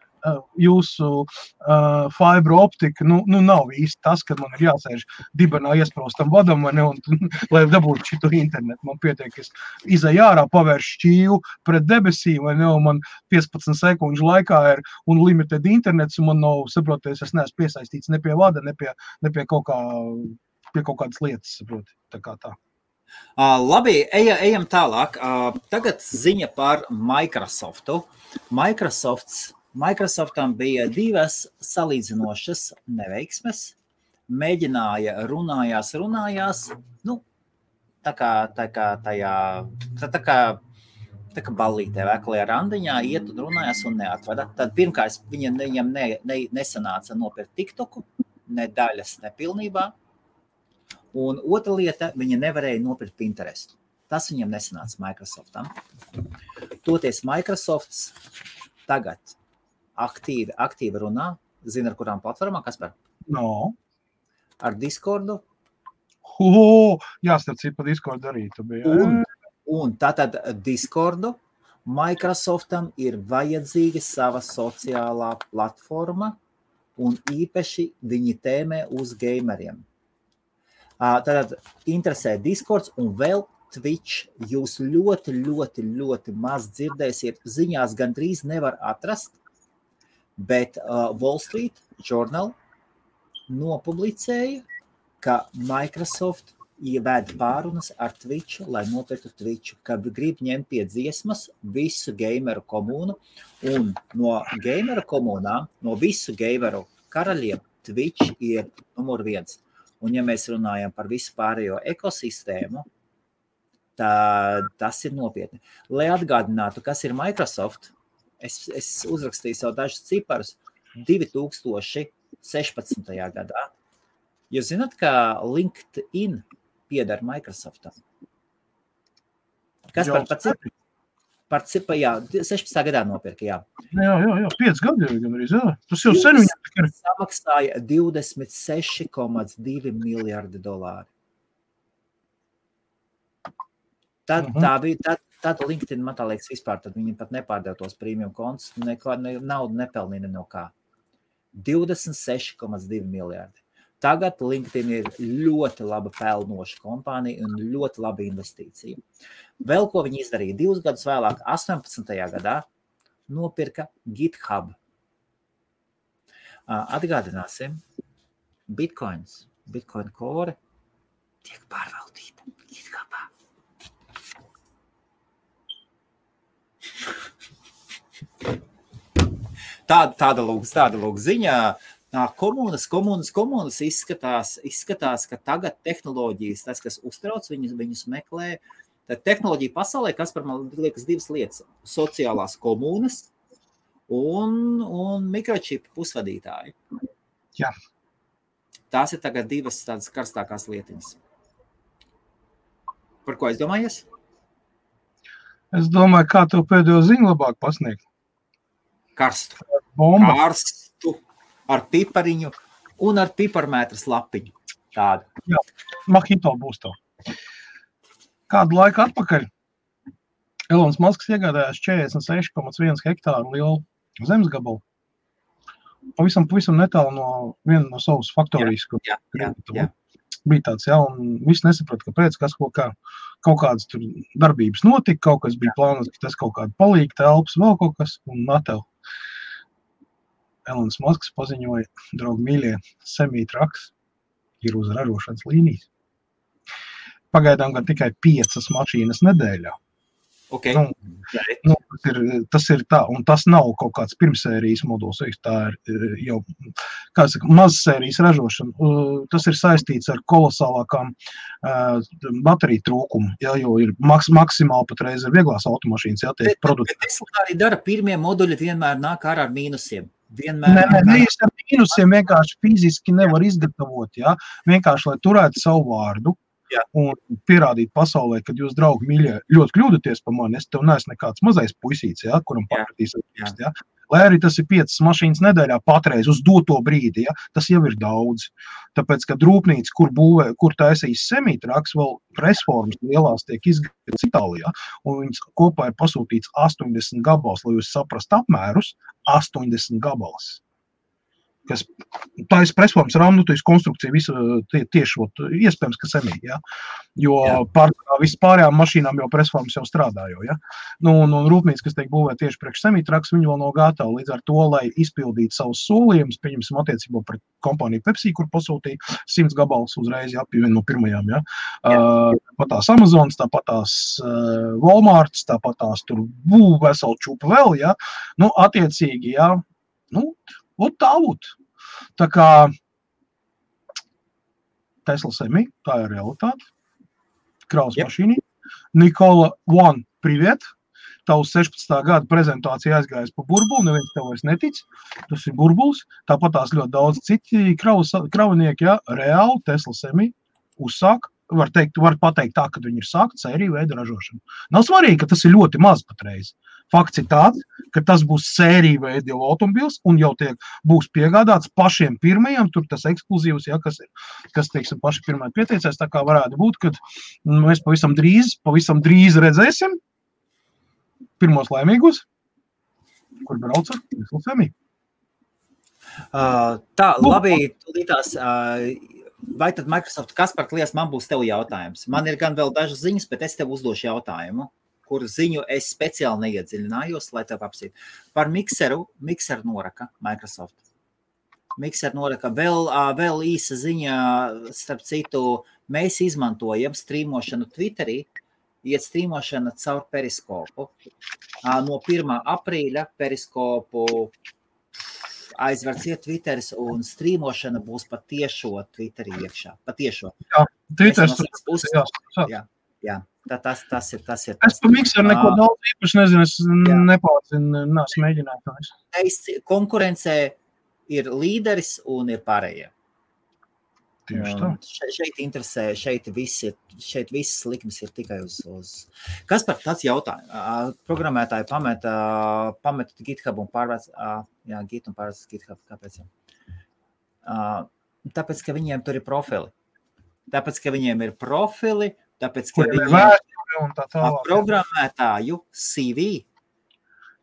Speaker 2: jūsu uh, fibra optika nu, nu, nav īsti tas, ka man ir jāsēž dibenā iesprostam vadam, ne, un, lai dabūtu šo internetu. Man pietiek, es izēju ārā, pavēršu šķīvu pret debesīm, vai ne, un man 15 sekundžu laikā ir unlimited internets, un man nav, saproties, es neesmu piesaistīts ne pie vada, ne pie, ne pie kaut kā pie kaut kādas lietas, saproti. Tā kā tā.
Speaker 1: Uh, labi, eja, ejam tālāk. Uh, tagad ziņa par Microsoftu. Microsofts, Microsoftam bija divas salīdzinošas neveiksmes. Mēģināja, runājās, runājās. Nu, tā kā, tā kā tajā, tā, tā kā, tā kā ballītē, vekalajā randiņā iet un runājās un neatveda. Tad pirmkārt, viņa, viņam ne, ne, nesanāca nopirkt TikToku, ne daļas, ne pilnībā. Un otra lieta, viņa nevarēja nopirkt Pinterestu. Tas viņam nesanāca Microsoftam. Toties Microsofts tagad aktīvi, aktīvi runā, zina, ar kurām platformām, kas par
Speaker 2: No.
Speaker 1: ar Discordu.
Speaker 2: Oh, jā, starp citu, par Discord arī tu biji.
Speaker 1: Un, un tātad Discordu Microsoftam ir vajadzīga sava sociālā platforma, un īpaši viņi tēmē uz gameriem. Tātad interesē Discords un vēl Twitch. Jūs ļoti, ļoti, ļoti maz dzirdēsiet. Ziņās gandrīz nevar atrast, bet uh, Wall Street Journal nopublicēja, ka Microsoft ieved pārunas ar Twitch, lai nopirktu Twitch, ka grib ņemt pie dziesmas visu gameru komunu, un no gameru komunām, no visu gameru karaļiem, Twitch ir numur viens. Un, ja mēs runājam par visu pārējo ekosistēmu, tad tas ir nopietni. Lai atgādinātu, kas ir Microsoft, es, es uzrakstīju sev dažus ciparus 2016. gadā. Jūs zināt, ka LinkedIn pieder Microsoftam. Kas par, par cipu? Par cipu, jā, 16. gadā nopirka, jā.
Speaker 2: Jā, jā, jā, 5 gadi jau gan arī. Jā. Tas jau sen viņam ir.
Speaker 1: Samaksāja 26,2 miljardi dolāri. Tad,
Speaker 2: Mhm.
Speaker 1: tā bija tā, tāda LinkedIn, man tā liekas, vispār tad viņi pat nepārdeva tos premium kontus, neko ne, naudu nepelnīja no kā. 26,2 miljardi. Tagad LinkedIn ir ļoti laba pelnoša kompānija un ļoti laba investīcija. Vēl ko viņi izdarīja divus gadus vēlāk, 18. gadā, nopirka GitHub. Atgādināsim, Bitcoins, Bitcoin core tiek pārvaldīta GitHubā. Tāda, tāda lūk, tāda lūk ziņa. Ā, Komunas, komunas, komunas izskatās, izskatās, ka tagad tehnoloģijas, tas, kas uztrauc viņus, viņus meklē, tad tehnoloģija pasaulē, kas par man liekas divas lietas - sociālās komunas un, un mikročipu pusvadītāji.
Speaker 2: Jā.
Speaker 1: Tās ir tagad divas tādas karstākās lietiņas. Par ko es domāju?
Speaker 2: Es domāju, kā tev pēdējo ziņu labāk pasniegt.
Speaker 1: Karstu.
Speaker 2: Bomba.
Speaker 1: Karstu ar pipariņu un ar piparmētras lapiņu. Tāda.
Speaker 2: Mahito būs to. Kādu laiku atpakaļ Elonas Masks iegādājās 46,1 hektāru lielu zemes gabalu. Pavisam, pavisam netālu no viena no savas faktorijas, kur
Speaker 1: Jā, jā, jā.
Speaker 2: bija tāds, jā, un viss nesaprata, kāpēc, kas ko kā, kaut kādas tur darbības notika, kaut kas bija plānots, ka tas kaut kāda palīga telpas, vēl kaut kas, un natev. Elonas Masks paziņoja, draugi mīļie, semītraks ir uz ražošanas līnijas. Pagaidām gan tikai piecas mašīnas nedēļā.
Speaker 1: Okay.
Speaker 2: Nu, Nu, tas, ir, tas ir tā, un tas nav kaut kāds pirmsērijas modelis. Tā ir eh, jau saka, mazsērijas ražošana. Tas ir saistīts ar kolosālākām uh, bateriju trūkumu. Ja, jo ir maks, maksimāli patreiz ir vieglās automašīnas, ja tiek produkti.
Speaker 1: Tesla arī dara. Pirmie moduļi vienmēr nāk ārā ar mīnusiem. Vienmēr
Speaker 2: Nē, nē, nē, es ar mīnusiem vienkārši fiziski nevaru izgatavot. Ja? Vienkārši, lai turētu savu vārdu.
Speaker 1: Jā.
Speaker 2: Un pierādīt pasaulē, ka jūs, draugi, mīļie, ļoti kļūdaties par mani. Es tev neesmu nekāds mazais puisīts, ja, kuram pakritīs. Ja. Lai arī tas ir piecas mašīnas nedēļā, patreiz uz doto brīdi, ja, tas jau ir daudz. Tāpēc, kad rūpnīca, kur, būvē, kur taisīs semītraks, vēl presformas lielās tiek izgatavotas Itālijā, un viņas kopā ir pasūtīts 80 gabals, lai jūs saprastu apmērus - 80 gabals. Kas tā ir presformas rāmnutīs konstrukcija, visa tie, tieši ot, iespējams, ka semī, ja? jo
Speaker 1: Jā.
Speaker 2: pār vispārējām mašīnām jau presformas jau strādā. Jau, ja? nu, un, un rūpnīca, kas tiek būvēta tieši priekš semītraks, viņi vēl nav gatavi. Līdz ar to, lai izpildītu savus solījumus, pieņemsim attiecībā pret kompāniju Pepsi, kur pasūtīja 100 gabalus uzreiz, ja, viena no pirmajām. Ja. Uh, tāpat tās Amazonas, tāpat tās uh, Walmarts, tāpat tās tur būv veselu čupu vēl, ja. Nu, attiecīgi, ja, nu, tā būt. Tā kā Tesla semi, tā ir realitāte. Kraus
Speaker 1: Jep.
Speaker 2: mašīnī. Nikola One, privet! Tavs 16. gada prezentācija aizgājas pa burbuli, neviens tev vairs netic. Tas ir burbulis. Tāpat tās ļoti daudz citi kravas, kravinieki, ja, reāli Tesla semi uzsāk. Var, teikt, var pateikt tā, ka viņi ir sākti sēriju veidu ražošanu. Nav svarīgi, ka tas ir ļoti maz patreiz. Fakts ir tāds, ka tas būs sērija veida jau automobils un jau tiek, būs piegādāts pašiem pirmajiem. Tur tas ekskluzīvs, ja, kas, ir, kas teiksim, paši pirmie pieteicēs. Tā kā varētu būt, ka mēs pavisam drīz, pavisam drīz redzēsim pirmos laimīgos, kur brauc ar Semi.
Speaker 1: Uh, tā,
Speaker 2: Nu,
Speaker 1: labi, tūlītās. Uh, vai tad Microsoft, kas par kliesu man būs tev jautājums? Man ir gan vēl dažas ziņas, bet es tev uzdošu jautājumu, kur ziņu es speciāli neiedziļinājos, lai tev apsītu. Par mikseru, mikseru noraka Microsoft. Mikseru noraka vēl, vēl īsa ziņa, starp citu, mēs izmantojam strīmošanu Twitterī, iet strīmošana caur periskopu. No 1. aprīļa periskopu aizverciet Twitteris un strīmošana būs patiešo Twitterī iekšā. Patiešo.
Speaker 2: Twitter,
Speaker 1: Es no
Speaker 2: jā, jā.
Speaker 1: Jā, jā. Tā, tas, tas ir tas. Ir,
Speaker 2: Es
Speaker 1: tas.
Speaker 2: par mikseru neko
Speaker 1: Ā.
Speaker 2: daudz īpaši nezinu. Es
Speaker 1: Jā.
Speaker 2: nepārzinu, neesmu mēģinājis.
Speaker 1: Teists, konkurencē ir līderis un ir pārējie.
Speaker 2: Tieši tā.
Speaker 1: Un Šeit, interesē, šeit viss ir, šeit viss likmes ir tikai uz, uz. Kas par tāds jautājums? Ā, Programmētāji pameta, pameta GitHub un pārvēc, ā, jā, Git un pārvēc GitHub. Kāpēc? Tāpēc, ka viņiem tur ir profili. Tāpēc, ka viņiem ir profili, tāpēc, ka
Speaker 2: Kuriem ir tā
Speaker 1: programmētāju CV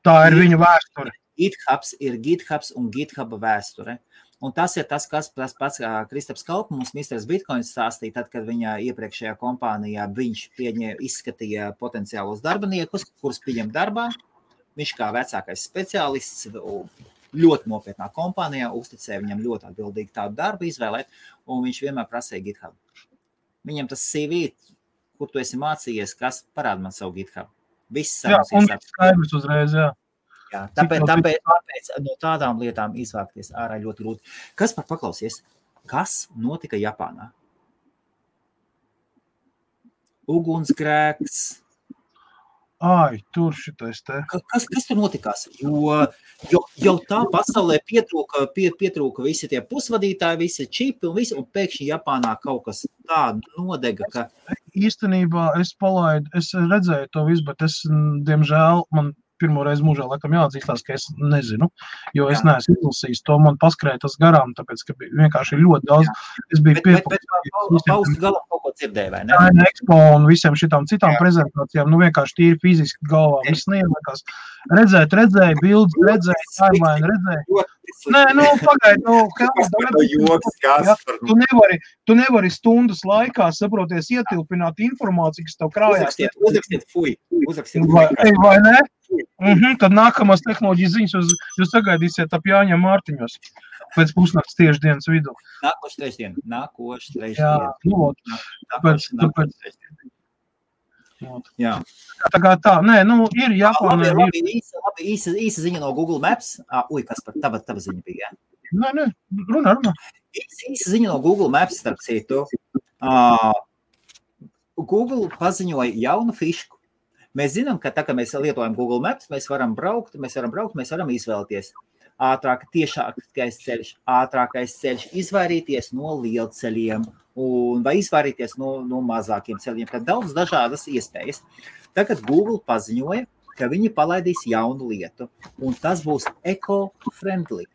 Speaker 2: Tā ir viņa vēsture.
Speaker 1: GitHubs ir GitHubs un GitHub vēsture. Un tas ir tas, kas tas pats Kristaps Kalps mums Mr. Bitcoin stāstīja, tad, kad viņa iepriekšējā kompānijā viņš pieņē, izskatīja potenciālus darbiniekus, kurus pieņem darbā. Viņš kā vecākais speciālists ļoti nopietnā kompānijā uzticēja viņam ļoti atbildīgi tādu darbu izvēlēt, un viņš vienmēr prasīja GitHub. Viņam tas CV, kur tu esi mācījies, kas parāda man savu GitHub. Viss
Speaker 2: un
Speaker 1: iesākas.
Speaker 2: skaidrs uzreiz, jā.
Speaker 1: Jā, tāpēc, tāpēc, tāpēc no tādām lietām izvākties ārā ļoti grūti. Kas par paklausies? Kas notika Japānā? Ugunsgrēks.
Speaker 2: Ai, tur šitais te.
Speaker 1: Ka- Kas, kas tur notikās? Jo, jo jau tā pasaulē pietrūka, pie, pietrūka visi tie pusvadītāji, visi čipi un visi, un pēkšņi Japānā kaut kas tāds nodega, ka
Speaker 2: Īstenībā es palaidu, es redzēju to visu, bet es, diemžēl, man pirmo reizi mūžā laikam jāatzīstās, ka es nezinu, jo es
Speaker 1: Jā.
Speaker 2: neesmu izlasījis to, man paskrēja tas garām, tāpēc, ka vienkārši ļoti daudz. Es biju piepildījis
Speaker 1: galam kaut ko dzirdēja, vai ne?
Speaker 2: China Expo un visiem šitām citām
Speaker 1: Jā.
Speaker 2: prezentācijām, nu vienkārši tīri fiziski galvā. Viss neielikās. Redzēt, redzēju, bildes, redzēju, timeline, redzēju. Nē, nu, pagaidi, nu, kāds Jā,
Speaker 1: par
Speaker 2: Tu nevari, tu nevari stundas laikā, saproties, ietilpināt informāciju, kas tev krājās.
Speaker 1: Uzrakstiet, uzrakstiet, fuj, uzrakstiet,
Speaker 2: Vai, vai ne? Mm -hmm, tad nākamās tehnoloģijas ziņas jūs, jūs sagaidīsiet ap Jāņa Mārtiņos pēc pusnakts tieši dienas vidū.
Speaker 1: Nākošu trešdienu, nākošu
Speaker 2: Jā,
Speaker 1: trešdienu.
Speaker 2: nu, vot,
Speaker 1: Nākošu,
Speaker 2: tāpēc- vot.
Speaker 1: Jā.
Speaker 2: tā kā tā, nē, nu, ir Japānā.
Speaker 1: Labi, labi, īsa, labi, īsa, īsa ziņa no Google Maps. Ah, ui, kas par tava, tava ziņa bija? Ja?
Speaker 2: Nē, nē, runā, runā.
Speaker 1: Īsa, īsa ziņa no Google Maps, starp citu. Uh, Google paziņoja jaunu fišku. Mēs zinām, ka tā kā mēs lietojam Google Maps, mēs varam braukt, mēs varam braukt, mēs varam izvēlēties ātrāk, tiešākais ceļš, ātrākais ceļš, izvairīties no lielceļiem un vai izvairīties no, no mazākiem ceļiem. Tad daudz dažādas iespējas. Tagad Google paziņoja, ka viņi palaidīs jaunu lietu, un tas būs eco-friendly.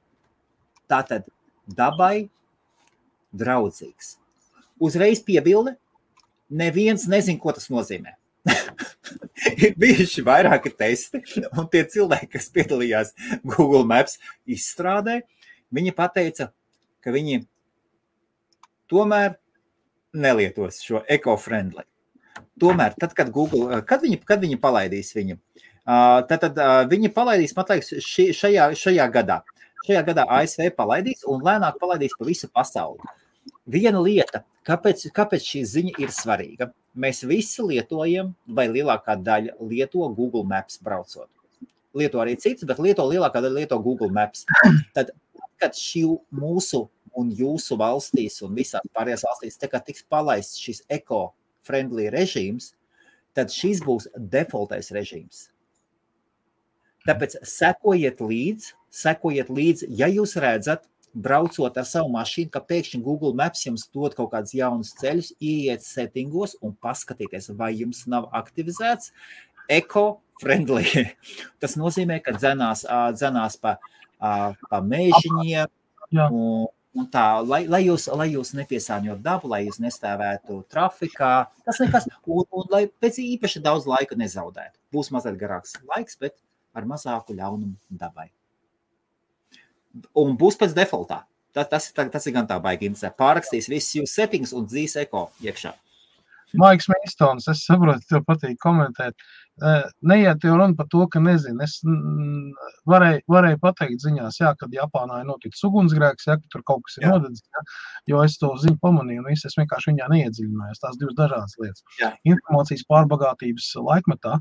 Speaker 1: Tātad dabai draudzīgs. Uzreiz piebilde, neviens nezina, ko tas nozīmē. Ir bijuši vairāki testi, un tie cilvēki, kas piedalījās Google Maps izstrādē, viņi teica, ka viņi tomēr nelietos šo eco-friendly. Tomēr, tad, kad, Google, kad, viņi, kad viņi palaidīs viņu, ā, tad, tad ā, viņi palaidīs, man liekas, šajā, šajā gadā. Šajā gadā ASV palaidīs un lēnāk palaidīs pa visu pasauli. Viena lieta, kāpēc, kāpēc šī ziņa ir svarīga. Mēs visi lietojam, vai lielākā daļa lieto Google Maps braucot. Lieto arī citas, bet lieto lielākā daļa lieto Google Maps. Tad, kad šī mūsu un jūsu valstīs un visās pārējās valstīs tiks palaists šis eco-friendly režīms, tad šis būs defaultais režīms. Tāpēc sekojiet līdzi, sekojiet līdzi, ja jūs redzat, braucot ar savu mašīnu, ka pēkšņi Google Maps jums dod kaut kādus jaunus ceļus, ieiet settingos un paskatieties, vai jums nav aktivizēts eco-friendly. Tas nozīmē, ka dzenās, dzenās pa, pa mēžiņiem, un, un tā, lai, lai, jūs, lai jūs nepiesārņot dabu, lai jūs nestāvētu trafikā, tas nekas, un, un lai pēc īpaši daudz laika nezaudētu. Būs mazliet garāks laiks, bet ar mazāku ļaunumu dabai. Un būs pēc defaultā. Tas, tas, tas, ir gan tā baigi. Pārrakstīs visus jūsu settings un dzīs eko iekšā.
Speaker 2: Maiks Meistons, es saprotu, tev patīk komentēt. Neiet jau runa par to, ka nezinu. Es varēju, varēju pateikt ziņās, jā, kad Japānā ir noticis ugunsgrēks, jā, ka tur kaut kas ir nodedzis, jā, jo es to ziņu pamanīju, un es vienkārši viņā neiedziļinājos. Tās divas dažādas lietas.
Speaker 1: Jā.
Speaker 2: Informācijas pārbagātības laikmetā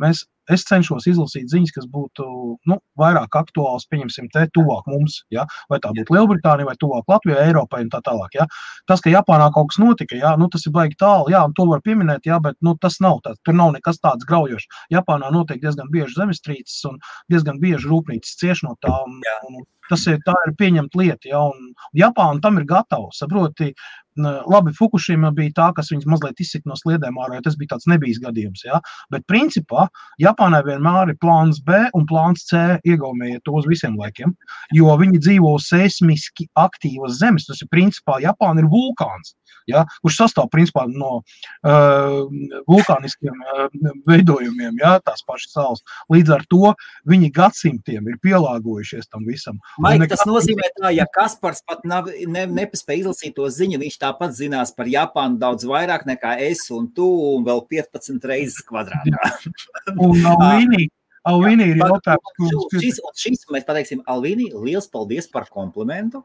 Speaker 2: mēs, es cenšos izlasīt ziņas, kas būtu nu, vairāk aktuāls, pieņemsim, te tuvāk mums, jā, vai tā būtu Lielbritānija, vai tuvāk Latvijai, Eiropai un tā tālāk. Jā. Tas, ka Japānā kaut kas notika, jā, nu, tas ir baigi tālu, jā, un to var pieminēt, jā, bet nu, tas nav tāds, tur nav nekas tāds graujošs. Japānā notiek diezgan bieži zemestrīces un diezgan bieži rūpnīcas cieš no tā. Un,
Speaker 1: Jā.
Speaker 2: un, tas ir, ir pieņemta lieta, jā, un Japāna tam ir gatava, saproti, labi, Fukushima bija tā, kas viņas mazliet izsita no sliedēm ārā, jo tas bija tāds nebijis gadījums, jā, bet principā Japānai vienmēr ir plāns B un plāns C iegaumējiet to uz visiem laikiem, jo viņi dzīvo seismiski aktīvas zemes, tas ir principā Japāna ir vulkāns, ja, kurš sastāv principā no uh, vulkāniskiem uh, veidojumiem, ja, tās pašas salas. Līdz ar to viņi gadsimtiem ir pielāgojušies tam visam.
Speaker 1: Maik,
Speaker 2: nekas-
Speaker 1: tas nozīmē, tā, ja Kaspars pat nav, ne, nepaspēja izlasīt to ziņu, viņš tāpat zinās par Japānu daudz vairāk nekā es un tu, un vēl 15 reizes kvadrātā.
Speaker 2: Un Alvīnī, Alvīnī ir jautājums,
Speaker 1: Šis, un šis mēs pateiksim, Alvīni, liels paldies par komplimentu,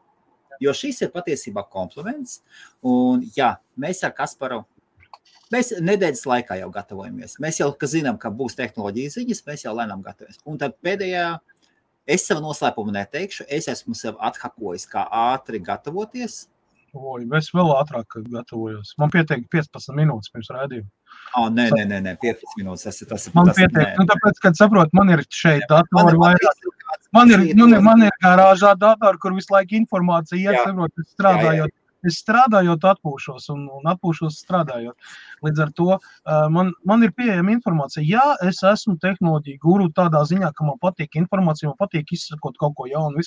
Speaker 1: jo šis ir patiesībā kompliments. Un jā, mēs ar Kasparu. Mēs nedēļas laikā jau gatavojamies. Mēs jau zinām, ka būs tehnoloģijas ziņas, mēs jau lēnām gatavojamies. Un tad pēdējā, es savu noslēpumu neteikšu, es esmu sev athakojis, kā ātri gatavoties.
Speaker 2: Oi, es vēl ātrāk gatavojos. Man pietiek 15 minūtes pirms rādījuma.
Speaker 1: Oh, nē, nē, nē, nē, 15 minūtes. Tas, tas,
Speaker 2: Man
Speaker 1: tas,
Speaker 2: pietiek,
Speaker 1: nē.
Speaker 2: nu, tāpēc, kad saprotu, man ir šeit datori vairāk. Man ir, man ir,
Speaker 1: to-
Speaker 2: man ir garāžā datori, kur visu laiku informācija iet,
Speaker 1: Jā.
Speaker 2: saprot, es strādājot. Es strādājot, atpūšos un, un atpūšos strādājot. Līdz ar to uh, man, man ir pieejama informācija. Jā, es esmu tehnoloģija guru tādā ziņā, ka man patīk informācija, man patīk izsakot kaut ko jaunu.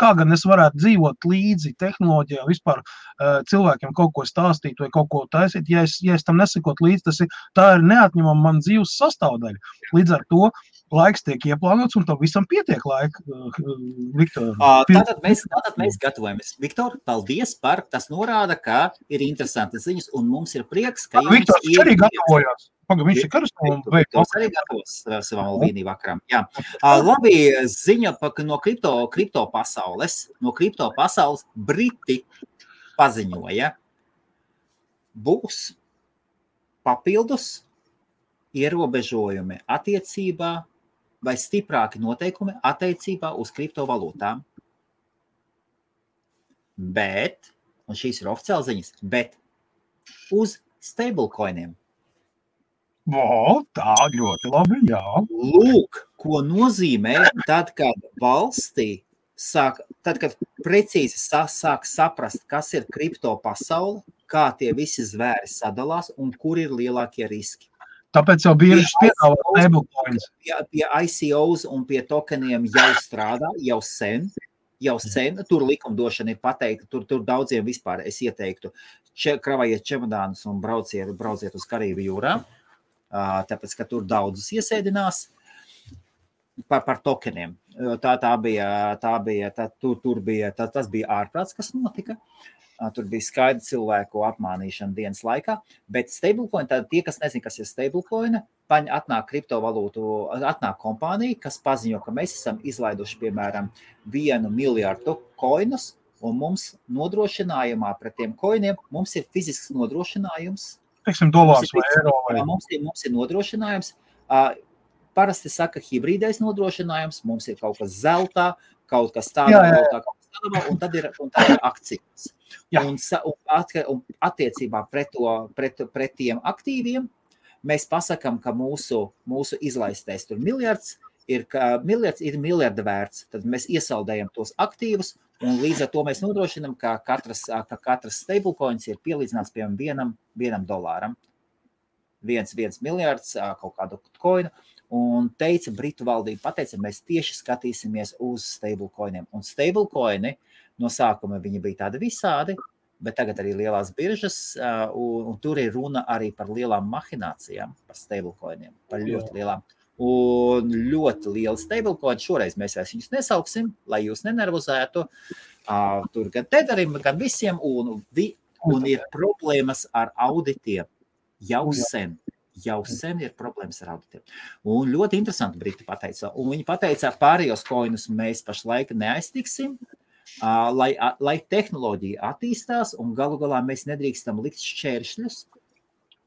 Speaker 2: Kā gan es varētu dzīvot līdzi tehnoloģijā, vispār uh, cilvēkiem kaut ko stāstīt vai kaut ko taisīt, ja es, ja es tam nesakot līdzi, tas ir, ir neatņemama man dzīves sastāvdaļa. Līdz ar to laiks tiek ieplānots un tam visam pietiek laika, uh, Viktor.
Speaker 1: Tātad mēs, tātad mēs gatavojamies. Viktor, paldies par tas norāda, ka ir interesanti ziņas un mums ir prieks, ka jums
Speaker 2: Viktors
Speaker 1: ir
Speaker 2: arī gatavojās. Pagaid, viņš ir karstums.
Speaker 1: Viktors arī gatavs uh, savam Albīnī vakaram. Jā. Labi, ziņa no kripto, kripto pasaules. No kripto pasaules Briti paziņoja, būs papildus ierobežojumi attiecībā vai stiprāki noteikumi attiecībā uz kriptovalūtām. Bet, un šīs ir oficiāls ziņas, bet uz stablecoiniem.
Speaker 2: O, tā ļoti labi. Jā,
Speaker 1: Lūk, ko nozīmē tad, kad valstī sāk, tad, kad precīzi sāk saprast, kas ir kripto pasaule, kā tie visi zvēri sadalās un kur ir lielākie riski.
Speaker 2: Tāpēc jau bieži piedāvā stablecoins.
Speaker 1: Pie, pie ICOs un pie tokeniem jau strādā, jau sen. Jau sen tur likumdošana ir pateikta, tur, tur daudziem vispār es ieteiktu, če, kravajiet čemodānus un brauciet, brauciet uz Karību jūrā, tāpēc, ka tur daudzus iesēdinās par, par tokeniem. Tā, tā bija, tā bija, tā, tur, tur bija, tā, tas bija ārprāts, kas notika. Ā, Tur bija skaidra cilvēku apmānīšana dienas laikā, bet stablecoin, tad tie, kas nezina, kas ir stablecoin, paņ, atnāk kriptovalūtu, atnāk kompānija, kas paziņo, ka mēs esam izlaiduši, piemēram, vienu miljardu koinus, un mums nodrošinājumā pret tiem koiniem mums ir fizisks nodrošinājums,
Speaker 2: Teiksim, dolārs vai eiro. Vai...
Speaker 1: Mums, ir, mums ir nodrošinājums. ā, Parasti saka, hibrīdais nodrošinājums. Mums ir kaut kas zelta, kaut kas tāds, Tāds, un tad ir, un tad ir akcijas.
Speaker 2: Jā.
Speaker 1: Un, un, atka- un attiecībā pret, to, pret, pret tiem aktīviem mēs pasakām, ka mūsu, mūsu izlaistais tur miljards ir, ka miljards ir miljarda vērts. Tad mēs iesaldējam tos aktīvus, un līdz ar to mēs nodrošinām, ka katrs, ka katrs stablecoins ir pielīdzināts piemēram vienam, vienam dolāram. Viens, viens miljards kaut kādu koinu. Un teica, Britu valdība pateica, mēs tieši skatīsimies uz stablecoiniem. Un stablecoini no sākuma bija tādi visādi, bet tagad arī lielās biržas, un, un tur ir runa arī par lielām mahinācijām, par stablecoiniem, par ļoti lielām. Un ļoti liela stablecoin. Šoreiz mēs vairs viņus nesauksim, lai jūs nenervozētu. Ā, Tur gan tedarim, gan visiem, un, vi, un ir problēmas ar auditiem jau sen. Jau sen ir problēmas ar auditiem. Un ļoti interesanti Briti pateica. Un viņi pateica, pārējos koinus mēs pašlaik neaiztiksim, lai, lai tehnoloģija attīstās, un galu galā mēs nedrīkstam likt šķēršļus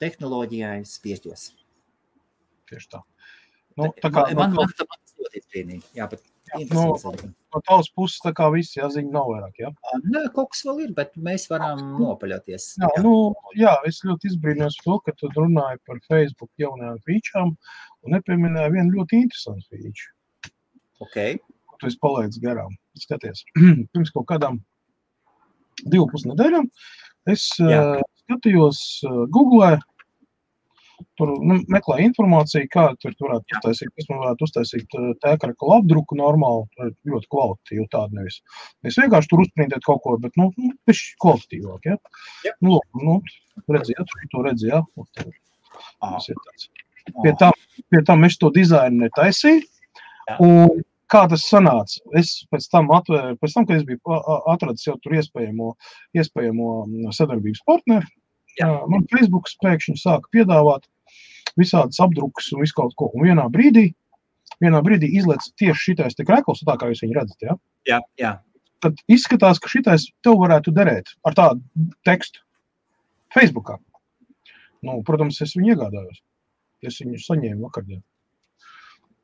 Speaker 1: tehnoloģijai spieķos.
Speaker 2: Tieši tā. Nu, tā kā,
Speaker 1: man, man,
Speaker 2: no,
Speaker 1: man, man tas ļoti izbrīnīja. Jā, bet
Speaker 2: Jā,
Speaker 1: interesants ziņa.
Speaker 2: no tavas puses tā kā viss jāziņa nav vairāk. Ja?
Speaker 1: Nē, kaut kas vēl ir, bet mēs varam nopaļoties.
Speaker 2: Jā, jā. Nu, jā, es ļoti izbrīnījos to, ka tu runāji par Facebook jaunajām featurām un nepieminēji vienu ļoti interesantu feature,
Speaker 1: Okay.
Speaker 2: ko tu esi palaidis garām. Skaties, pirms kaut kādām divu pusnedēļām es
Speaker 1: Jā.
Speaker 2: uh, skatījos uh, Google. Tur nu, meklēju informāciju, kā tur varētu uztaisīt, man varētu uztaisīt tēkrakla apdruku normāli, eh, ļoti kvalitatīvu tādu nevis. Es vienkārši tur uzprintēt kaut ko, bet, nu, nu pišķi kvalitatīvāk, ja?
Speaker 1: Jā.
Speaker 2: Nu, lūk, nu, redziet, to redzējāt, ja?
Speaker 1: Ah,
Speaker 2: tas ir tāds. Pie tam, pie tam es to dizainu netaisīju. Un kā tas sanāca? Es pēc tam, atvēru, pēc tam kad es biju atradis jau tur iespējamo, iespējamo mm, sadarbības partneri,
Speaker 1: Jā.
Speaker 2: man Facebook pēkšņi sāka piedāvāt visādas apdrukas un visu kaut ko. Un vienā brīdī, vienā brīdī izlaiž tieši šitais krekls, tā kā jūs viņu redzat. Ja?
Speaker 1: jā, jā.
Speaker 2: Tad izskatās, ka šitais tev varētu derēt ar tādu tekstu Facebookā. Nu, protams, es viņu iegādājos. Es viņu saņēmu vakardien.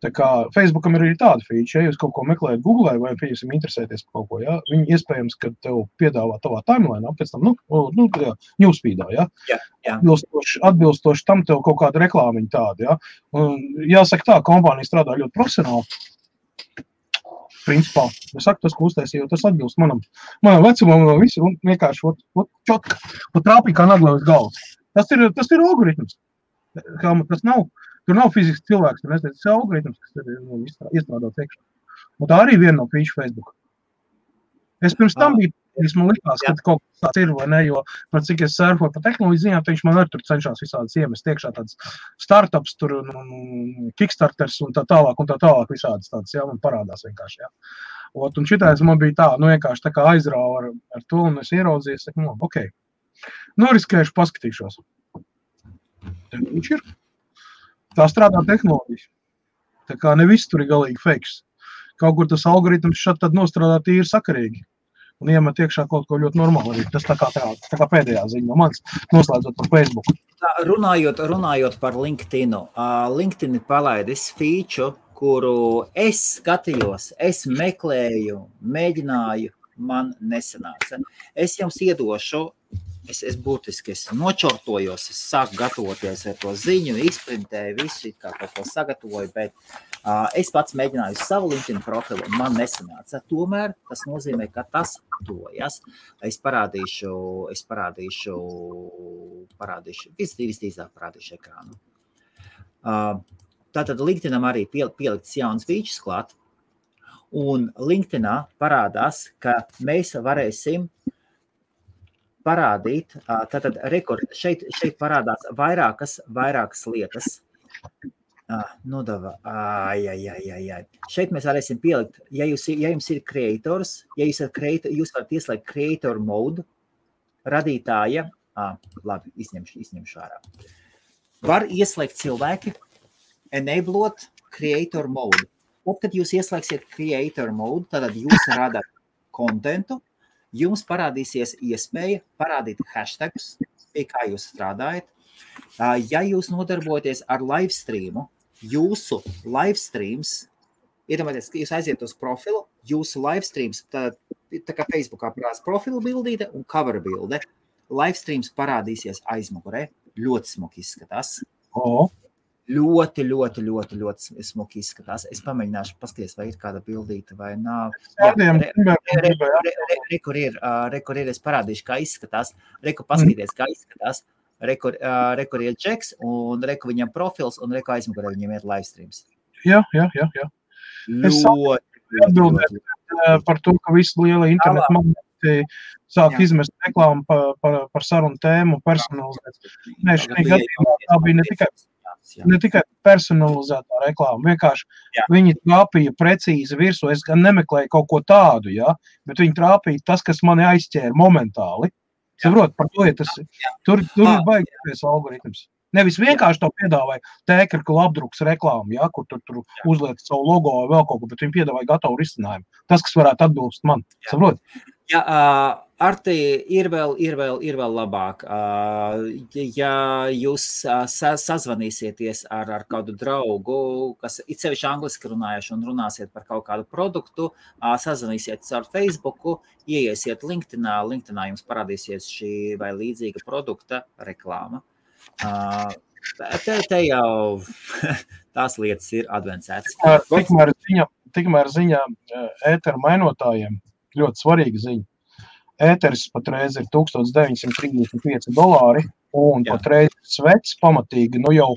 Speaker 2: Tā kā Facebookam ir arī tāda feature, ja jūs kaut ko meklējat Google vai, pieņemsim, interesēties par kaut ko, ja, viņi iespējams, ka tev piedāvā tavā timeline, pēc tam, nu, nu tajā newsfeedā, ja,
Speaker 1: Jā, jā.
Speaker 2: atbilstoši, atbilstoši tam tev kaut kāda reklāmiņa tāda, ja. Un jāsaka tā, kompānija strādā ļoti profesionāli. Principā, es saku, tas, ko uztaisīju, tas atbilst manam, manam vecumam, un visu, un vienkārši, ot, ot, čotka, ot trāpīja kā nagla uz galvas. Tas ir, tas ir algoritms. Kā, man- tas nav, tur nav fizisks cilvēks, tur ir algoritms, kas ir nu, iestrādāts iekšā. Un tā arī viena no feature Facebook. Es pirms tam biju, es man likās, ka kaut kas tāds ir vai ne, jo par cik es surfoju pa tehnoloģiju tad viņš man arī tur cenšas visādas iemest iekšā tāds startups, tur, un, un kickstarters un tā tālāk, un tā tālāk visādas tādas, jā, man parādās vienkārši, jā. Ot, un šitais man bija tā, nu vienkārši tā kā aizrāva ar, ar to, un es ieraudzīju, es saku, nu, ok, nu riskēšu, paskatīšos. Viņš ir. Tā strādā tehnoloģijas. Tā kā ne viss tur ir galīgi fakes. Kaut kur tas algoritms šādi tad nostrādā tīri sakarīgi. Un iemet iekšā kaut ko ļoti normālu. Arī. Tas tā kā, tā, tā kā pēdējā ziņa no manis, noslēdzot par Facebook.
Speaker 1: Runājot, runājot par LinkedIn, uh, LinkedIn ir palaidis feature, kuru es skatījos, es meklēju, mēģināju, man nesanāca. Es jums iedošu, es, es būtiski es nočortojos, es sāku gatavoties ar to ziņu, izprintēju visu, kā kaut ko sagatavoju, bet uh, es pats mēģināju savu LinkedIn profilu, un man nesanāca. Tomēr tas nozīmē, ka tas tuvojas. Es parādīšu, es parādīšu, parādīšu vis, visdrīzāk parādīšu ekrānu. Uh, Tātad LinkedInam arī piel, pielikts jauns features klāt, un LinkedInā parādās, ka mēs varēsim parādīt, tātad rekord, šeit, šeit parādās vairākas, vairākas lietas. Ah, nodeva. Ai, ai, ai, ai, ai. Šeit mēs varēsim pielikt, ja, jūs, ja jums ir creators, ja jūs, creator, jūs varat ieslēgt creator mode, radītāja, ah, labi, izņemšu, izņemšu ārā. Var ieslēgt cilvēki, enablot creator mode. Tad, kad jūs ieslēgsiet creator mode, tad jūs radat kontentu, jums parādīsies iespēja parādīt hashtagus, pie kā jūs strādājat. Ja jūs nodarbojaties ar live streamu, jūsu live streams, iedomājieties, ka jūs aiziet uz profilu, jūsu live streams, tā, tā kā Facebookā parādās profila bildīte un cover bilde, live streams parādīsies aizmugurē, ļoti smuki izskatās.
Speaker 2: O,
Speaker 1: Ļoti, ļoti, ļoti, ļoti smuki izskatās. Es pamēģināšu paskatīties, vai ir kāda bildīte vai nav.
Speaker 2: Tādiem
Speaker 1: re-
Speaker 2: gribētu,
Speaker 1: re-
Speaker 2: gribētu,
Speaker 1: re- re- re- kur ir, ā, re, kur ir, es parādīšu, kā izskatās. Reku paskatīties, kā izskatās. Rekur, ā, re, kur ir čeks, un reku viņam profils, un reku aizmugurē viņam ir live streams.
Speaker 2: Jā, jā, jā. jā. Es
Speaker 1: Ļoti,
Speaker 2: Eh, Par to, ka visi lielie internetu magnēti sāk
Speaker 1: Jā.
Speaker 2: izmest reklāmu par, par, par sarunu tēmu, personalizēt. Nē, šī gadījumā tā bija ne tikai
Speaker 1: Jā.
Speaker 2: ne tikai personalizētā reklāma, vienkārši
Speaker 1: Jā.
Speaker 2: viņi trāpīja precīzi virsū. Es gan nemeklēju kaut ko tādu, ja, bet viņi trāpīja tas, kas mani aizķēra momentāli. Saprot, par to ir tas. Tur, tur
Speaker 1: Ah,
Speaker 2: ir baigts algoritms. Nevis vienkārši to piedāvāja tēkļu apdruks reklāmu, ja, kur tur, tur uzliek savu logo vai vēl kaut ko, bet viņi piedāvāja gatavu risinājumu. Tas, kas varētu atbilst man.
Speaker 1: Jā. Arti ir vēl, ir vēl, ir vēl labāk. Ja jūs sa sazvanīsieties ar, ar kādu draugu, kas ir sevišķi angliski runājuši un runāsiet par kaut kādu produktu, sazvanīsieties ar Facebook, ieiesiet LinkedIn, LinkedIn jums parādīsies šī vai līdzīga produkta reklāma. Te, te jau tās lietas ir advancētas.
Speaker 2: Tikmēr- ziņa, tikmēr ziņā ēteru mainotājiem ļoti svarīga ziņa. Ēteris patreiz ir 1935 dolāri, un
Speaker 1: Jā.
Speaker 2: patreiz svets pamatīgi nu jau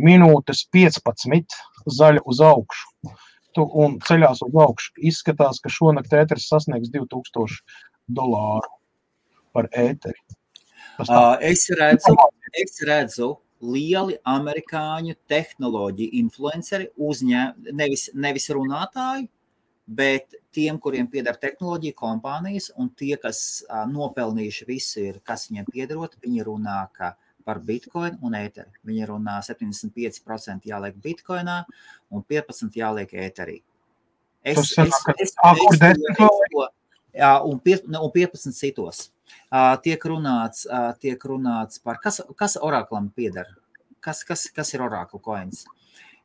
Speaker 2: minūtes 15 zaļa uz augšu. Tu, un ceļās uz augšu. Izskatās, ka šonakt ēteris sasniegs 2000 dolāru par tā.
Speaker 1: Uh, es, redzu, es redzu lieli amerikāņu tehnoloģiju influenceri, uzņēmumi, nevis, nevis runātāji, bet tiem, kuriem pieder tehnoloģija kompānijas, un tie, kas uh, nopelnījuši visu, ir, kas viņiem piederot, viņi runā par bitkoinu un ēteri. Viņi runā 75% jāliek bitkoinā un 15% jāliek ēterī. Es, es, es, es, es, to- jā, un, pie, un 15 citos. Uh, tiek, runāts, uh, tiek runāts par kas, kas oraklam pieder. Kas, kas, kas ir orakla coins?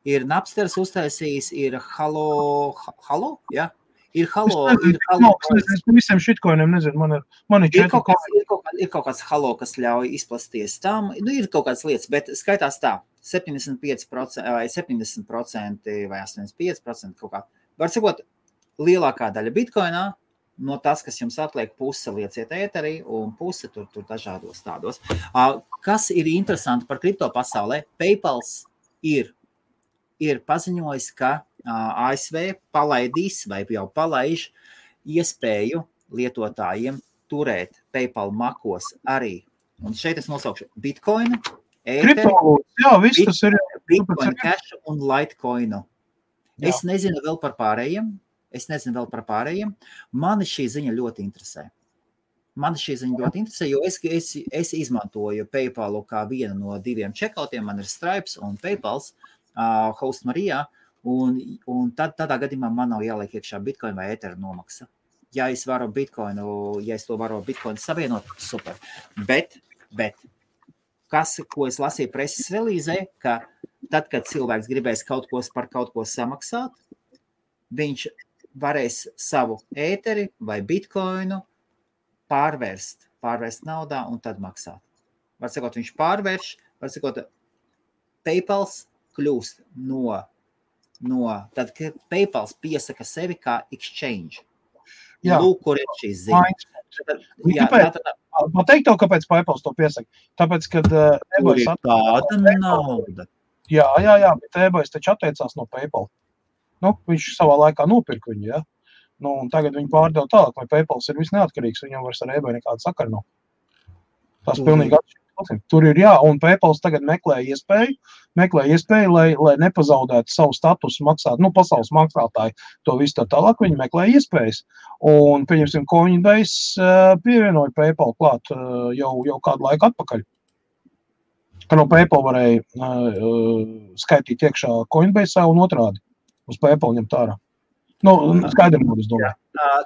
Speaker 1: Ir Napsters uztaisījis, ir Halo, Ha- Halo, ja? Ir Halo,
Speaker 2: nezinu,
Speaker 1: ir Halo.
Speaker 2: Es es visiem šitkoiniem nezinu. Man ir, man ir
Speaker 1: Ir kaut, kāds, ir, kaut kāds, ir kaut kāds halo, kas ļauj izplatīties tam. Nu, ir kaut kādas lietas, bet skaitās tā, 75% vai 70% vai 85% kaut kā. Var sakot, lielākā daļa bitkoinā no tas, kas jums atliek, puse lieciet ēterī un puse tur, tur dažādos tādos. Kas ir interesanti par kripto pasaulē? PayPals ir, ir paziņojis, ka ASV palaidīs vai jau palaiž iespēju lietotājiem turēt PayPal makos arī. Un šeit es nosaukšu Bitcoin,
Speaker 2: Kriptovalūtas, jā, viss tas ir.
Speaker 1: Bitcoin Cash un Litecoin. Es nezinu vēl par pārējiem. Es nezinu vēl par pārējiem. Mani šī ziņa ļoti interesē. Man šī ziņa ļoti interesē, jo es, es, es izmantoju PayPal kā vienu no diviem checkoutiem. Man ir Stripes un PayPal, uh, Host Marijā. Un, un tad, tādā gadījumā man nav jāliek iekšā Bitcoin vai Ether nomaksa. Ja es varu Bitcoinu, ja es to varu Bitcoin savienot, super. Bet, bet kas, ko es lasīju preses relīzē, ka tad, kad cilvēks gribēs kaut ko par kaut ko samaksāt, viņš varēs savu ēteri vai bitkoinu pārvērst, pārvērst naudā un tad maksāt. Var sakot, viņš pārvērš, var sakot, PayPal kļūst no, no tad, kad PayPal piesaka sevi kā exchange.
Speaker 2: Jā.
Speaker 1: Lūk, kur ir šī ziņa. Tad, jā,
Speaker 2: Kāpēc?
Speaker 1: tā, tā,
Speaker 2: Pateikt tev, kāpēc PayPal to piesaka? Tāpēc, kad uh,
Speaker 1: tur ir
Speaker 2: e-boys at-
Speaker 1: tāda nauda.
Speaker 2: Jā, jā, jā, bet e-boys taču atteicās no PayPal. Nu, viņš savā laikā nopirka viņu, ja? Nu, tagad viņi pārdeva tālāk, vai PayPal ir viss neatkarīgs, viņam vairs ar e-boy nekāda sakara nav. Tas pilnīgi
Speaker 1: ir.
Speaker 2: Tur ir jā, un PayPal tagad meklē iespēju, meklē iespēju lai, lai nepazaudētu savu statusu, maksāt, nu, pasaules maksātāju, to visu tā tālāk. Viņi meklē iespējas. Un, pieņemsim, Coinbase uh, pievienoja PayPal klāt uh, jau, jau kādu laiku atpakaļ. Ka no PayPal varēja uh, skaitīt iekšā Coinbase un otrādi uz PayPal ņemt ārā. Nu, skaidrs,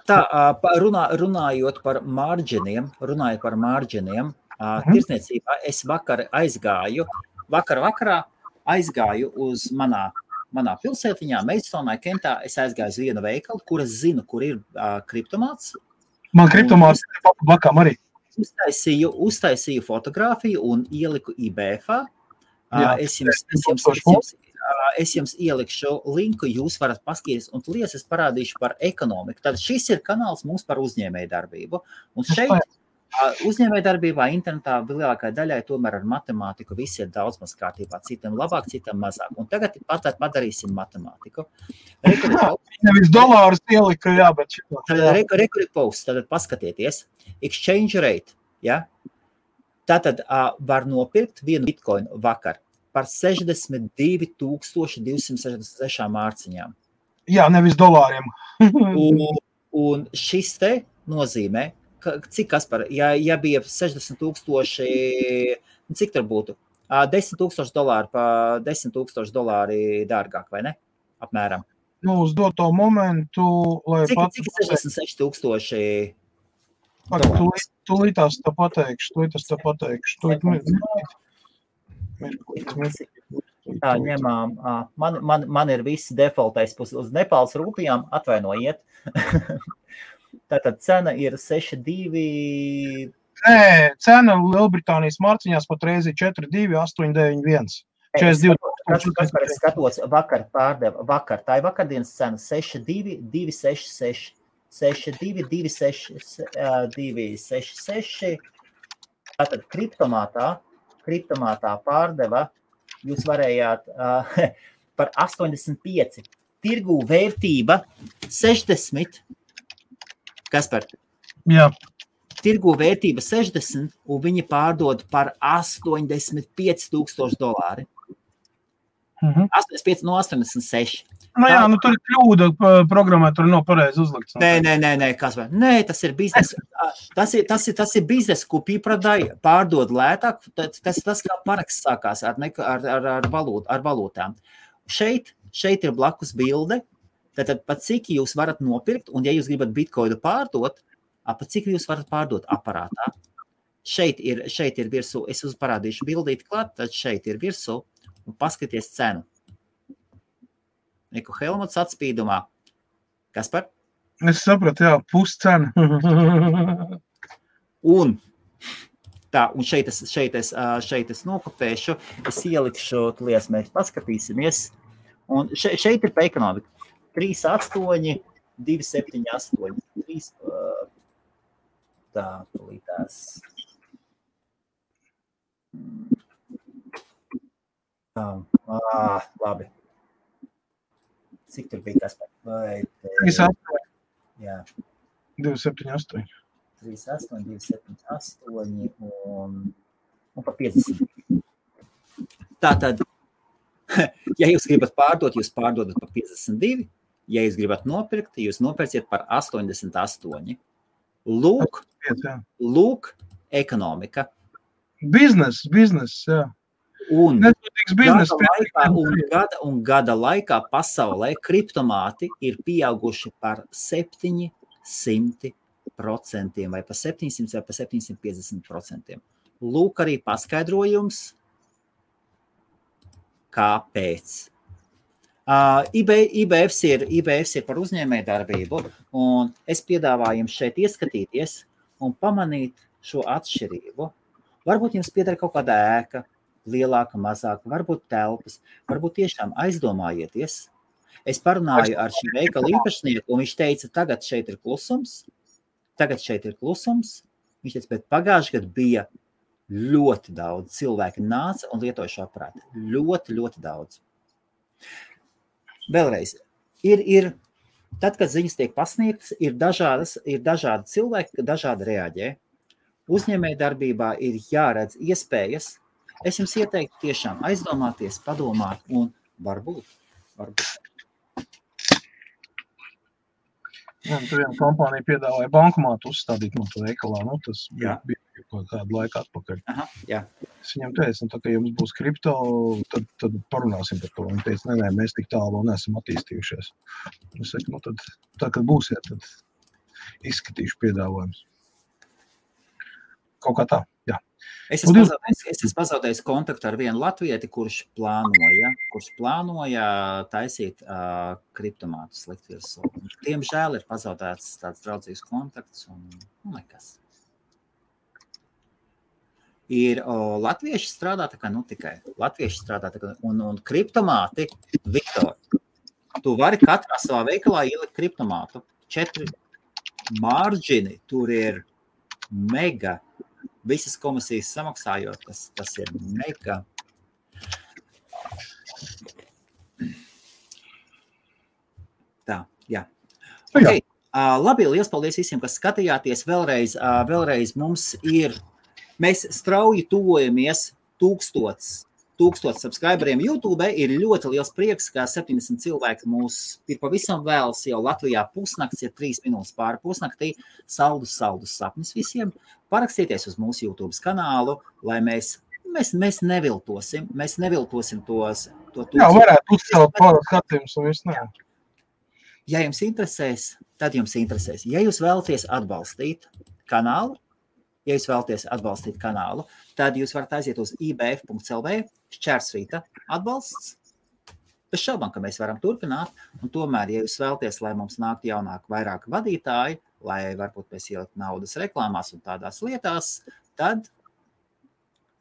Speaker 1: Tā, ā, pa- runā, runājot par marģiniem, runājot par marģiniem,
Speaker 2: Mhm.
Speaker 1: tirsniecībā es vakar aizgāju, vakar vakarā aizgāju uz manā, manā pilsētiņā, Meistonā, Kentā. Es aizgāju uz vienu veikalu, kur es zinu, kur ir ā, kriptomāts.
Speaker 2: Man kriptomāts ir blakām arī.
Speaker 1: Uztaisīju, uztaisīju fotografiju un ieliku IBF.
Speaker 2: Jā,
Speaker 1: Es jums, es, jums, es, jums, es jums ielikšu linku, jūs varat paskatīties, un lietas es parādīšu par ekonomiku. Tad šis ir kanāls mums par uzņēmējdarbību. Un šeit uzņēmējdarbībā internetā lielākajai daļai tomēr ar matemātiku viss ir daudz maz kārtībā. Citam labāk, citam mazāk. Un tagad pat padarīsim matemātiku.
Speaker 2: Nevis dolārus ielika, jā, bet šitā. Jā.
Speaker 1: Rekurīt posts, tad paskatieties, exchange rate. Ja? Tātad uh, var nopirkt vienu bitkoinu vakar par 62,266 mārciņām.
Speaker 2: jā, nevis dolāriem.
Speaker 1: Un, un šis te nozīmē, cik tas par, ja, ja bija 60,000, nu, cik tur būtu? Ā, 10,000 dolāru par 10,000 dolāru dārgāk, vai ne? Apmēram.
Speaker 2: Nu, uz doto momentu, lai
Speaker 1: Cik,
Speaker 2: pat
Speaker 1: cik 66,000
Speaker 2: Ak, tūlīt, tūlīt tās tā pateikšu, tūlīt tas tā pateikšu. Tūlīt, mir- mirklīt. Mirklīt, mirklīt.
Speaker 1: Tā ņemām. Man, man, man ir viss defaultais pus- uz Nepāles rūpījām, atvainojiet. Tātad cena ir 6,2.
Speaker 2: Nē, cena Lielbritānijas mārciņās patreiz ir 4,2,891. 42
Speaker 1: Tas, kas man skatos, vakar pārdeva, vakar, tā ir vakardienas cena 6,266. 62, 266. Tātad kriptomātā, kriptomātā pārdeva, jūs varējāt uh, par 85. Tirgu vērtība 60. Kas par
Speaker 2: Jā,
Speaker 1: tirgu vērtība 60, un viņi pārdod par 85,000 dolāru.
Speaker 2: mhm.
Speaker 1: 85 no 86.
Speaker 2: nu, jā, nu tur ir kļūda, programmē tur nav pareizi uzlikts.
Speaker 1: Nē, nē, nē, nē, kas var. Nē, tas ir biznesa. Tas ir, tas ir, tas ir biznesa, ko pīpradāja pārdod lētāk. Tas, tas, kā paraksts sākās ar, ar, ar, ar, valūt, ar valūtām. Šeit, šeit ir blakus bilde. Tātad, pat cik jūs varat nopirkt, un ja jūs gribat bitkoinu pārdot, pat cik jūs varat pārdot aparātā. Šeit ir, šeit ir virsū, es uzparādīšu bildīti klāt, tad šeit ir virsū, un paskaties cenu. Niku Helmuts atspīdumā. Kas par?
Speaker 2: Es sapratu, jā, puscena.
Speaker 1: Un tā, un šeit es, šeit es, šeit es nokopēšu, es ielikšu, lies mēs paskatīsimies. Un še, šeit ir pa ekonomiku. 3, 8, 2, 7, 8, 3, ā, tā, tūlītās. Tā, ā, labi. Cik tur bija tas? Vai, te-
Speaker 2: 3, 8,
Speaker 1: jā.
Speaker 2: 2, 7, 8.
Speaker 1: 3, 8, 2, 7, 8 un, un pa 50. Tātad, ja jūs gribat pārdot, jūs pārdodat par 52. Ja jūs gribat nopirkt, jūs nopirksiet par 88. Lūk, lūk ekonomika.
Speaker 2: Biznes, biznes, jā.
Speaker 1: Un gada laikā, un, gada, un gada laikā pasaulē kriptomāti ir pieauguši par 700 procentiem, vai par 700 vai par 750 procentiem. Lūk, arī paskaidrojums, kāpēc. Uh, IB, IBFs, ir, IBFs ir par uzņēmēju darbību, un es piedāvāju jums šeit ieskatīties un pamanīt šo atšķirību. Varbūt jums pieder kaut kāda ēka, lielāka, mazāka, varbūt telpas, varbūt tiešām aizdomājieties. Es parunāju ar šī veikala īpašnieku, un viņš teica, tagad šeit ir klusums, tagad šeit ir klusums. Viņš teica, bet pagājušajā gadā bija ļoti daudz cilvēku nāca un lietoja šo aparātu. Ļoti, ļoti daudz. Vēlreiz, ir, ir tad, kad ziņas tiek pasniegtas, ir, dažādas, ir dažādi cilvēki, dažādi reaģē. Uzņēmējdarbībā ir jāredz iespējas. Es jums ieteiktu tiešām aizdomāties, padomāt, un varbūt, varbūt
Speaker 2: Jā, tur viena kompānija piedāvāja bankomātu uzstādīt no tā veikalā. Nu, tas bija,
Speaker 1: Jā.
Speaker 2: bija kaut kādu laiku atpakaļ.
Speaker 1: Aha, jā.
Speaker 2: Es viņam teicu, nu, tā, ka jums būs kripto, tad, tad parunāsim par to. Viņa teica, nē, nē, mēs tik tālu vēl neesam attīstījušies. Es saku, nu, tad, tā, kad būsiet, tad izskatīšu piedāvājumus. Kaut kā tā.
Speaker 1: Es esmu, pazaudējis, es esmu pazaudējis kontaktu ar vienu latvieti, kurš plānoja, kurš plānoja taisīt uh, kriptomātus likt virsū. Diemžēl ir pazaudēts tāds draudzīgs kontakts un nu, nekas. Ir o, latvieši strādā tā kā nu tikai. Latvieši strādā tā kā un, un kriptomāti, Viktor, tu vari katrā savā veikalā ielikt kriptomātu. Četri mārģini, tur ir mega visas komisijas samaksājot, tas, tas ir mega. Tā, jā.
Speaker 2: Nu, jā.
Speaker 1: Okay. Uh, labi, liels paldies visiem, kas skatījāties. Vēlreiz, uh, vēlreiz mums ir, mēs strauji tuvojamies tūkstots, tūkstots subscriberiem YouTube. Ir ļoti liels prieks, ka 70 cilvēki mūs ir pavisam vēls jau Latvijā pusnakts, ir 3 minūtes pāri pusnaktī. Saldus, saldus sapnis visiem. Parakstieties uz mūsu YouTube kanālu, lai mēs, mēs, mēs neviltosim, mēs neviltosim tos. To
Speaker 2: Jā, varētu uzcelt pāri skatījumus un viss. nē.
Speaker 1: Ja jums interesēs, tad jums interesēs. Ja jūs vēlaties atbalstīt kanālu, ja jūs vēlaties atbalstīt kanālu, tad jūs varat aiziet uz ibf.clv, šķērsvīta atbalsts. Bez šaubām, ka mēs varam turpināt, tomēr, ja jūs vēlaties, lai mums nāktu jaunāk, vairāk vadītāji, lai varbūt mēs ieliktu naudas reklāmās un tādās lietās, tad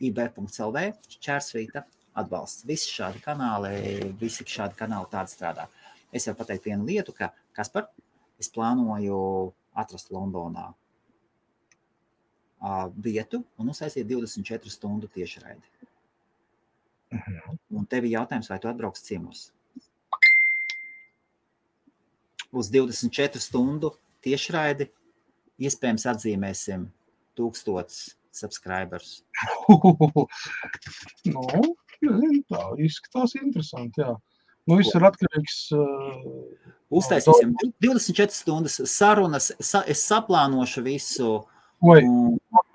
Speaker 1: ibf.clv, šķērsvīta atbalsts. Visi šādi kanāli, visi šādi kanāli tādi strādā. Es varu pateikt vienu lietu, ka Kaspar, es plānoju atrast Londonā vietu un uztaisīt 24 stundu tiešraidi.
Speaker 2: Mhm.
Speaker 1: Un tev ir jautājums, vai tu atbrauks ciemos? Uz 24 stundu tiešraidi iespējams atzīmēsim tūkstots subscribers.
Speaker 2: nu, nezinu, tā izskatās interesanti. Jā. Nu, viss ir atkarīgs no
Speaker 1: Uztaisīsim 24 stundas sarunas, sa, es saplānošu visu.
Speaker 2: Vai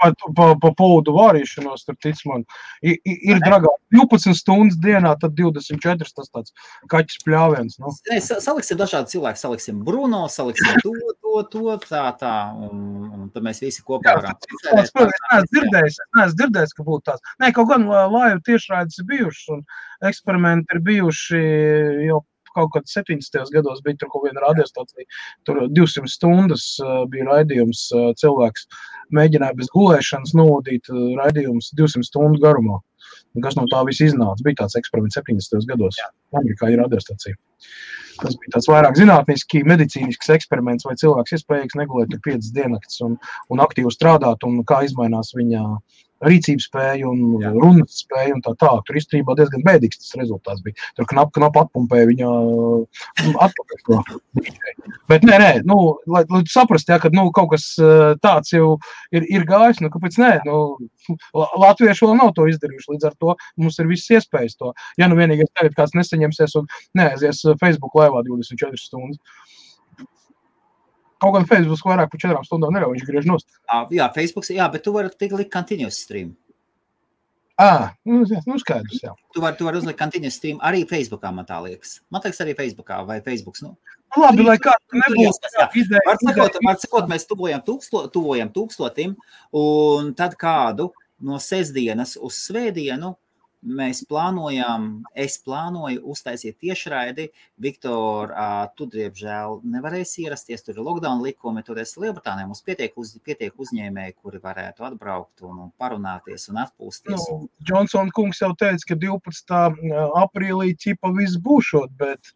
Speaker 1: Un,
Speaker 2: pa, pa, pūdu vārīšanos, starp tic man. I, ir dragāk 12 stundas dienā, tad 24 tas tāds kaķis pļāviens. Nu.
Speaker 1: Sa- saliksim dažādi cilvēki, saliksim Bruno, saliksim to, to, to tā, tā, un, un tad mēs visi kopā varam
Speaker 2: Es neesmu dzirdējis, es neesmu dzirdējis, ka būtu tāds. Nē, kaut gan laivu tiešraides bijušas, un eksperimenti ir bijuši jau kaut kad 70. gados bija tur kaut viena radiostacija, tur 200 stundas uh, bija raidījums, uh, cilvēks mēģināja bez gulēšanas novadīt uh, raidījums 200 stundu garumā. Kas no tā viss iznāca? Bija tāds eksperiments 70. gados. Amerikā ir radiostacija. Tas bija tāds vairāk zinātniski, medicīnisks eksperiments, vai cilvēks ir spējīgs negulēt tur piecas diennakts un, un aktīvi strādāt, un kā izmainās viņa rīcības spēja un Jā. runas spēja un tā tālāk. Tur īstenībā diezgan bēdīgs tas rezultāts bija. Tur knap, knap atpumpēja viņa nu, atpakaļ to. Bet nē, nē, nu, lai, lai saprastu, ja, ka nu, kaut kas tāds jau ir, ir gājis, nu, kāpēc nē? Nu, Latvieši vēl nav to izdarījuši, līdz ar to mums ir visas iespējas to. Ja nu vienīgais tagad kāds nesaņemsies un neaizies Facebook laivā 24 stundas. Kaut gan Facebook vairāk par četrām stundām neļauj, viņš griež nost.
Speaker 1: Jā, Facebook, jā, bet tu vari tikt likt continuous stream.
Speaker 2: Ah, nu, nu skaidrs, jā.
Speaker 1: Tu vari, tu vari uzlikt continuous stream arī Facebookā, man tā liekas. Man liekas, arī Facebookā vai Facebooks. Nu,
Speaker 2: nu labi, lai kā nebūtu.
Speaker 1: Var sakot, var sakot, mēs tuvojam, tūksto, tuvojam tūkstotim, un tad kādu no sestdienas uz svētdienu mēs plānojam, es plānoju uztaisīt tiešraidi. Viktor, tu, diemžēl, nevarēsi ierasties. Tur ir lockdown likumi, tur esi Lielbritānijā. Mums pietiek, uz, pietiek uzņēmēji, kuri varētu atbraukt un, un parunāties un atpūsties.
Speaker 2: Nu, Johnson kungs jau teica, ka 12. aprīlī ķipa viss būšot, bet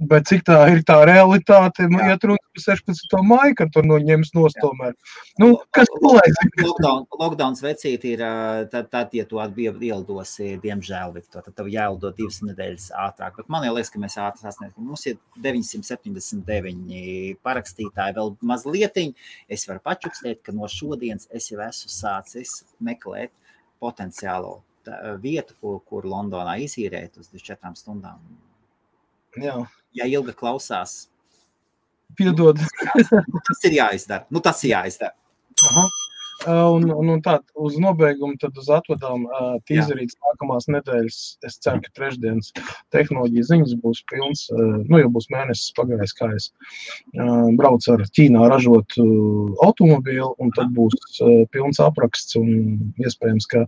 Speaker 2: Bet cik tā ir tā realitāte, man iet runa par 16. maiju, kad tur noņems nost tomēr. Nu, kas
Speaker 1: paliek? Lockdown, lockdowns vecīt ir, tad, tad ja tu ielidosi, diemžēl, Viktor, tad tev jālido divas nedēļas ātrāk. Bet man liekas, ka mēs ātri sasniegsim. Mums ir 979 parakstītāji, vēl mazlietiņ. Es varu pačukstēt, ka no šodienas es jau esmu sācis meklēt potenciālo vietu, kur, kur Londonā izīrēt uz 24 stundām.
Speaker 2: Jā
Speaker 1: ja ilgi klausās.
Speaker 2: Piedod.
Speaker 1: tas ir jāizdara. Nu, tas ir jāizdara.
Speaker 2: Aha. Un, un, un tā, uz nobeigumu, tad uz atvadām uh, tīzerītas nākamās nedēļas. Es ceru, ka trešdienas tehnoloģija ziņas būs pilns. Uh, nu, jau būs mēnesis pagājis, kā es uh, braucu ar Ķīnā ražot automobīlu, un tad būs pilns apraksts un iespējams, ka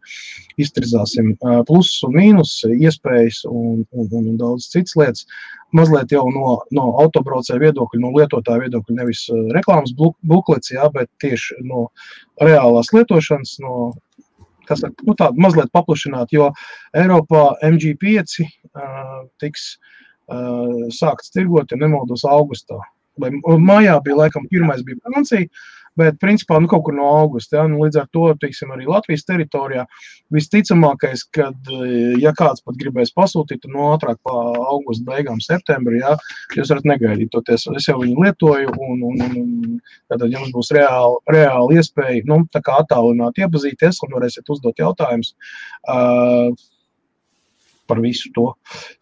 Speaker 2: iztrizāsim plusus un mīnus, iespējas un, un, un, un daudz citas lietas mazliet jau no, no autobraucēja viedokļa, no lietotāja viedokļa, nevis uh, reklāmas buklets, jā, bet tieši no reālās lietošanas, no kas nu, tāda mazliet paplašināta, jo Eiropā MG5 uh, tiks uh, sākts tirgot, ja nemaldos, augustā. Vai mājā bija laikam pirmais bija Francija, bet principā nu, kaut kur no augusta. Ja? Nu, līdz ar to teiksim, arī Latvijas teritorijā visticamākais, ka, ja kāds pat gribēs pasūtīt, no ātrāk pa augusta beigām, septembrī, ja? jūs varat negaidīt. Toties, es jau viņu lietoju, un, un, un tad jums būs reāli, reāli iespēja nu, attālināt, iepazīties un varēsiet uzdot jautājumus. Uh, par visu to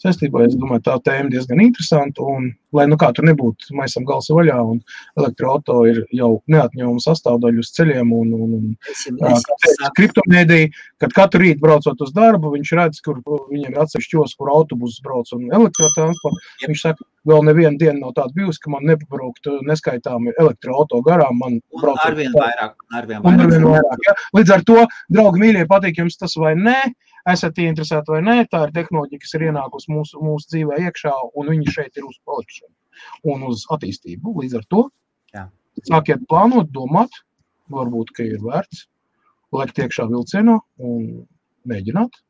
Speaker 2: saistībā. Es domāju, tā tēma diezgan interesanta. Un, lai nu kā tur nebūtu, maisam galsa vaļā, un elektroauto ir jau neatņemama sastāvdaļa uz ceļiem. Un, un, un kriptomēdija, kad katru rītu braucot uz darbu, viņš redz, kur viņiem ir atsevišķos, kur autobusus brauc un elektrotransports. Viņš saka, vēl neviena diena nav tāda bijusi, ka man nepabraukt neskaitāmi elektroauto garām. Man
Speaker 1: braucot arvien vairāk, arvien vairāk.
Speaker 2: Arvien vairāk ja? Līdz ar to, draugi mīļie, patīk jums tas vai nē esat ieinteresēti vai nē, tā ir tehnoloģija, kas ir ienākusi mūsu, mūsu dzīvē iekšā, un viņi šeit ir uz palikšanu un uz attīstību. Līdz ar to Jā. sākiet plānot, domāt, varbūt, ka ir vērts lekt iekšā vilcienā un mēģināt.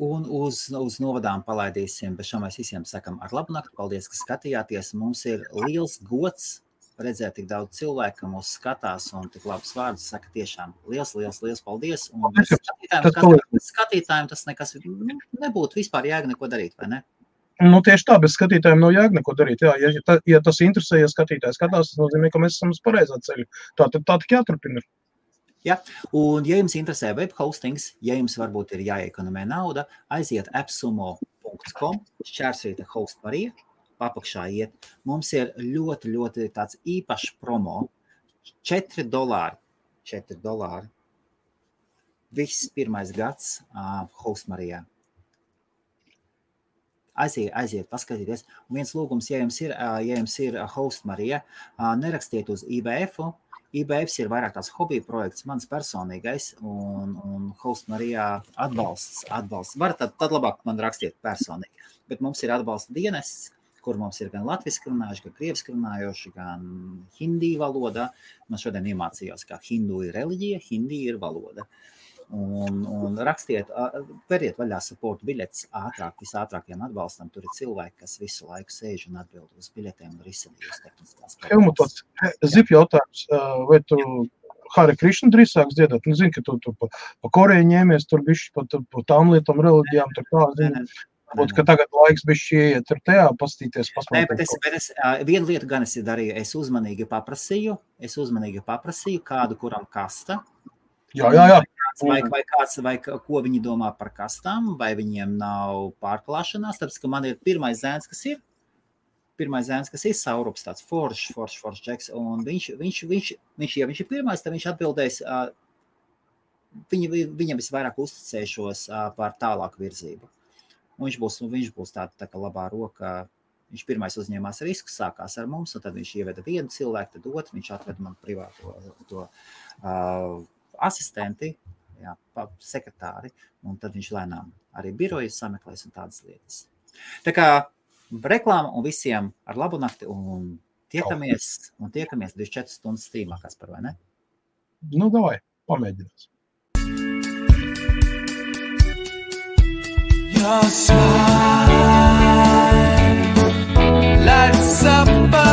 Speaker 1: Un uz, uz novadām palaidīsim, bet šā mēs visiem sakam ar labu nakti. Paldies, ka skatījāties. Mums ir liels gods redzēt tik daudz cilvēku, kas mūs skatās un tik labus vārdus saka. Tiešām liels, liels, liels paldies. Un skatītājiem, kas, skatītājiem tas nekas nu, nebūtu vispār jēga neko darīt, vai ne?
Speaker 2: Nu, tieši tā, bez skatītājiem nav jēga neko darīt. Jā, ja, ta, ja tas interesē, ja skatītājs skatās, tas nozīmē, ka mēs esam uz pareizā ceļa. Tā, tā, tā tik jāturpina.
Speaker 1: Ja? Un, ja jums interesē web hostings, ja jums varbūt ir jāiekonomē nauda, aiziet appsumo.com, šķērsvieta host Marija, apakšā iet. Mums ir ļoti, ļoti tāds īpašs promo. 4 dolāri. 4 dolāri. Viss pirmais gads uh, Hostmarijā. Aiziet, aiziet, paskatieties. Un viens lūgums, ja jums ir, uh, ja jums ir Hostmarija, uh, nerakstiet uz IBF, IBFs ir vairāk tās hobija projekts, mans personīgais, un, un Host Marijā atbalsts. atbalsts. Var tad, tad labāk man rakstiet personīgi, bet mums ir atbalsta dienests, kur mums ir gan latviešu runājuši, gan krieviski runājoši, gan hindi valoda. Man šodien iemācījās, ka hindu ir reliģija, hindi ir valoda. Un, un rakstiet, veriet vaļā supportu biļetes ātrāk, visātrākajam atbalstam. Tur ir cilvēki, kas visu laiku sēž un atbild uz biļetēm un risina jūs tehniskās
Speaker 2: Helmut, zip jautājums, vai tu Hare Krishna drīz sāks dziedāt? Nu, zinu, ka tu, tu pa, pa Koreju ņēmies, tur bišķi pa, pa tām lietām, reliģijām, tur kā, zinu. Būtu, ka tagad laiks bija šī iet ar tajā, pastīties,
Speaker 1: Nē, bet es, bet es vienu lietu gan es darīju. Es uzmanīgi paprasīju, es uzmanīgi paprasīju kādu, kuram kasta.
Speaker 2: Jā, jā, jā.
Speaker 1: Vai, vai kāds, vai ko viņi domā par kastām, vai viņiem nav pārklāšanās. Tāpēc, ka man ir pirmais zēns, kas ir. Pirmais zēns, kas ir Saurups, tāds foršs, foršs, foršs džeks. Un viņš, viņš, viņš, viņš, ja viņš ir pirmais, tad viņš atbildēs, viņa, viņam visvairāk uzticēšos par tālāku virzību. Un viņš būs, viņš būs tāds tā labā roka. Viņš pirmais uzņēmās risku, sākās ar mums, un tad viņš ieveda vienu cilvēku, tad otru. Viņš atveda man privāto to, uh, asistenti, jā, sekretāri, un tad viņš lēnām arī biroju sameklēs un tādas lietas. Tā kā reklāma un visiem ar labu nakti, un tiekamies, un tiekamies 24 stundas streamā, kas par vai ne?
Speaker 2: Nu, davai, pamēģināsim.
Speaker 3: your smile lights up